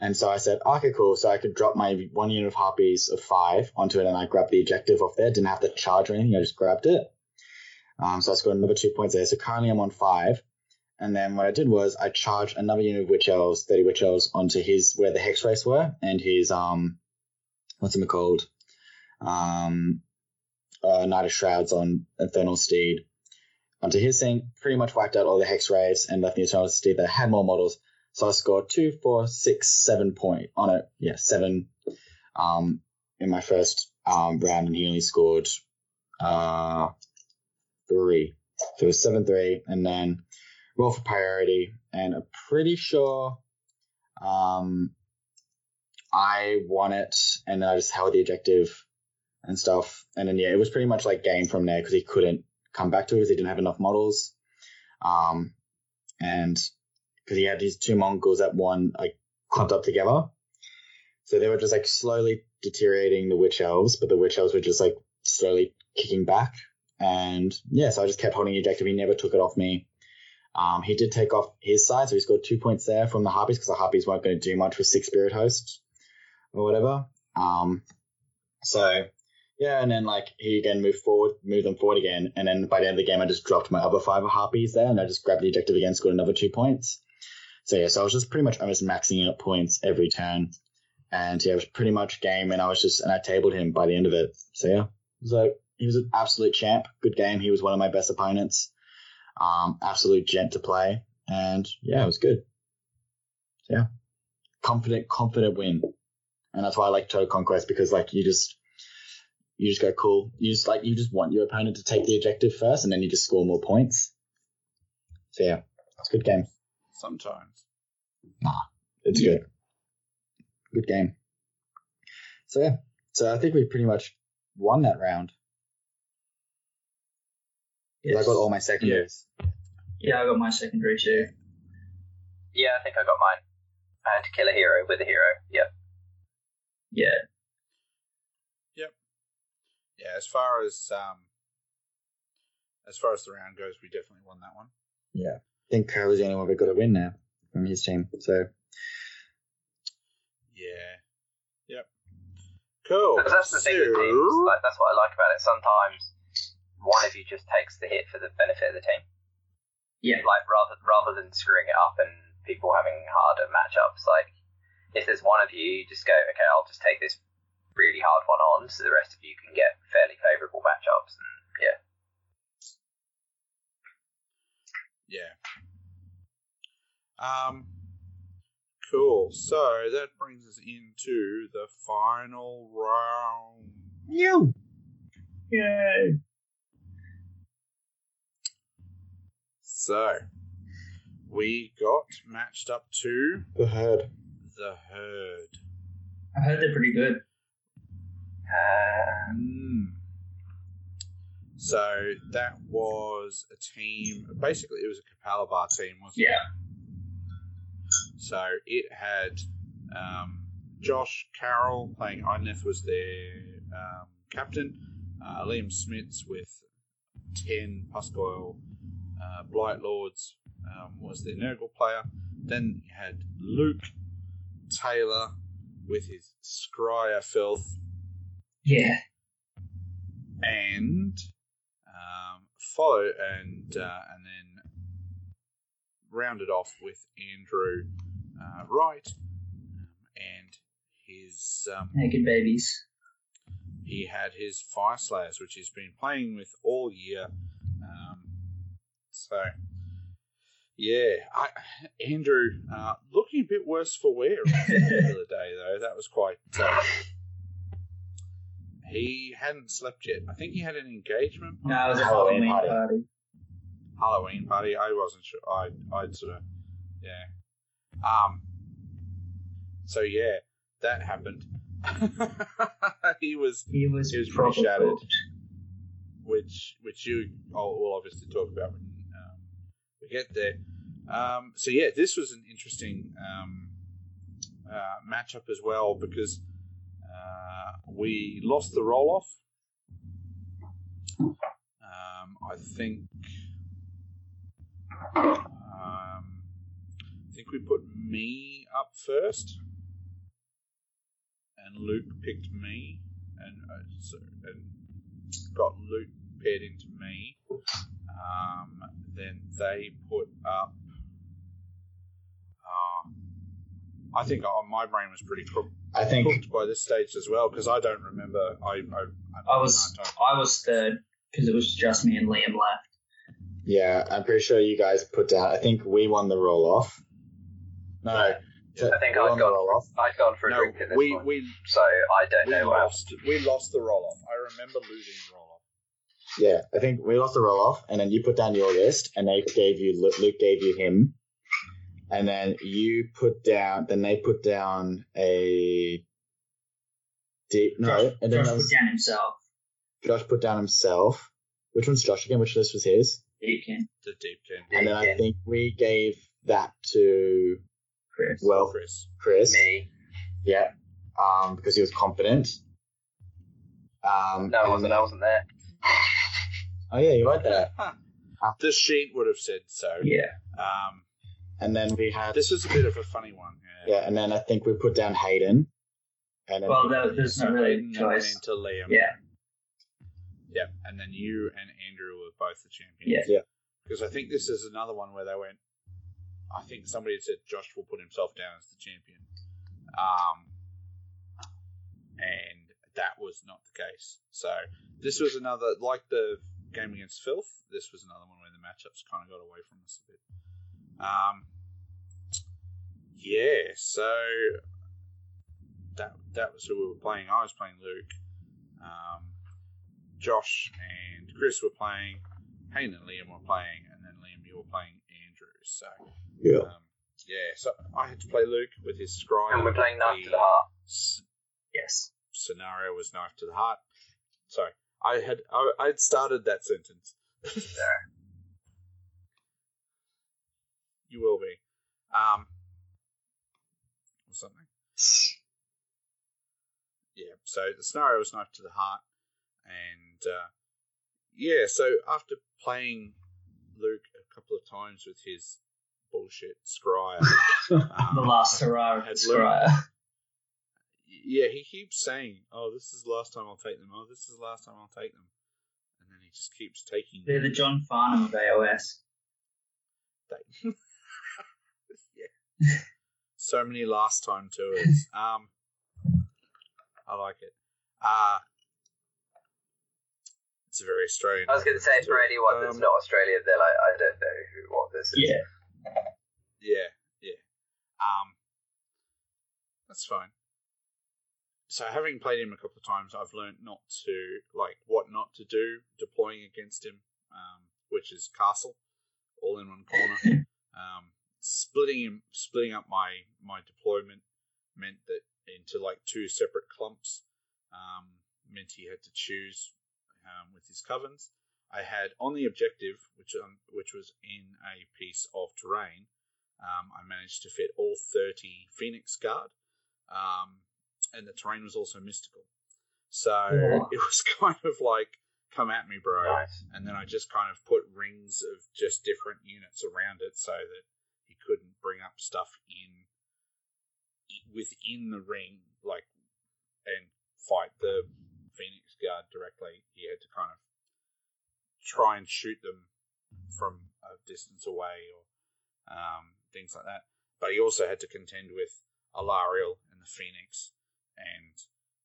And so I said, okay, cool. So I could drop my one unit of harpies of five onto it and I grabbed the objective off there. Didn't have to charge or anything. I just grabbed it. Um, so I scored another two points there. So currently I'm on five. And then what I did was I charged another unit of witch elves, 30 witch elves, onto his, where the Hexwraiths were and his, um, what's it called? Um, uh, Knight of Shrouds on Infernal Steed onto his thing. Pretty much wiped out all the Hexwraiths and left the Infernal Steed that had more models. So I scored two, four, six, seven point on it. Yeah, seven um, in my first um, round, and he only scored uh, three. So it was seven three, and then roll for priority. And I'm pretty sure um, I won it, and I just held the objective and stuff. And then yeah, it was pretty much like game from there because he couldn't come back to it because he didn't have enough models. Um, and because he had these two Mournguls that one like clumped up together. So they were just like slowly deteriorating the witch elves, but the witch elves were just like slowly kicking back. And yeah, so I just kept holding the objective. He never took it off me. Um, he did take off his side, so he scored two points there from the Harpies because the Harpies weren't going to do much with six Spirit Hosts or whatever. Um, so yeah, and then like he again moved forward, moved them forward again, and then by the end of the game, I just dropped my other five Harpies there, and I just grabbed the objective again, scored another two points. So yeah, so I was just pretty much almost maxing out points every turn, and yeah, it was pretty much game, and I was just and I tabled him by the end of it. So yeah, so he was an absolute champ. Good game. He was one of my best opponents. Um, absolute gent to play. and yeah, it was good. So, yeah, confident, confident win, and that's why I like Total Conquest because like you just you just go cool. You just like you just want your opponent to take the objective first, and then you just score more points. So yeah, it's a good game. Sometimes. Nah, It's good. Good game. So yeah, so I think we pretty much won that round. 'Cause I got all my secondaries. Yeah, I got my secondary too. Yeah, I think I got mine. I had to kill a hero with a hero. Yep. Yeah. Yep. Yeah, as far as um, as far as the round goes, we definitely won that one. I think Kyle is the only one that got a win now from his team. So Yeah. Yep. Cool. Because that's the thing with teams. Like that's what I like about it. Sometimes one of you just takes the hit for the benefit of the team. Yeah. Like rather rather than screwing it up and people having harder matchups. Like if there's one of you, you just go, okay, I'll just take this really hard one on, so the rest of you can get fairly favourable matchups. And yeah, Yeah. Um. Cool. So that brings us into the final round. you. Yay. So we got matched up to The herd. the herd. I heard they're pretty good. Mm. So that was a team. Basically, it was a Capalaba team, wasn't it? Yeah. So it had um, Josh Carroll playing Idoneth was their um, captain. Uh, Liam Smits with 10 Pusgoyle uh, Blight Lords um, was their Nurgle player. Then you had Luke Taylor with his Skryre Filth Yeah. and follow and uh, and then rounded off with Andrew uh, Wright um, and his um, Naked babies. he had his Fire Slayers, which he's been playing with all year. Um, so yeah, I, Andrew uh, looking a bit worse for wear the other day though. That was quite. Uh, he hadn't slept yet. I think he had an engagement. party. No, it was a Halloween Halloween party. party. Halloween party. I wasn't sure. I I'd sort of yeah. Um. So yeah, that happened. he was, He was, He was pretty shattered. cooked. which which you will will obviously talk about when um, we get there. Um, so yeah, this was an interesting um, uh, matchup as well because we lost the roll off. Um, I think. Um, I think we put me up first, and Luke picked me, and uh, so and got Luke paired into me. Um, then they put up. Uh, I think uh, my brain was pretty crook- I think cooked by this stage as well because I don't remember. I I, I was I I was third because it was just me and Liam left. yeah, I'm pretty sure you guys put down. I think we won the roll off. No, I think I'd won the gone roll off. I'd gone for a no, drink at this we point, we so I don't we know what lost we lost the roll off. I remember losing the roll off. Yeah, I think we lost the roll off, and then you put down your list, and they gave you Luke Luke gave you him, and then you put down. Then they put down a. Deep, no, Josh, and then Josh that put down himself. Josh put down himself. Which one's Josh again? Which list was his? Deepkin, The deep. And then I think we gave that to Chris. well Chris. Chris. Me. Yeah, um, because he was confident. Um, No, I wasn't. I wasn't there. Oh yeah, you weren't there. the sheet would have said so. yeah. Um, And then we had this was a bit of a funny one. Yeah. yeah, and then I think we put down Hayden. And then Well, that, there's not really Hayden a then went choice. into Liam. Yeah. Yeah, and then you and Andrew were both the champions. Yeah. Yeah. Because I think this is another one where they went. I think somebody had said Josh will put himself down as the champion, um, and that was not the case. So this was another like the game against Filth. This was another one where the matchups kind of got away from us a bit. Um, yeah, so that that was who we were playing. I was playing Luke. Um, Josh and Chris were playing. Hayden and Liam were playing, and then Liam, you were playing Andrew. So Yeah. um, yeah, so I had to play Luke with his scribe, And we're playing knife to the heart. s- Yes. scenario was knife to the heart. Sorry, I had I, I'd started that sentence. You will be, um, or something. Yeah. So the scenario was knife to the heart, and uh, yeah. So after playing Luke a couple of times with his bullshit Skryre, um, The last hurrah had Skryre. yeah, he keeps saying, "Oh, this is the last time I'll take them. Oh, this is the last time I'll take them," and then he just keeps taking They're them. the John Farnham of AOS. They- yeah. so many last time tours. Um, I like it. Uh it's a very Australian. I was going to say for reference anyone that's Um, not Australian, they're like, I don't know who what this is. Yeah. Yeah, yeah. Um, that's fine. So, having played him a couple of times, I've learned not to like what not to do deploying against him, um, which is castle, all in one corner. um, splitting splitting up my my deployment meant that into like two separate clumps. Um, meant he had to choose um, with his covens. I had on the objective, which um, which was in a piece of terrain, um, I managed to fit all 30 Phoenix Guard, um, and the terrain was also mystical. So it was kind of like, come at me, bro. Nice. And then I just kind of put rings of just different units around it so that couldn't bring up stuff in within the ring, like, and fight the Phoenix Guard directly. He had to kind of try and shoot them from a distance away or um, things like that. But he also had to contend with Alarielle and the Phoenix and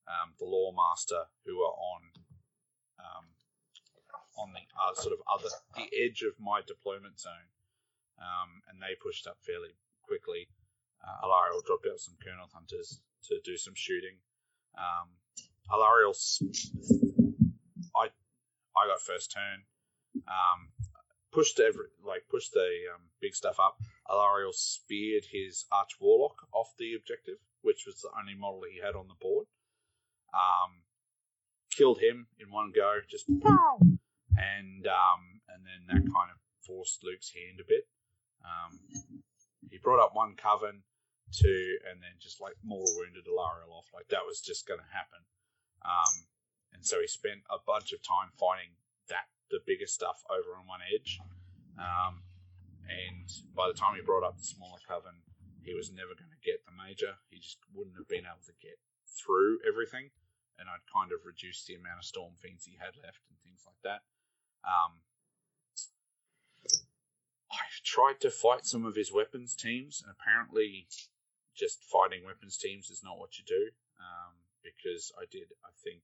um, the Loremaster, who are on um, on the uh, sort of other the edge of my deployment zone, um, and they pushed up fairly quickly. Uh, Alarielle dropped out some Kurnoth Hunters to do some shooting. Um, Alarielle, I I got first turn. Um, pushed every like pushed the um, big stuff up. Alarielle speared his Arch Warlock off the objective, which was the only model he had on the board. Um, killed him in one go, just and um, and then that kind of forced Luke's hand a bit. Um, he brought up one coven, two, and then just like mortal wounded Alarielle off. Like that was just going to happen. Um, and so he spent a bunch of time fighting that the bigger stuff over on one edge. Um, and by the time he brought up the smaller coven, he was never going to get the major. He just wouldn't have been able to get through everything. And I'd kind of reduced the amount of storm fiends he had left and things like that. Um, I've tried to fight some of his weapons teams, and apparently, just fighting weapons teams is not what you do. Um, because I did, I think,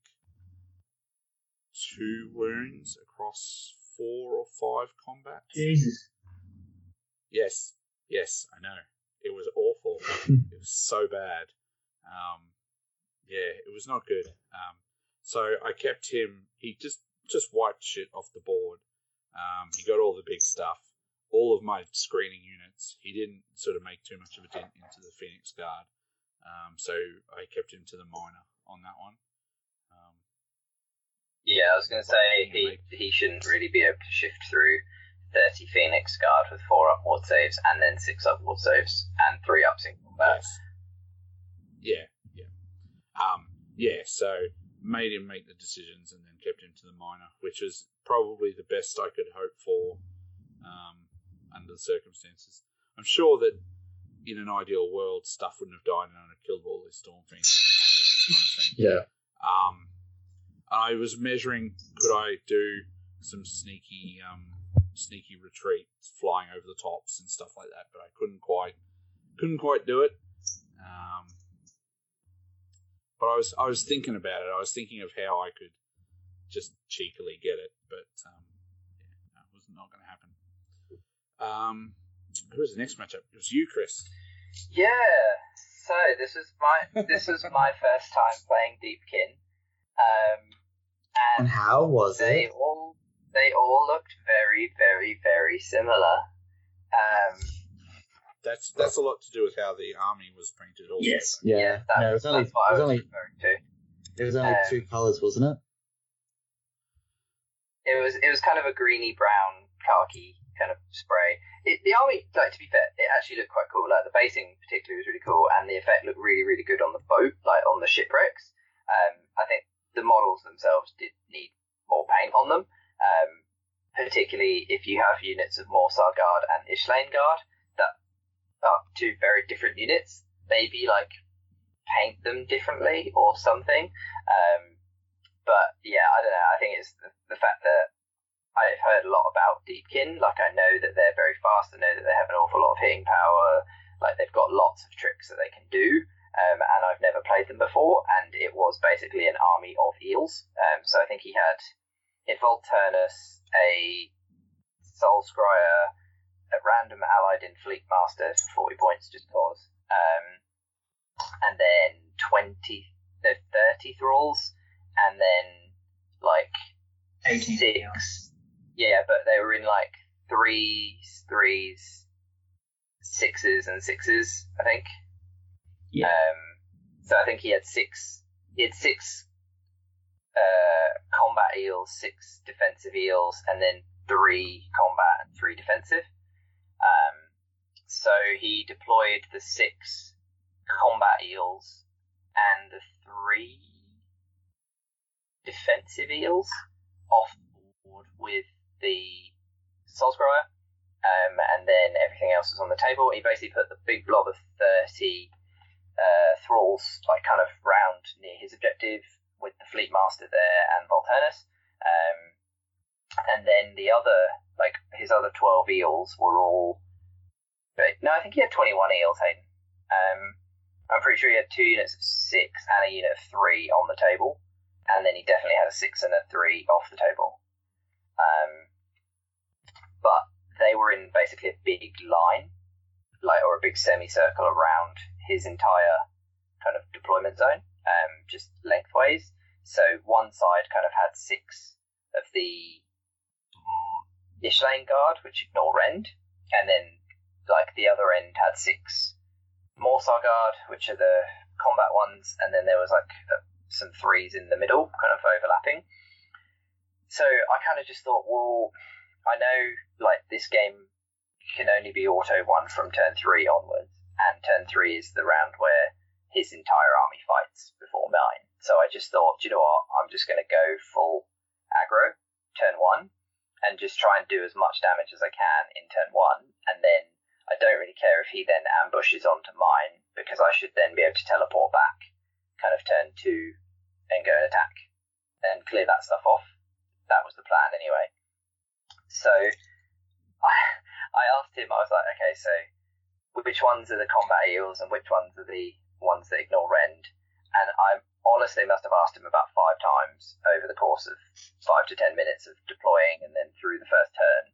two wounds across four or five combats. Jesus. Yes, yes, I know. It was awful. it was so bad. Um, yeah, it was not good. Um, so I kept him. He just just wiped shit off the board. Um, he got all the big stuff, all of my screening units. He didn't sort of make too much of a dent into the Phoenix Guard. Um, so I kept him to the minor on that one. Um, Yeah, I was going to say he, he shouldn't really be able to shift through 30 Phoenix Guard with four upward saves and then six upward saves and three up in combat. Yes. Yeah, yeah. Um, yeah, so made him make the decisions and then kept him to the minor, which was probably the best I could hope for um, under the circumstances. I'm sure that in an ideal world, stuff wouldn't have died and I'd have killed all these storm fiends and that kind of thing. Yeah. Um, I was measuring could I do some sneaky, um, sneaky retreats, flying over the tops and stuff like that, but I couldn't quite, couldn't quite do it. Um, but I was, I was thinking about it. I was thinking of how I could just cheekily get it, but um, yeah, no, it was not going to happen. Um, who was the next matchup? It was you, Chris. Yeah. So this is my this was my first time playing Deepkin, um, And and how was they it? all they all looked very very very similar. Um, That's that's a lot to do with how the army was painted. Also, Yes. Yeah, that, no, it was only, that's what it was was only, referring to. it was only um, two colors, wasn't it? It was it was kind of a greeny brown khaki kind of spray. It, the army, like to be fair, it actually looked quite cool. Like the basing particularly was really cool, and the effect looked really really good on the boat, like on the shipwrecks. Um, I think the models themselves did need more paint on them, um, particularly if you have units of Morrsarr Guard and Ishlaen Guard that are two very different units. Maybe like paint them differently or something. Um, but yeah, I don't know. I think it's the, the fact that I've heard a lot about Deepkin. Like I know that they're very fast. I know that they have an awful lot of hitting power. Like they've got lots of tricks that they can do. Um, and I've never played them before. And it was basically an army of eels. Um, so I think he had in Volturnus a Soul Scryer, a random allied in Fleet Master for 40 points just cause. Um, and then 20, no, 30 thralls. And then like 18 Six. Yeah, but they were in like threes, threes, sixes, and sixes. I think. Yeah. Um, so I think he had six. He had six uh, combat eels, six defensive eels, and then three combat and three defensive. Um, so he deployed the six combat eels and the three defensive eels off board with the Soul Scryer, um, and then everything else was on the table. He basically put the big blob of 30 uh, thralls, like kind of round near his objective, with the Fleet Master there and Volturnus. Um, and then the other, like his other 12 eels were all. No, I think he had 21 eels, Hayden. Um, I'm pretty sure he had two units of six and a unit of three on the table and then he definitely had a six and a three off the table. Um, but they were in basically a big line, like or a big semicircle around his entire kind of deployment zone, um, just lengthways. So one side kind of had six of the mm, Ishlaen Guard, which ignore Rend, and then like the other end had six Morrsarr Guard, which are the combat ones, and then there was like a some threes in the middle, kind of overlapping. So I kind of just thought, well, I know like this game can only be auto won from turn three onwards, and turn three is the round where his entire army fights before mine. So I just thought, you know what, I'm just going to go full aggro turn one and just try and do as much damage as I can in turn one, and then I don't really care if he then ambushes onto mine because I should then be able to teleport back kind of turn two and go and attack and clear that stuff off. That was the plan anyway. So I I asked him, I was like, okay, so which ones are the combat eels and which ones are the ones that ignore rend? And I honestly must have asked him about five times over the course of five to ten minutes of deploying and then through the first turn.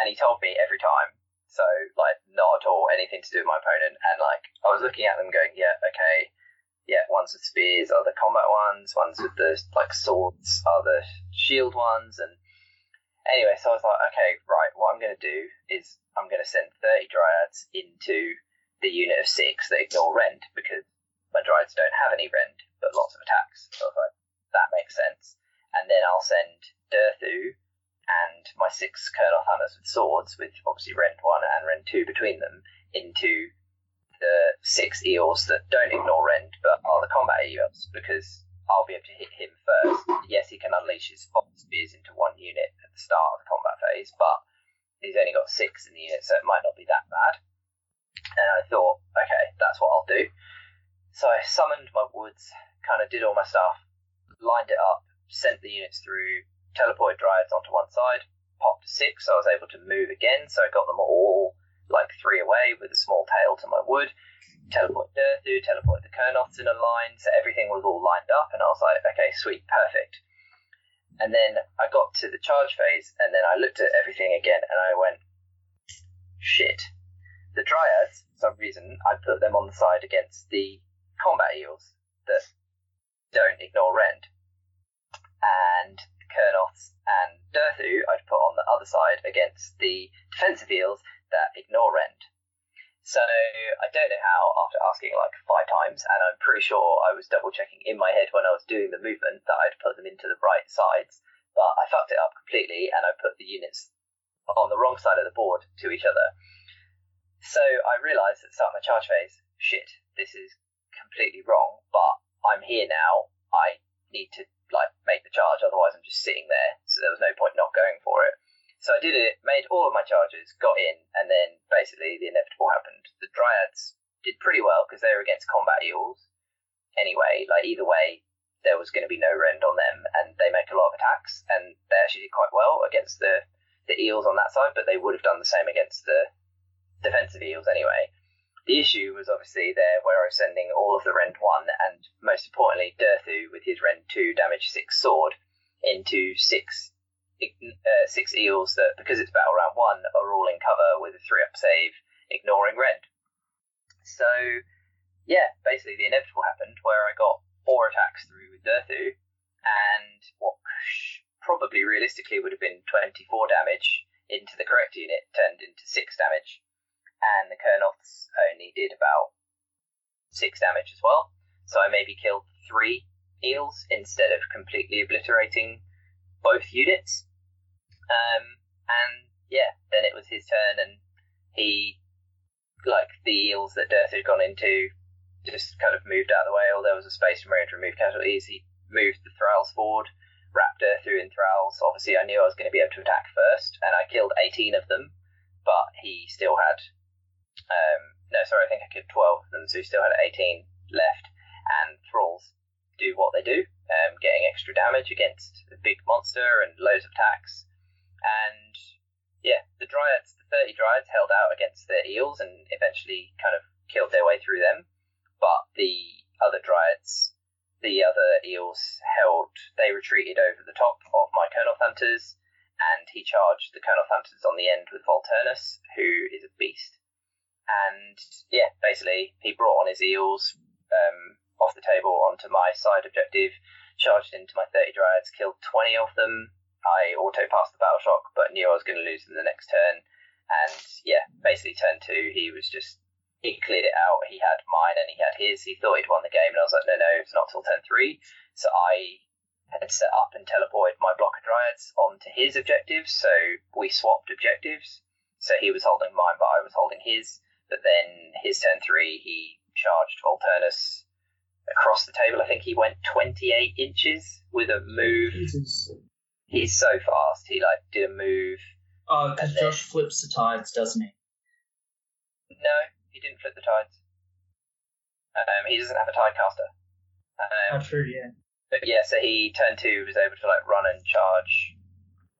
And he told me every time. So like not at all anything to do with my opponent. And like I was looking at them going, yeah, okay, yeah, ones with spears are the combat ones, ones with the like swords are the shield ones, and anyway, so I was like, okay, right, what I'm going to do is I'm going to send 30 dryads into the unit of six that ignore rend because my dryads don't have any rend but lots of attacks. So I was like, that makes sense. And then I'll send Durthu and my six Kurnoth hunters with swords, with obviously rend one and rend two between them, into the six eels that don't ignore rend but are the combat eels because I'll be able to hit him first. Yes, he can unleash his spears into one unit at the start of the combat phase, but he's only got six in the unit, so it might not be that bad. And I thought, okay, that's what I'll do. So I summoned my woods, kind of did all my stuff, lined it up, sent the units through, teleported dryads onto one side, popped a six, so I was able to move again, so I got them all like three away with a small tail to my wood. Teleport Durthu, teleport the Kurnoths in a line, so everything was all lined up, and I was like, okay, sweet, perfect. And then I got to the charge phase, and then I looked at everything again, and I went, shit. the Dryads, for some reason, I put them on the side against the combat eels that don't ignore rend. And Kurnoths and Durthu I'd put on the other side against the defensive eels that ignore rend. So I don't know how, after asking like five times, and I'm pretty sure I was double checking in my head when I was doing the movement that I'd put them into the right sides, but I fucked it up completely and I put the units on the wrong side of the board to each other. So I realised at the start of my charge phase, shit, this is completely wrong, but I'm here now. I need to like make the charge, otherwise I'm just sitting there. So there was no point not going for it. So I did it, made all of my charges, got in, and then basically the inevitable happened. The Dryads did pretty well because they were against combat eels. Anyway, like either way, there was going to be no rend on them, and they make a lot of attacks, and they actually did quite well against the the eels on that side, but they would have done the same against the defensive eels anyway. The issue was obviously there where I was sending all of the Rend 1 and most importantly Durthu with his Rend 2 damage 6 sword into 6 uh, six eels that, because it's battle round 1, are all in cover with a 3 up save, ignoring rend. So, yeah, basically the inevitable happened where I got 4 attacks through with Durthu and what probably realistically would have been 24 damage into the correct unit turned into 6 damage and the Kurnoths only did about six damage as well. So I maybe killed three eels instead of completely obliterating both units. Um, and yeah, then it was his turn, and he, like the eels that Durth had gone into, just kind of moved out of the way. Or there was a space from where to remove casualties. He moved the thralls forward, wrapped Durthu in thralls. Obviously, I knew I was going to be able to attack first, and I killed 18 of them, but he still had um, no, sorry, I think I killed 12 of them, so he still had 18 left. And Thralls do what they do, um, getting extra damage against a big monster and loads of attacks. And yeah, the Dryads, the 30 Dryads held out against the Eels and eventually kind of killed their way through them. But the other Dryads, the other Eels held, they retreated over the top of my Kurnoth Hunters and he charged the Kurnoth Hunters on the end with Volturnus, who is a beast and yeah, basically he brought on his eels um, off the table onto my side objective, charged into my 30 dryads, killed 20 of them. I auto passed the battle shock, but knew I was going to lose in the next turn. And yeah, basically turn two, he was just he cleared it out. He had mine and he had his. He thought he'd won the game, and I was like, no, no, it's not till turn three. So I had set up and teleported my blocker dryads onto his objectives. So we swapped objectives. So he was holding mine, but I was holding his. But then his turn three, he charged Volturnus across the table. I think he went 28 inches with a move. Jesus. He's so fast. He like did a move. Oh, because And then- Josh flips the tides, doesn't he? No, he didn't flip the tides. Um, he doesn't have a tide caster. Oh, Um, true, yeah. but yeah, so he turned two was able to like run and charge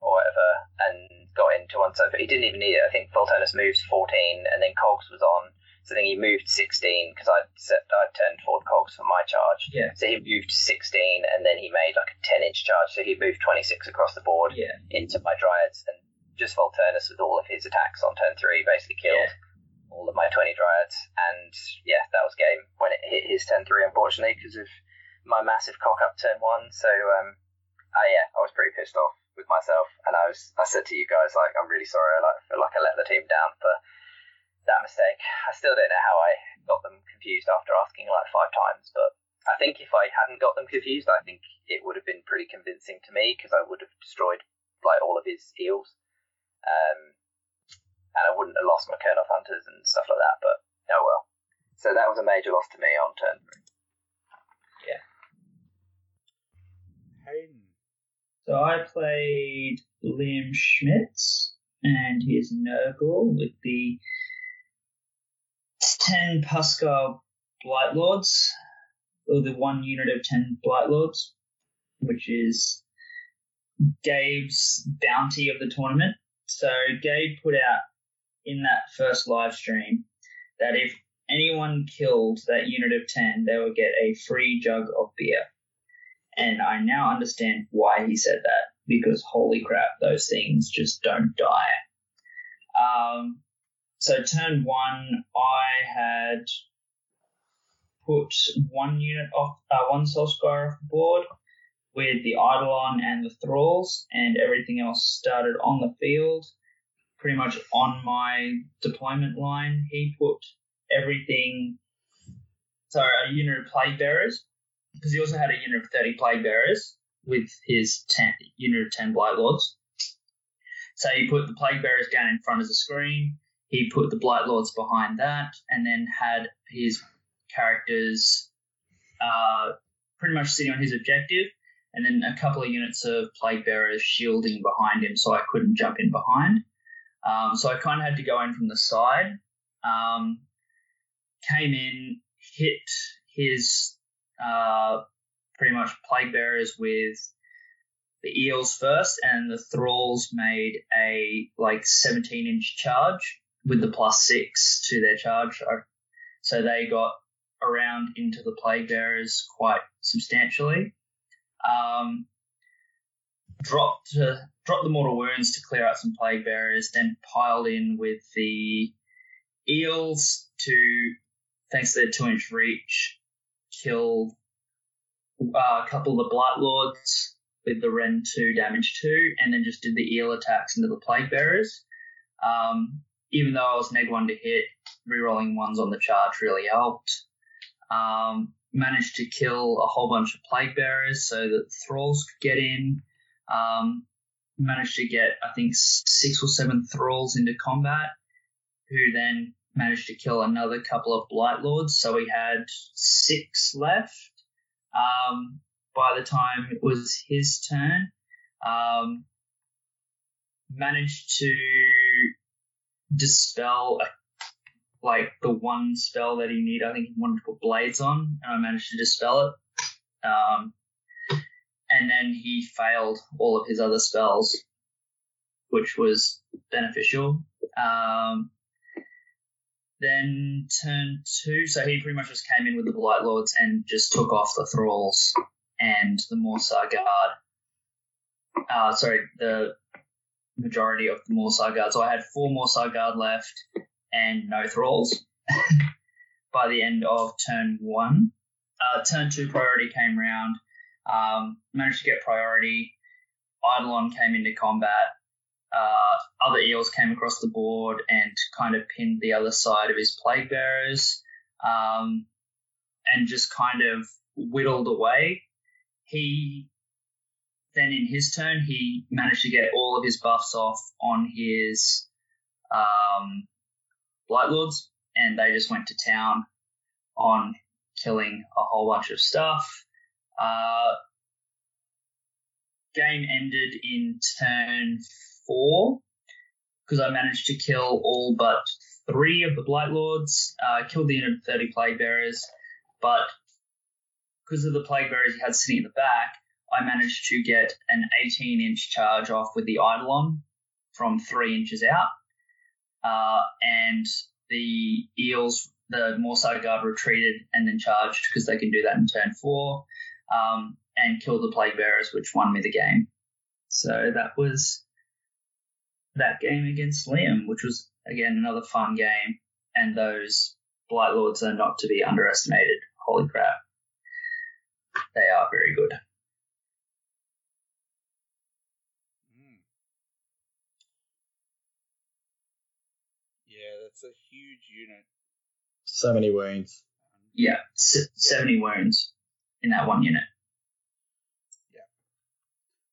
or whatever, and got into one. But he didn't even need it. I think Volturnus moves 14, and then Cogs was on. So then he moved 16 because I'd set I turned forward Cogs for my charge. Yeah. So he moved 16, and then he made like a 10 inch charge. So he moved 26 across the board Yeah. into my Dryads, and just Volturnus with all of his attacks on turn three basically killed Yeah. all of my 20 Dryads. And yeah, that was game when it hit his turn three, unfortunately, because of my massive cock up turn one. So um, I yeah, I was pretty pissed off with myself, and I was I said to you guys like I'm really sorry. I like feel like I let the team down for that mistake. I still don't know how I got them confused after asking like five times, but I think if I hadn't got them confused, I think it would have been pretty convincing to me because I would have destroyed like all of his eels, um, and I wouldn't have lost my Kurnoth hunters and stuff like that. But oh well. So that was a major loss to me on turn three. Hayden. So I played Liam Schmitz and his Nurgle with the 10 Pusgoyle Blight Lords, or the one unit of 10 Blight Lords, which is Gabe's bounty of the tournament. So Gabe put out in that first live stream that if anyone killed that unit of 10, they would get a free jug of beer. And I now understand why he said that because holy crap, those things just don't die. Um, so turn one, I had put one unit off, uh, one Soul Scryer off the board with the Eidolon and the Thralls, and everything else started on the field, pretty much on my deployment line. He put everything, sorry, a unit of Plague Bearers, because he also had a unit of 30 Plague Bearers with his 10, unit of 10 Blight Lords. So he put the Plague Bearers down in front of the screen. He put the Blight Lords behind that, and then had his characters uh, pretty much sitting on his objective, and then a couple of units of Plague Bearers shielding behind him, so I couldn't jump in behind. Um, so I kind of had to go in from the side. Um, came in, hit his uh, pretty much Plague Bearers with the eels first, and the thralls made a like 17 inch charge with the plus six to their charge. So they got around into the plague bearers quite substantially. Um, dropped uh, dropped the mortal wounds to clear out some plague bearers, then piled in with the eels to, thanks to their two inch reach, kill uh, a couple of the blight lords with the Rend 2 damage 2, and then just did the eel attacks into the Plague Bearers. Um, even though I was neg 1 to hit, rerolling ones on the charge really helped. Um, managed to kill a whole bunch of Plague Bearers so that Thralls could get in. Um, managed to get, I think, six or seven Thralls into combat, who then managed to kill another couple of Blight Lords. So we had six left. Um, by the time it was his turn. Um, managed to dispel a, like the one spell that he needed. I think he wanted to put blades on, and I managed to dispel it. Um, and then he failed all of his other spells, which was beneficial. Um, then turn two, so he pretty much just came in with the Blight Lords and just took off the thralls and the Morrsarr Guard. Uh, sorry, the majority of the Morrsarr Guard. So I had four Morrsarr Guard left and no thralls by the end of turn one. Uh, turn two priority came round. Um, managed to get priority. Eidolon came into combat. Uh, other eels came across the board and kind of pinned the other side of his plague bearers, um, and just kind of whittled away he then in his turn he managed to get all of his buffs off on his um, Blight Lords, and they just went to town on killing a whole bunch of stuff. Uh, game ended in turn four because I managed to kill all but three of the Blight Lords, uh, killed the unit of 30 Plague Bearers, but because of the plague bearers he had sitting in the back, I managed to get an 18 inch charge off with the Eidolon from three inches out. Uh, and the eels, the Morrsarr Guard retreated and then charged because they can do that in turn four um, and killed the plague bearers, which won me the game. So that was that game against Liam, which was again another fun game. And those Blight Lords are not to be underestimated. Holy crap they are very good. Mm. Yeah, that's a huge unit. So many wounds. Yeah, s- 70 wounds in that one unit. Yeah.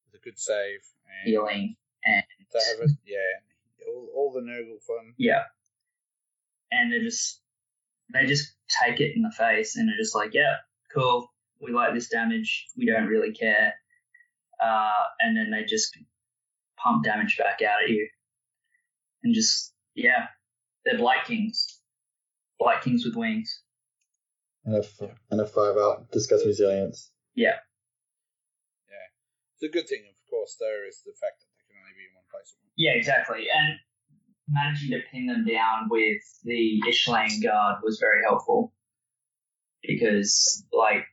It's a good save. And Healing and to have it, yeah, all, all the Nurgle fun. yeah. And they just they just take it in the face and they're just like, yeah, cool. We like this damage. We don't really care. Uh, and then they just pump damage back out at you. And just, yeah, they're Blight Kings. Blight Kings with wings. And a, f- and a five out. Discuss resilience. Yeah. Yeah. The good thing, of course, there is the fact that they can only be in one place. at once. Yeah, exactly. And managing to pin them down with the Ishlaen guard was very helpful because, like,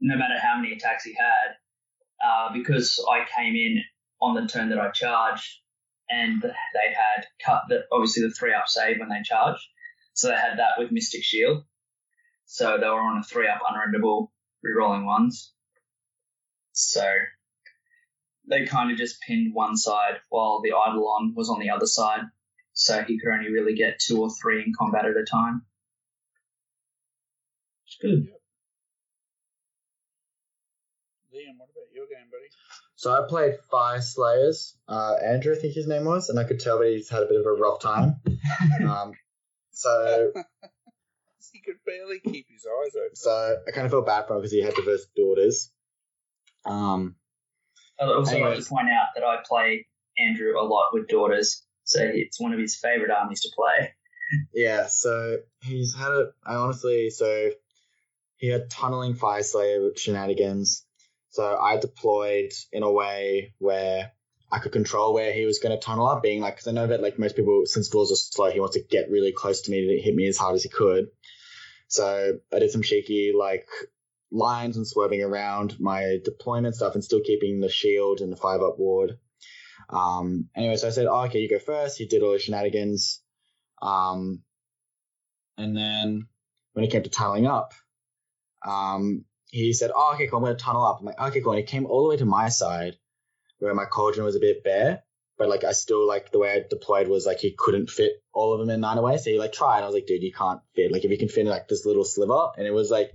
no matter how many attacks he had, uh, because I came in on the turn that I charged and they had cut the obviously the three up save when they charged. So they had that with Mystic Shield. So they were on a three up unrenderable rerolling ones. So they kind of just pinned one side while the Eidolon was on the other side. So he could only really get two or three in combat at a time. It's good. Liam, what about your game, buddy? So I played Fyreslayers. Uh, Andrew, I think his name was, and I could tell that he's had a bit of a rough time. um, so, he could barely keep his eyes open. so I kind of felt bad for him because he had diverse daughters. Um, I'd also like to point out that I play Andrew a lot with daughters, so it's one of his favorite armies to play. yeah, so he's had a. I honestly, so he had tunneling Fyreslayer shenanigans. So I deployed in a way where I could control where he was going to tunnel up, being like, because I know that like most people, since doors are slow, he wants to get really close to me to hit me as hard as he could. So I did some cheeky like lines and swerving around my deployment stuff and still keeping the shield and the five up ward. Um, anyway, so I said, oh, okay, you go first. He did all the shenanigans. Um, and then when it came to tunneling up, um, he said, oh, okay, cool, I'm to tunnel up. I'm like, okay, cool. And he came all the way to my side where my cauldron was a bit bare. But like I still like the way I deployed was like he couldn't fit all of them in nine away. So he like tried. I was like, dude, you can't fit. Like if you can fit like this little sliver, and it was like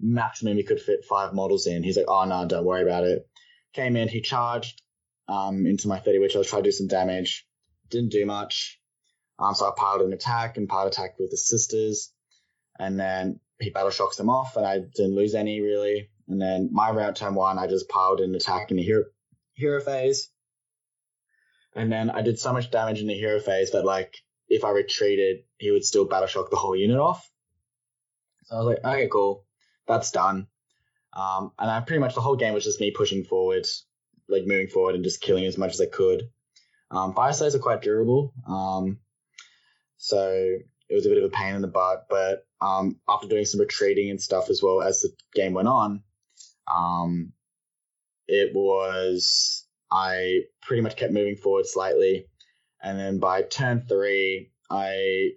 maximum he could fit five models in. He's like, oh no, don't worry about it. Came in, he charged um into my 30 which I was trying to do some damage. Didn't do much. Um so I piled an attack and piled attack with the sisters. And then he battle shocks them off and I didn't lose any really. And then my round turn one, I just piled an attack in the hero hero phase. And then I did so much damage in the hero phase that like if I retreated, he would still battle shock the whole unit off. So I was like, okay, cool, that's done. Um, and I pretty much the whole game was just me pushing forward, like moving forward and just killing as much as I could. Um, Fyreslayers are quite durable, um, so it was a bit of a pain in the butt. But um, after doing some retreating and stuff as well as the game went on, um, it was I pretty much kept moving forward slightly, and then by turn three, I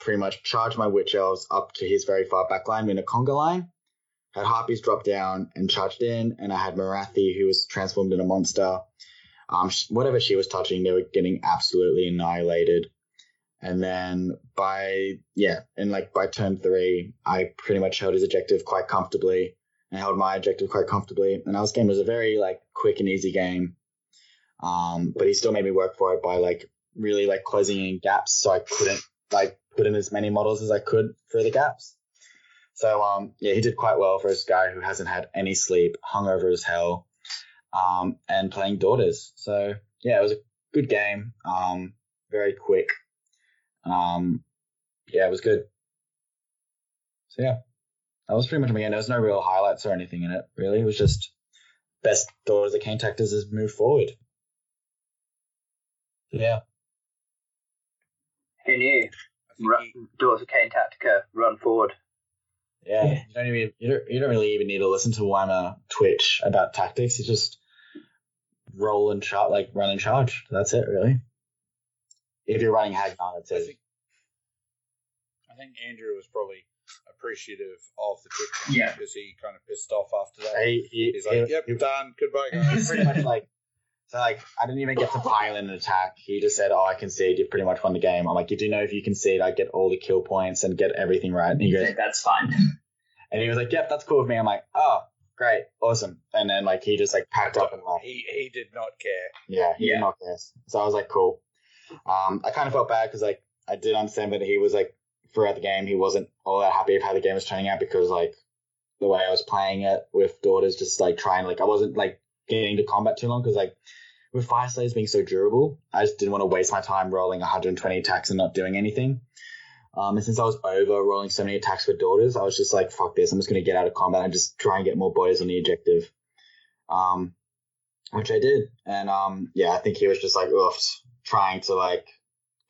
pretty much charged my witch elves up to his very far back line in a conga line. Had harpies drop down and charged in, and I had Morathi who was transformed in a monster. Um, whatever she was touching, they were getting absolutely annihilated. And then by yeah, and like by turn three, I pretty much held his objective quite comfortably and held my objective quite comfortably. And our game was a very like quick and easy game. Um, but he still made me work for it by like really like closing in gaps so I couldn't like put in as many models as I could for the gaps. So um yeah, he did quite well for a guy who hasn't had any sleep, hungover as hell, um, and playing daughters. So yeah, it was a good game. Um, very quick. Um, yeah, it was good. So yeah, that was pretty much my game. There was no real highlights or anything in it. Really, it was just best daughters of Khaine Tactors has moved forward. Yeah. Who knew? I think Ru- he- Daughters of Khaine Tactica, run forward. Yeah, Yeah. you don't even you don't, you don't really even need to listen to Weimer Twitch about tactics. You just roll and charge, like run and charge. That's it, really. If you're running Hagg Nar, that's I it. think, I think Andrew was probably appreciative of the quick one Yeah. because he kind of pissed off after that. He, he, He's like, he- "Yep, he- done. Goodbye, he's guys." pretty much like so. Like I didn't even get to pile in an attack. He just said, "Oh, I concede. You pretty much won the game." I'm like, "You do know if you concede, I get all the kill points and get everything right." And he goes, that's fine. and he was like, "Yep, that's cool with me." I'm like, "Oh, great, awesome." And then like he just like packed up and left. he he did not care. Yeah, he Yeah. did not care. So I was like, cool. Um, I kind of felt bad because like I did understand that he was like throughout the game he wasn't all that happy with how the game was turning out because like the way I was playing it with daughters, just like trying like I wasn't like getting to combat too long because like with Fyreslayers being so durable, I just didn't want to waste my time rolling 120 attacks and not doing anything. Um, and since I was over rolling so many attacks for daughters, I was just like, fuck this, I'm just gonna get out of combat and just try and get more boys on the objective. Um, which I did. And um, yeah, I think he was just like, ugh, trying to like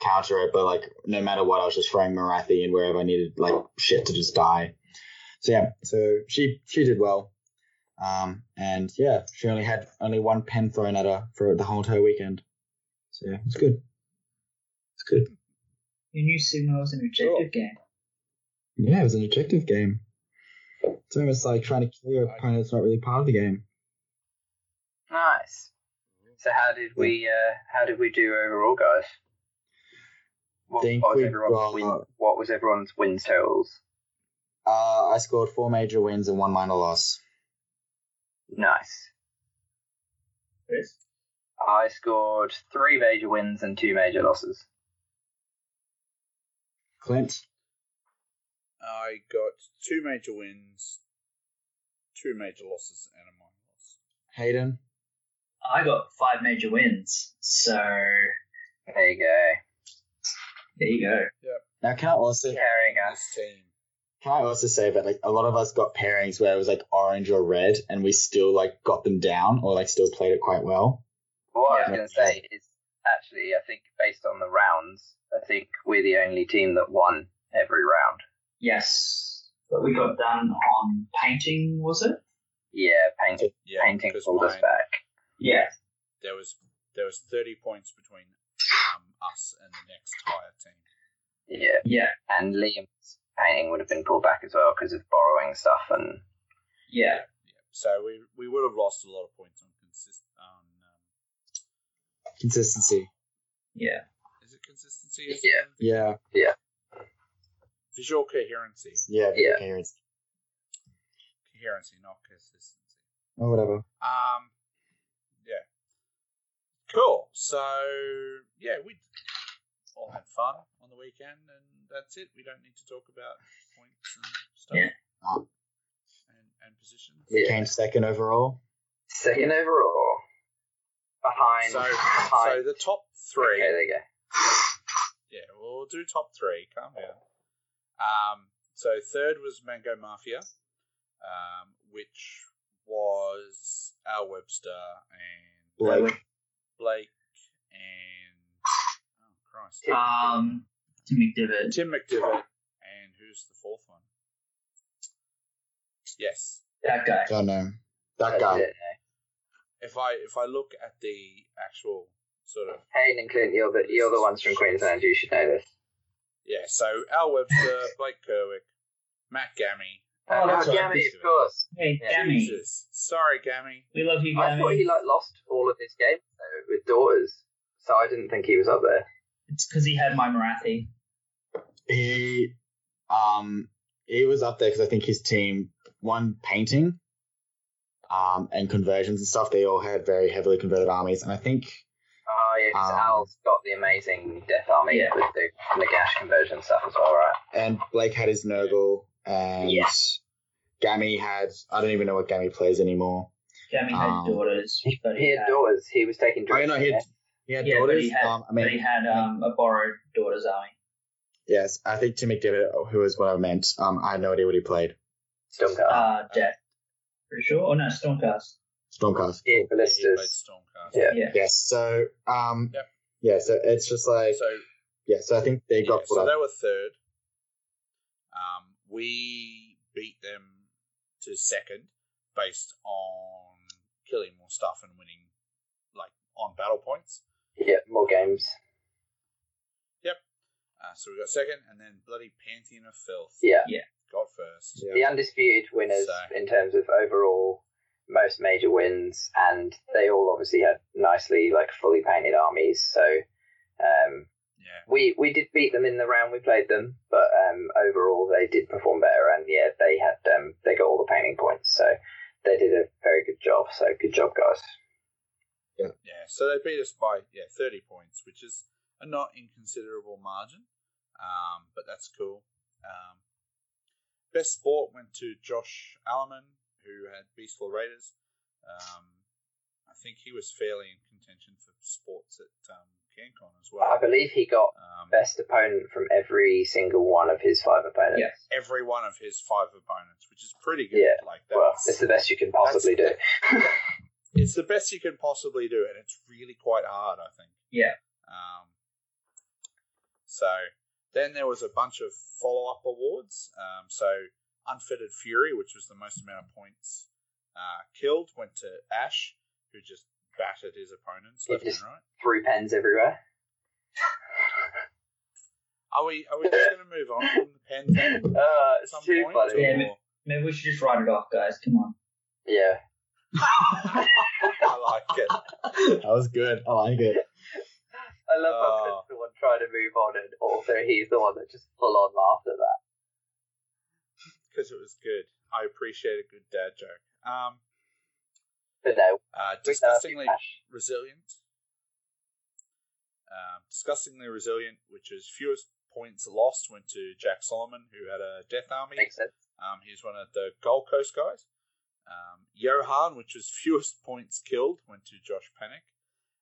counter it, but like no matter what, I was just throwing Morathi in wherever I needed like shit to just die. So yeah, so she she did well. Um, and yeah, she only had only one pen thrown at her for the whole entire weekend. So So yeah, it's good. It's good. You knew Sigmar was an objective Cool. game. Yeah, it was an objective game. It's almost like trying to kill your opponent that's not really part of the game. Nice. So how did we uh, how did we do overall, guys? What, Think what was we everyone's got- win, What was everyone's wins totals? Uh, I scored four major wins and one minor loss. Nice. Chris? I scored three major wins and two major losses. Clint, I got two major wins, two major losses, and a minor loss. Hayden, I got five major wins. So There you go. there you go. Yep. now can I also Carrying us. Team. can I also say that like a lot of us got pairings where it was like orange or red, and we still like got them down or like still played it quite well. What I was going to say is actually, I think based on the rounds, I think we're the only team that won every round. Yes. But we got done on painting, was it? Yeah, painting, Yeah, painting because pulled us back. Yeah. There was there was thirty points between um, us and the next higher team. Yeah, Yeah. and Liam's painting would have been pulled back as well because of borrowing stuff and Yeah. Yeah, so we we would have lost a lot of points on consist on. Um, Consistency. Yeah. is it consistency? Is Yeah. it Yeah, Visual coherency. yeah, Yeah. coherence. Coherency, not consistency. or whatever. Um, yeah. Cool. So yeah, we all had fun on the weekend, and that's it. We don't need to talk about points and stuff. Yeah. And and positions. We Yeah. came second overall. second overall. Behind. So so the top three. Okay, there you go. Yeah, we'll do top three. Calm down. Um, so third was Mango Mafia, um, which was Al Webster and Blake. Blake and oh Christ, Tim. Um, Tim McDivitt. Tim McDivitt, and who's the fourth one? Yes. That guy. Don't know. That That's guy. it. If I if I look at the actual sort of Hayden and Clint, you're the you're the ones from Queensland. You should know this. yeah, so Al Webster, Blake Kerwick, Matt Gammy. Oh, that's oh. Gammy, of course. Hey, Yeah. Gammy. Jesus, sorry, Gammy. We love you, Gammy. I thought he like lost all of his games though, with daughters, so I didn't think he was up there. It's because he had my Morathi. He, um, he was up there because I think his team won painting, um, and conversions and stuff. They all had very heavily converted armies, and I think Oh yeah, 'cause Um, Al's got the amazing Death Army Yeah. with the Nagash conversion stuff as well, right? and Blake had his Nurgle, and Yes. Gammy had I don't even know what Gammy plays anymore. Gammy had Um, daughters. He, but he had daughters. He was taking Oh, drugs. no, he had, he had Yeah, but daughters. he had, um, I mean, but he had um, a borrowed daughter's army. yes, I think Tim McDivitt, who is what I meant. Um, I had no idea what he played. Stormcast. Uh, Death. Pretty sure. Oh no, Stormcast. Stormcast. yeah, He played ballistas. Stormcast. Yeah. Yeah. Yes. So, um, Yep. yeah. So it's just like, So yeah. So I think they got. yeah, got so put they were third. Um, we beat them to second based on killing more stuff and winning, like on battle points. Yeah, more games. Uh, so we got second, and then bloody Pantheon of Filth Yeah. got first. Yeah. The undisputed winners So- in terms of overall most major wins, and they all obviously had nicely like fully painted armies. So um, Yeah. we we did beat them in the round we played them, but um, overall they did perform better, and yeah, they had um, they got all the painting points, so they did a very good job. So good job, guys. Yeah, Yeah. so they beat us by yeah thirty points, which is a not inconsiderable margin, um, but that's cool. Um, best sport went to Josh Alleman, who had Beastclaw Raiders. Um, I think he was fairly in contention for sports at um, CanCon as well. I believe he got Um, best opponent from every single one of his five opponents. Yes. every one of his five opponents, which is pretty good. Yeah, like Well, that's, it's the best you can possibly do. it's the best you can possibly do, and it's really quite hard, I think. Yeah. Um, so then there was a bunch of follow up awards. Um, so Unfettered Fury, which was the most amount of points uh, killed, went to Ash, who just battered his opponents He left just- and right. Threw pens everywhere. Are we are we just going to move on from the pen thing? Uh, at it's some too point, funny. Yeah, or- Maybe we should just write it off, guys. Come on. Yeah. I like it. That was good. I like it. I love how. Ben's the one trying to move on, and also he's the one that just full on laughed at that. because it was good. I appreciate a good dad joke. Um, But no, uh, we- uh, disgustingly resilient. Um, disgustingly resilient, which is fewest points lost, went to Jack Solomon, who had a Death Army. makes sense. Um, he's one of the Gold Coast guys. Um, Johan, which was fewest points killed, went to Josh Panic.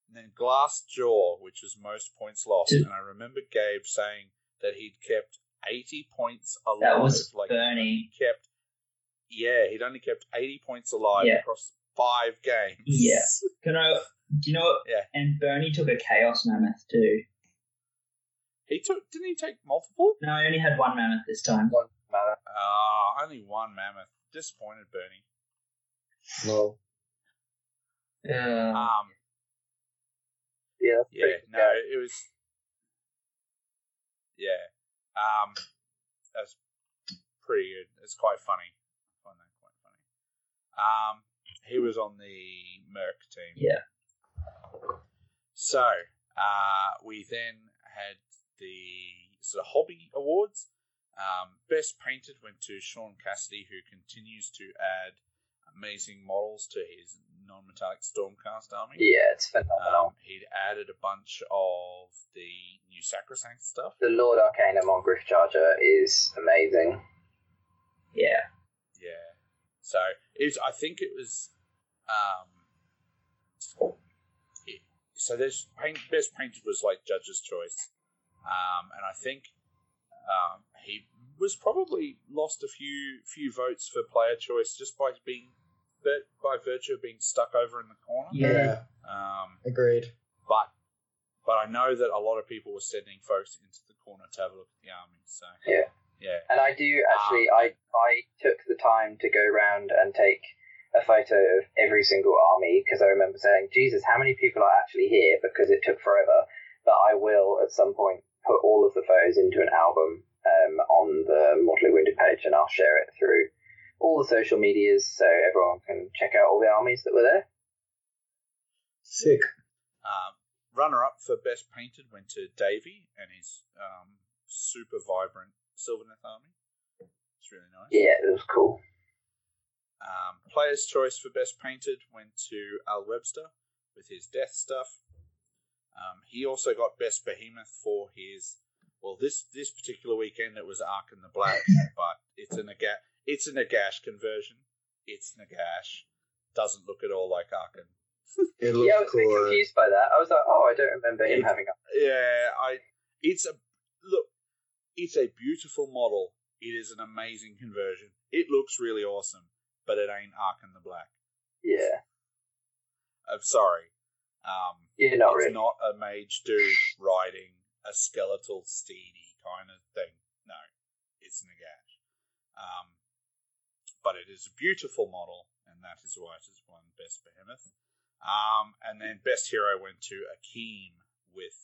And then Glass Jaw, which was most points lost. And I remember Gabe saying that he'd kept 80 points alive. That was like Bernie. kept yeah he'd only kept 80 points alive Yeah. across five games Yeah. Can I? Do you know? What? Yeah. And Bernie took a chaos mammoth too. he took didn't he take multiple No, I only had one mammoth this time. One matter. ah only one mammoth disappointed bernie No. Uh, um Yeah. yeah no good. it was yeah um that's pretty good it's quite funny i find that quite funny um he was on the merc team Yeah. So, uh, we then had the sort of hobby awards. Um, Best painted went to Sean Cassidy, who continues to add amazing models to his non-metallic Stormcast army. Yeah, it's phenomenal. Um, he'd added a bunch of the new Sacrosanct stuff. the Lord Arcanum on Gryph Charger is amazing. yeah. Yeah. So it was, I think it was. Um, so there's paint, best painted was like judge's choice, um, and I think um, he was probably lost a few few votes for player choice just by being but by virtue of being stuck over in the corner. Yeah. Um, Agreed. but but I know that a lot of people were sending folks into the corner to have a look at the army. So Yeah. yeah, And I do actually, I I took the time to go around and take a photo of every single army because I remember saying, Jesus, how many people are actually here? Because it took forever. But I will at some point put all of the photos into an album um, on the Mortally Wounded page and I'll share it through all the social medias so everyone can check out all the armies that were there. Sick. Um, runner up for best painted went to Davey and his um, super vibrant Sylvaneth army. It's really nice. Yeah, it was cool. Um, player's choice for best painted went to Al Webster with his death stuff. Um, he also got best behemoth for his. Well, this this particular weekend it was Arkhan the Black, but it's a Nagash. It's a Nagash conversion. It's Nagash. Doesn't look at all like Arkhan. It looks Yeah, I was a bit cool. confused by that. I was like, oh, I don't remember him It- having a. Yeah, I. It's a look. It's a beautiful model. It is an amazing conversion. It looks really awesome, but it ain't Arkhan the Black. Yeah, I'm sorry. Um, yeah, not it's really. not a mage dude riding a skeletal steedy kind of thing. No, it's Nagash. Um, but it is a beautiful model, and that is why it has won Best Behemoth. Um, and then Best Hero went to Akeem with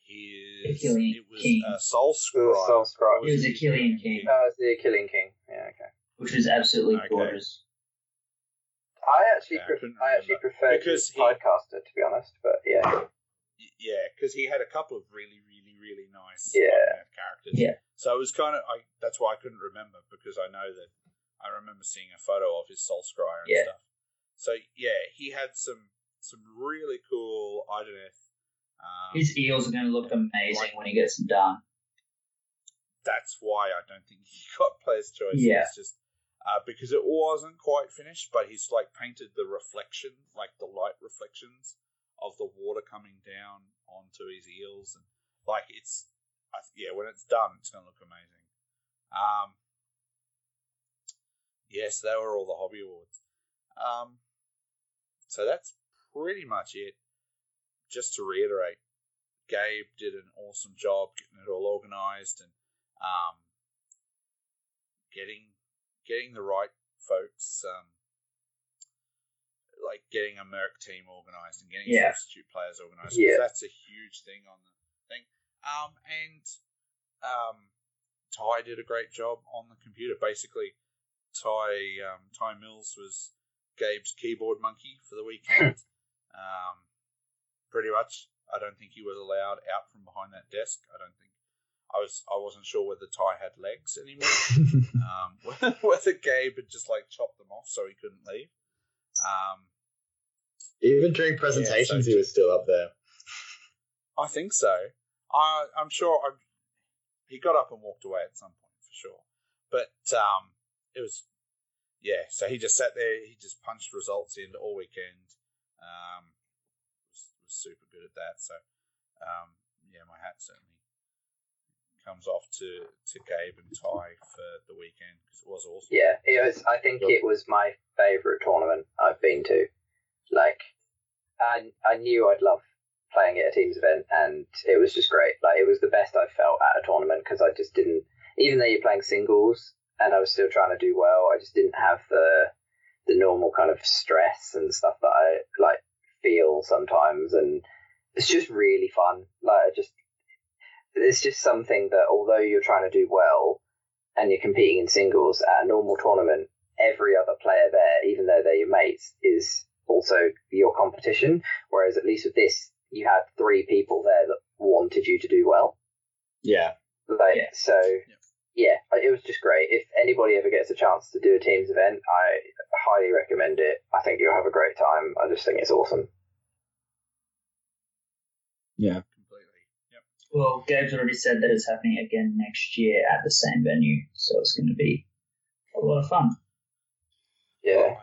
his. Akhelian it was King. a Soul It Scribe. was Soul Scryer. It was Akhelian King, Oh, it's the Akhelian King. Yeah, okay. Which was absolutely Okay. gorgeous. I actually, Yeah, I I actually prefer Because the he- podcaster to be honest, but yeah, Yeah, because he had a couple of really, really, really nice Yeah. Characters. Yeah. So it was kind of I. That's why I couldn't remember because I know that I remember seeing a photo of his Soul Scryer and Yeah. stuff. So yeah, he had some some really cool Idoneth. Um, His eels are going to look amazing Like- when he gets them done. that's why I don't think he got player's choice. Yeah. It's just uh, because it wasn't quite finished, but he's like painted the reflection, like the light reflections of the water coming down onto his eels, and like it's yeah, when it's done, it's going to look amazing. Um, yes, they were all the hobby awards. Um, so that's pretty much it. Just to reiterate, Gabe did an awesome job getting it all organized and um, getting getting the right folks. Um, like getting a Merc team organized and getting Yeah. substitute players organized. Yeah. That's a huge thing on the thing. Um, and um, Ty did a great job on the computer. Basically, Ty um, Ty Mills was Gabe's keyboard monkey for the weekend. um, pretty much. I don't think he was allowed out from behind that desk. I don't think. I was. I wasn't sure whether Ty had legs anymore um, whether Gabe had just like chopped them off so he couldn't leave. Um, Even during presentations, so- he was still up there. I think so. I, I'm sure I'm, he got up and walked away at some point for sure. But um, it was, yeah. So he just sat there. He just punched results in all weekend. Um, was, was super good at that. So um, yeah, my hat certainly comes off to to Gabe and Ty for the weekend because it was awesome. Yeah, it was. I think it was my favorite tournament I've been to. Like, I I knew I'd love playing at a teams event, and it was just great. Like, it was the best I've felt at a tournament because I just didn't. Even though you're playing singles, and I was still trying to do well, I just didn't have the the normal kind of stress and stuff that I like feel sometimes, and it's just really fun. Like, I just it's just something that although you're trying to do well and you're competing in singles at a normal tournament, every other player there, even though they're your mates, is also your competition. Whereas at least with this, you had three people there that wanted you to do well. Yeah. Like Yeah. so, yeah, it was just great. If anybody ever gets a chance to do a teams event, I highly recommend it. I think you'll have a great time. I just think it's awesome. Yeah. Completely. Yep. Well, Gabe's already said that it's happening again next year at the same venue, so it's going to be a lot of fun. Yeah.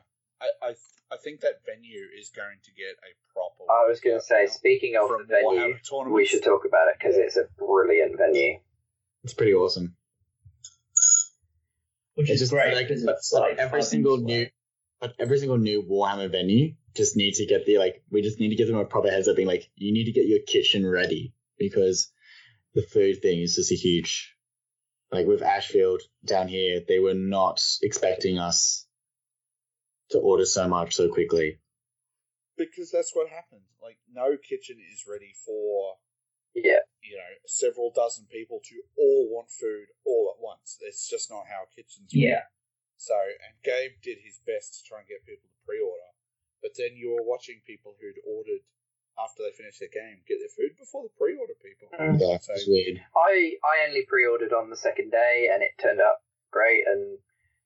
I, I I think that venue is going to get a proper. I was going to say, speaking of the venue, we should talk about it because it's a brilliant venue. It's pretty awesome. Which It's is just great like, because but, it's like every single inches new, away. but every single new Warhammer venue just needs to get the like. We just need to give them a proper heads up, being like, you need to get your kitchen ready because the food thing is just a huge. Like with Ashfield down here, they were not expecting us to order so much so quickly. because that's what happened. Like no kitchen is ready for Yeah. you know several dozen people to all want food all at once. It's just not how kitchens. work. Yeah. So and Gabe did his best to try and get people to pre-order, but then you were watching people who'd ordered after they finish their game get their food before the pre-order people. Yeah, So it's weird. I I only pre-ordered on the second day, and it turned out great, and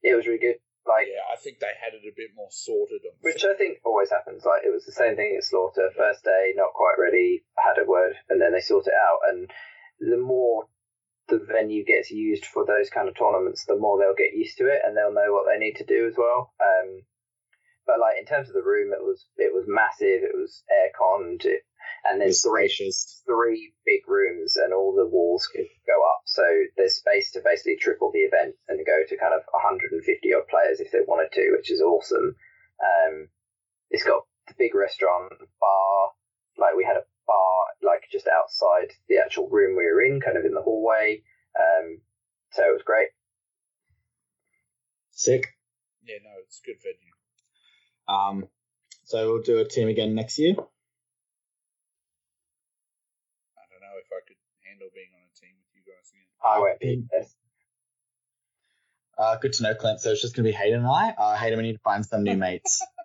it was really good. Like, yeah, I think they had it a bit more sorted on. which I think always happens. Like, it was the same thing at Slaughter. First day, not quite ready, had a word, and then they sort it out. And the more the venue gets used for those kind of tournaments, the more they'll get used to it, and they'll know what they need to do as well. Um, but like in terms of the room, it was it was massive. It was airconned, it, and there's It's three three big rooms and all the walls could go up. So there's space to basically triple the event and go to kind of 150 odd players if they wanted to, which is awesome. Um, it's got the big restaurant, bar, like we had a bar like just outside the actual room we were in, kind of in the hallway. Um, so it was great. Sick. Yeah, no, it's a good venue. Um, so we'll do a team again next year. I don't know if I could handle being on a team with you guys again. I won't be. Yes. Uh, good to know, Clint. So it's just gonna be Hayden and I. Uh, Hayden, we need to find some new mates.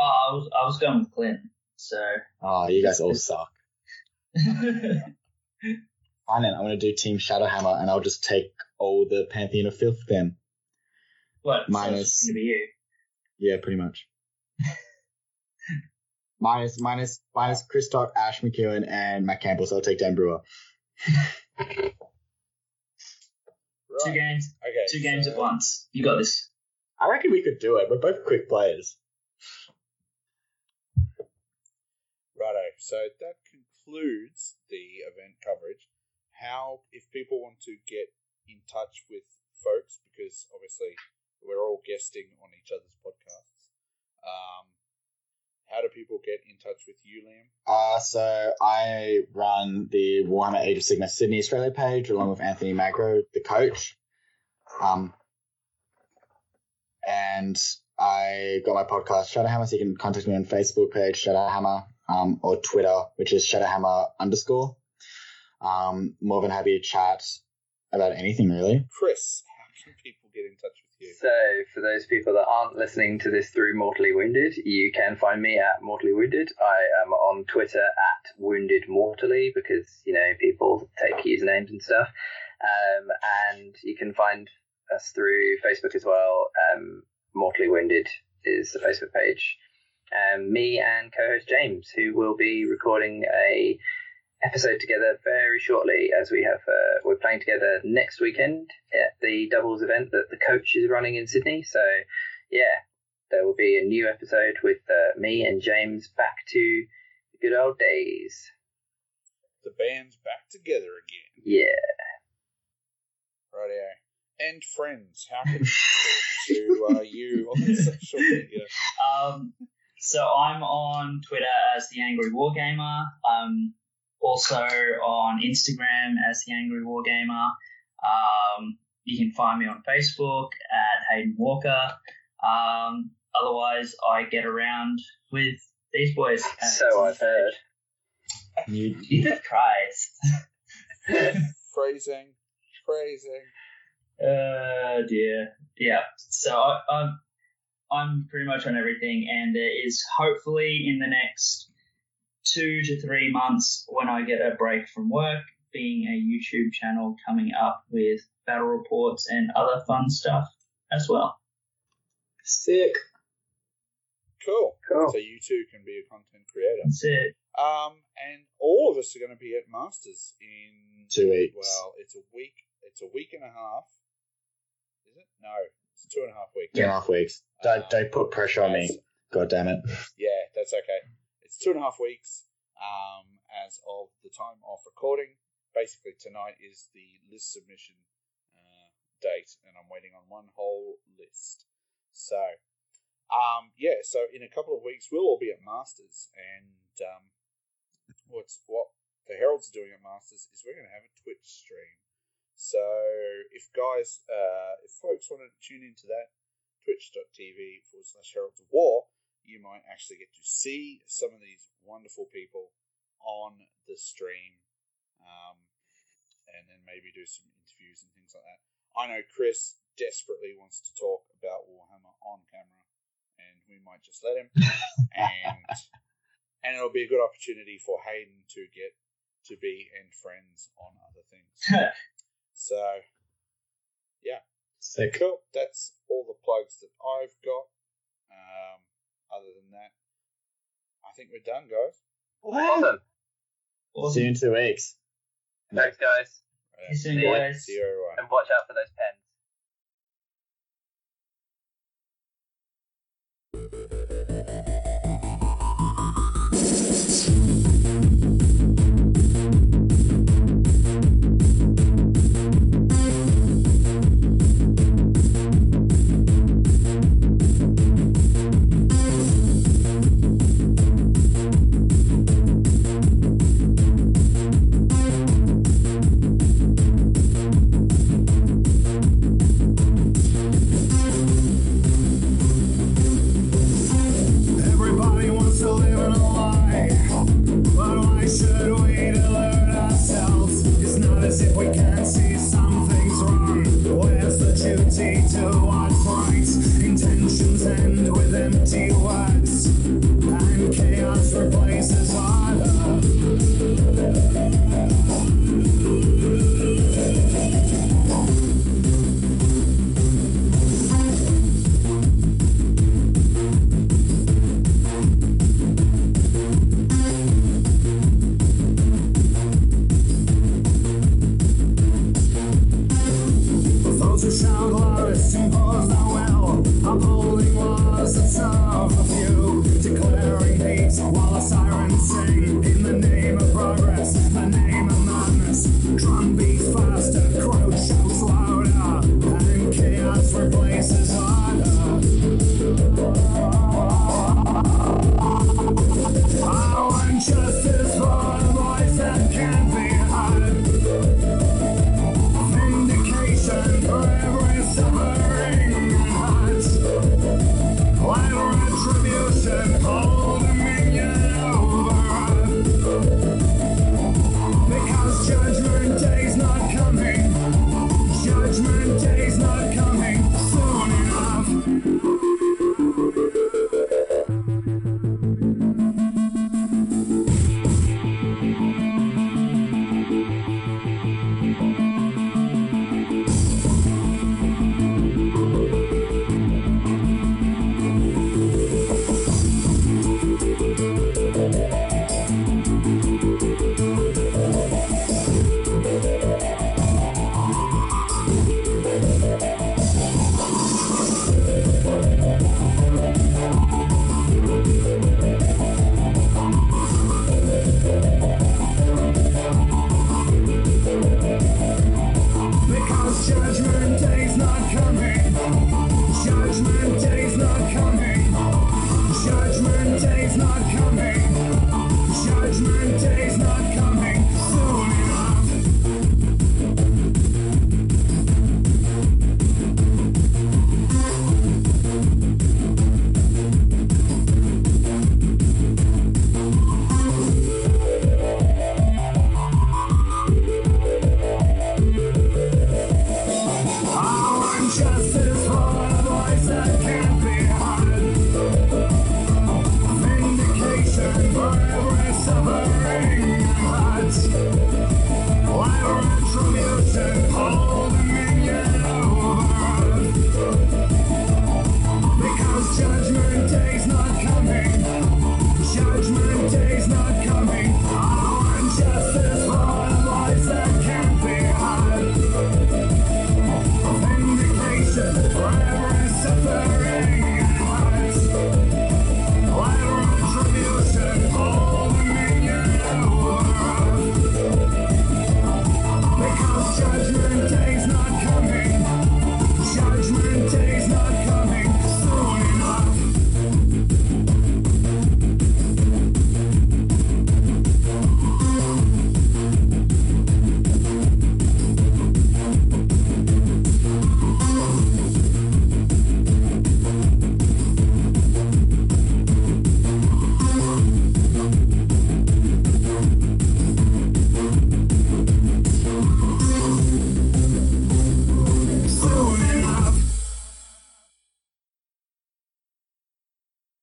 Oh, I was I was going with Clint, so Oh, you guys all suck. yeah, Fine then, I'm gonna do Team Shadowhammer, and I'll just take all the Pantheon of Filth then. what? So Minus- it's going to be you. Yeah, pretty much. minus, minus, minus Chris Stock, Ash McEwen, and Matt Campbell. So I'll take Dan Brewer. Right. Two games, Okay. two games so- at once. You got this. I reckon we could do it. We're both quick players. Righto. So that concludes the event coverage. How, if people want to get in touch with folks, because obviously we're all guesting on each other's podcasts, um, how do people get in touch with you, Liam? Uh, so I run the Warhammer Age of Sigmar Sydney Australia page along with Anthony Magro, the coach. Um, and I got my podcast Shadowhammer, so you can contact me on Facebook page Shadowhammer, um, or Twitter, which is Shadowhammer underscore. Um, more than happy to chat about anything really. Chris, how can people get in touch with So, for those people that aren't listening to this through Mortally Wounded, you can find me at Mortally Wounded. I am on Twitter at Wounded Mortally because, you know, people take usernames and stuff. Um, and you can find us through Facebook as well. Um, Mortally Wounded is the Facebook page. Um, me and co-host James, who will be recording a episode together very shortly, as we have uh, we're playing together next weekend at the doubles event that the coach is running in Sydney. So, yeah, there will be a new episode with uh, me and James back to the good old days. The band's back together again. Yeah. Rightio. And friends, how can we talk to uh, you on social media? Um, so I'm on Twitter as the Angry Wargamer. Um, also on Instagram as the Angry Wargamer. Um, you can find me on Facebook at Hayden Walker. Um, otherwise, I get around with these boys. at So I've heard. You, Jesus Christ. Phrasing, phrasing. Uh, dear. Yeah. So I, I'm, I'm pretty much on everything, and there is hopefully in the next two to three months when I get a break from work, being a YouTube channel coming up with battle reports and other fun stuff as well. sick. Cool. Cool. So you too can be a content creator. That's it. Um, and all of us are going to be at Masters in Two weeks. Well, it's a week. It's a week and a half. Is it? No, it's two and a half weeks. Two and a half weeks. Don't don't put pressure on me. God damn it. Yeah, that's okay. It's two and a half weeks um, as of the time of recording. Basically, tonight is the list submission uh, date, and I'm waiting on one whole list. So, um, yeah, so in a couple of weeks, we'll all be at Masters, and um, what's what the Herald's are doing at Masters is we're going to have a Twitch stream. So, if guys, uh, if folks want to tune into that, twitch.tv forward slash Heralds of War, you might actually get to see some of these wonderful people on the stream um, and then maybe do some interviews and things like that. I know Chris desperately wants to talk about Warhammer on camera, and we might just let him. and and it'll be a good opportunity for Hayden to get to be and friends on other things. so, Sick. cool. That's all the plugs that I've got. Um, other than that, I think we're done, guys. Awesome. See you in two weeks. Thanks, guys. See you soon, guys. See you, everyone. And watch out for those pens. Everybody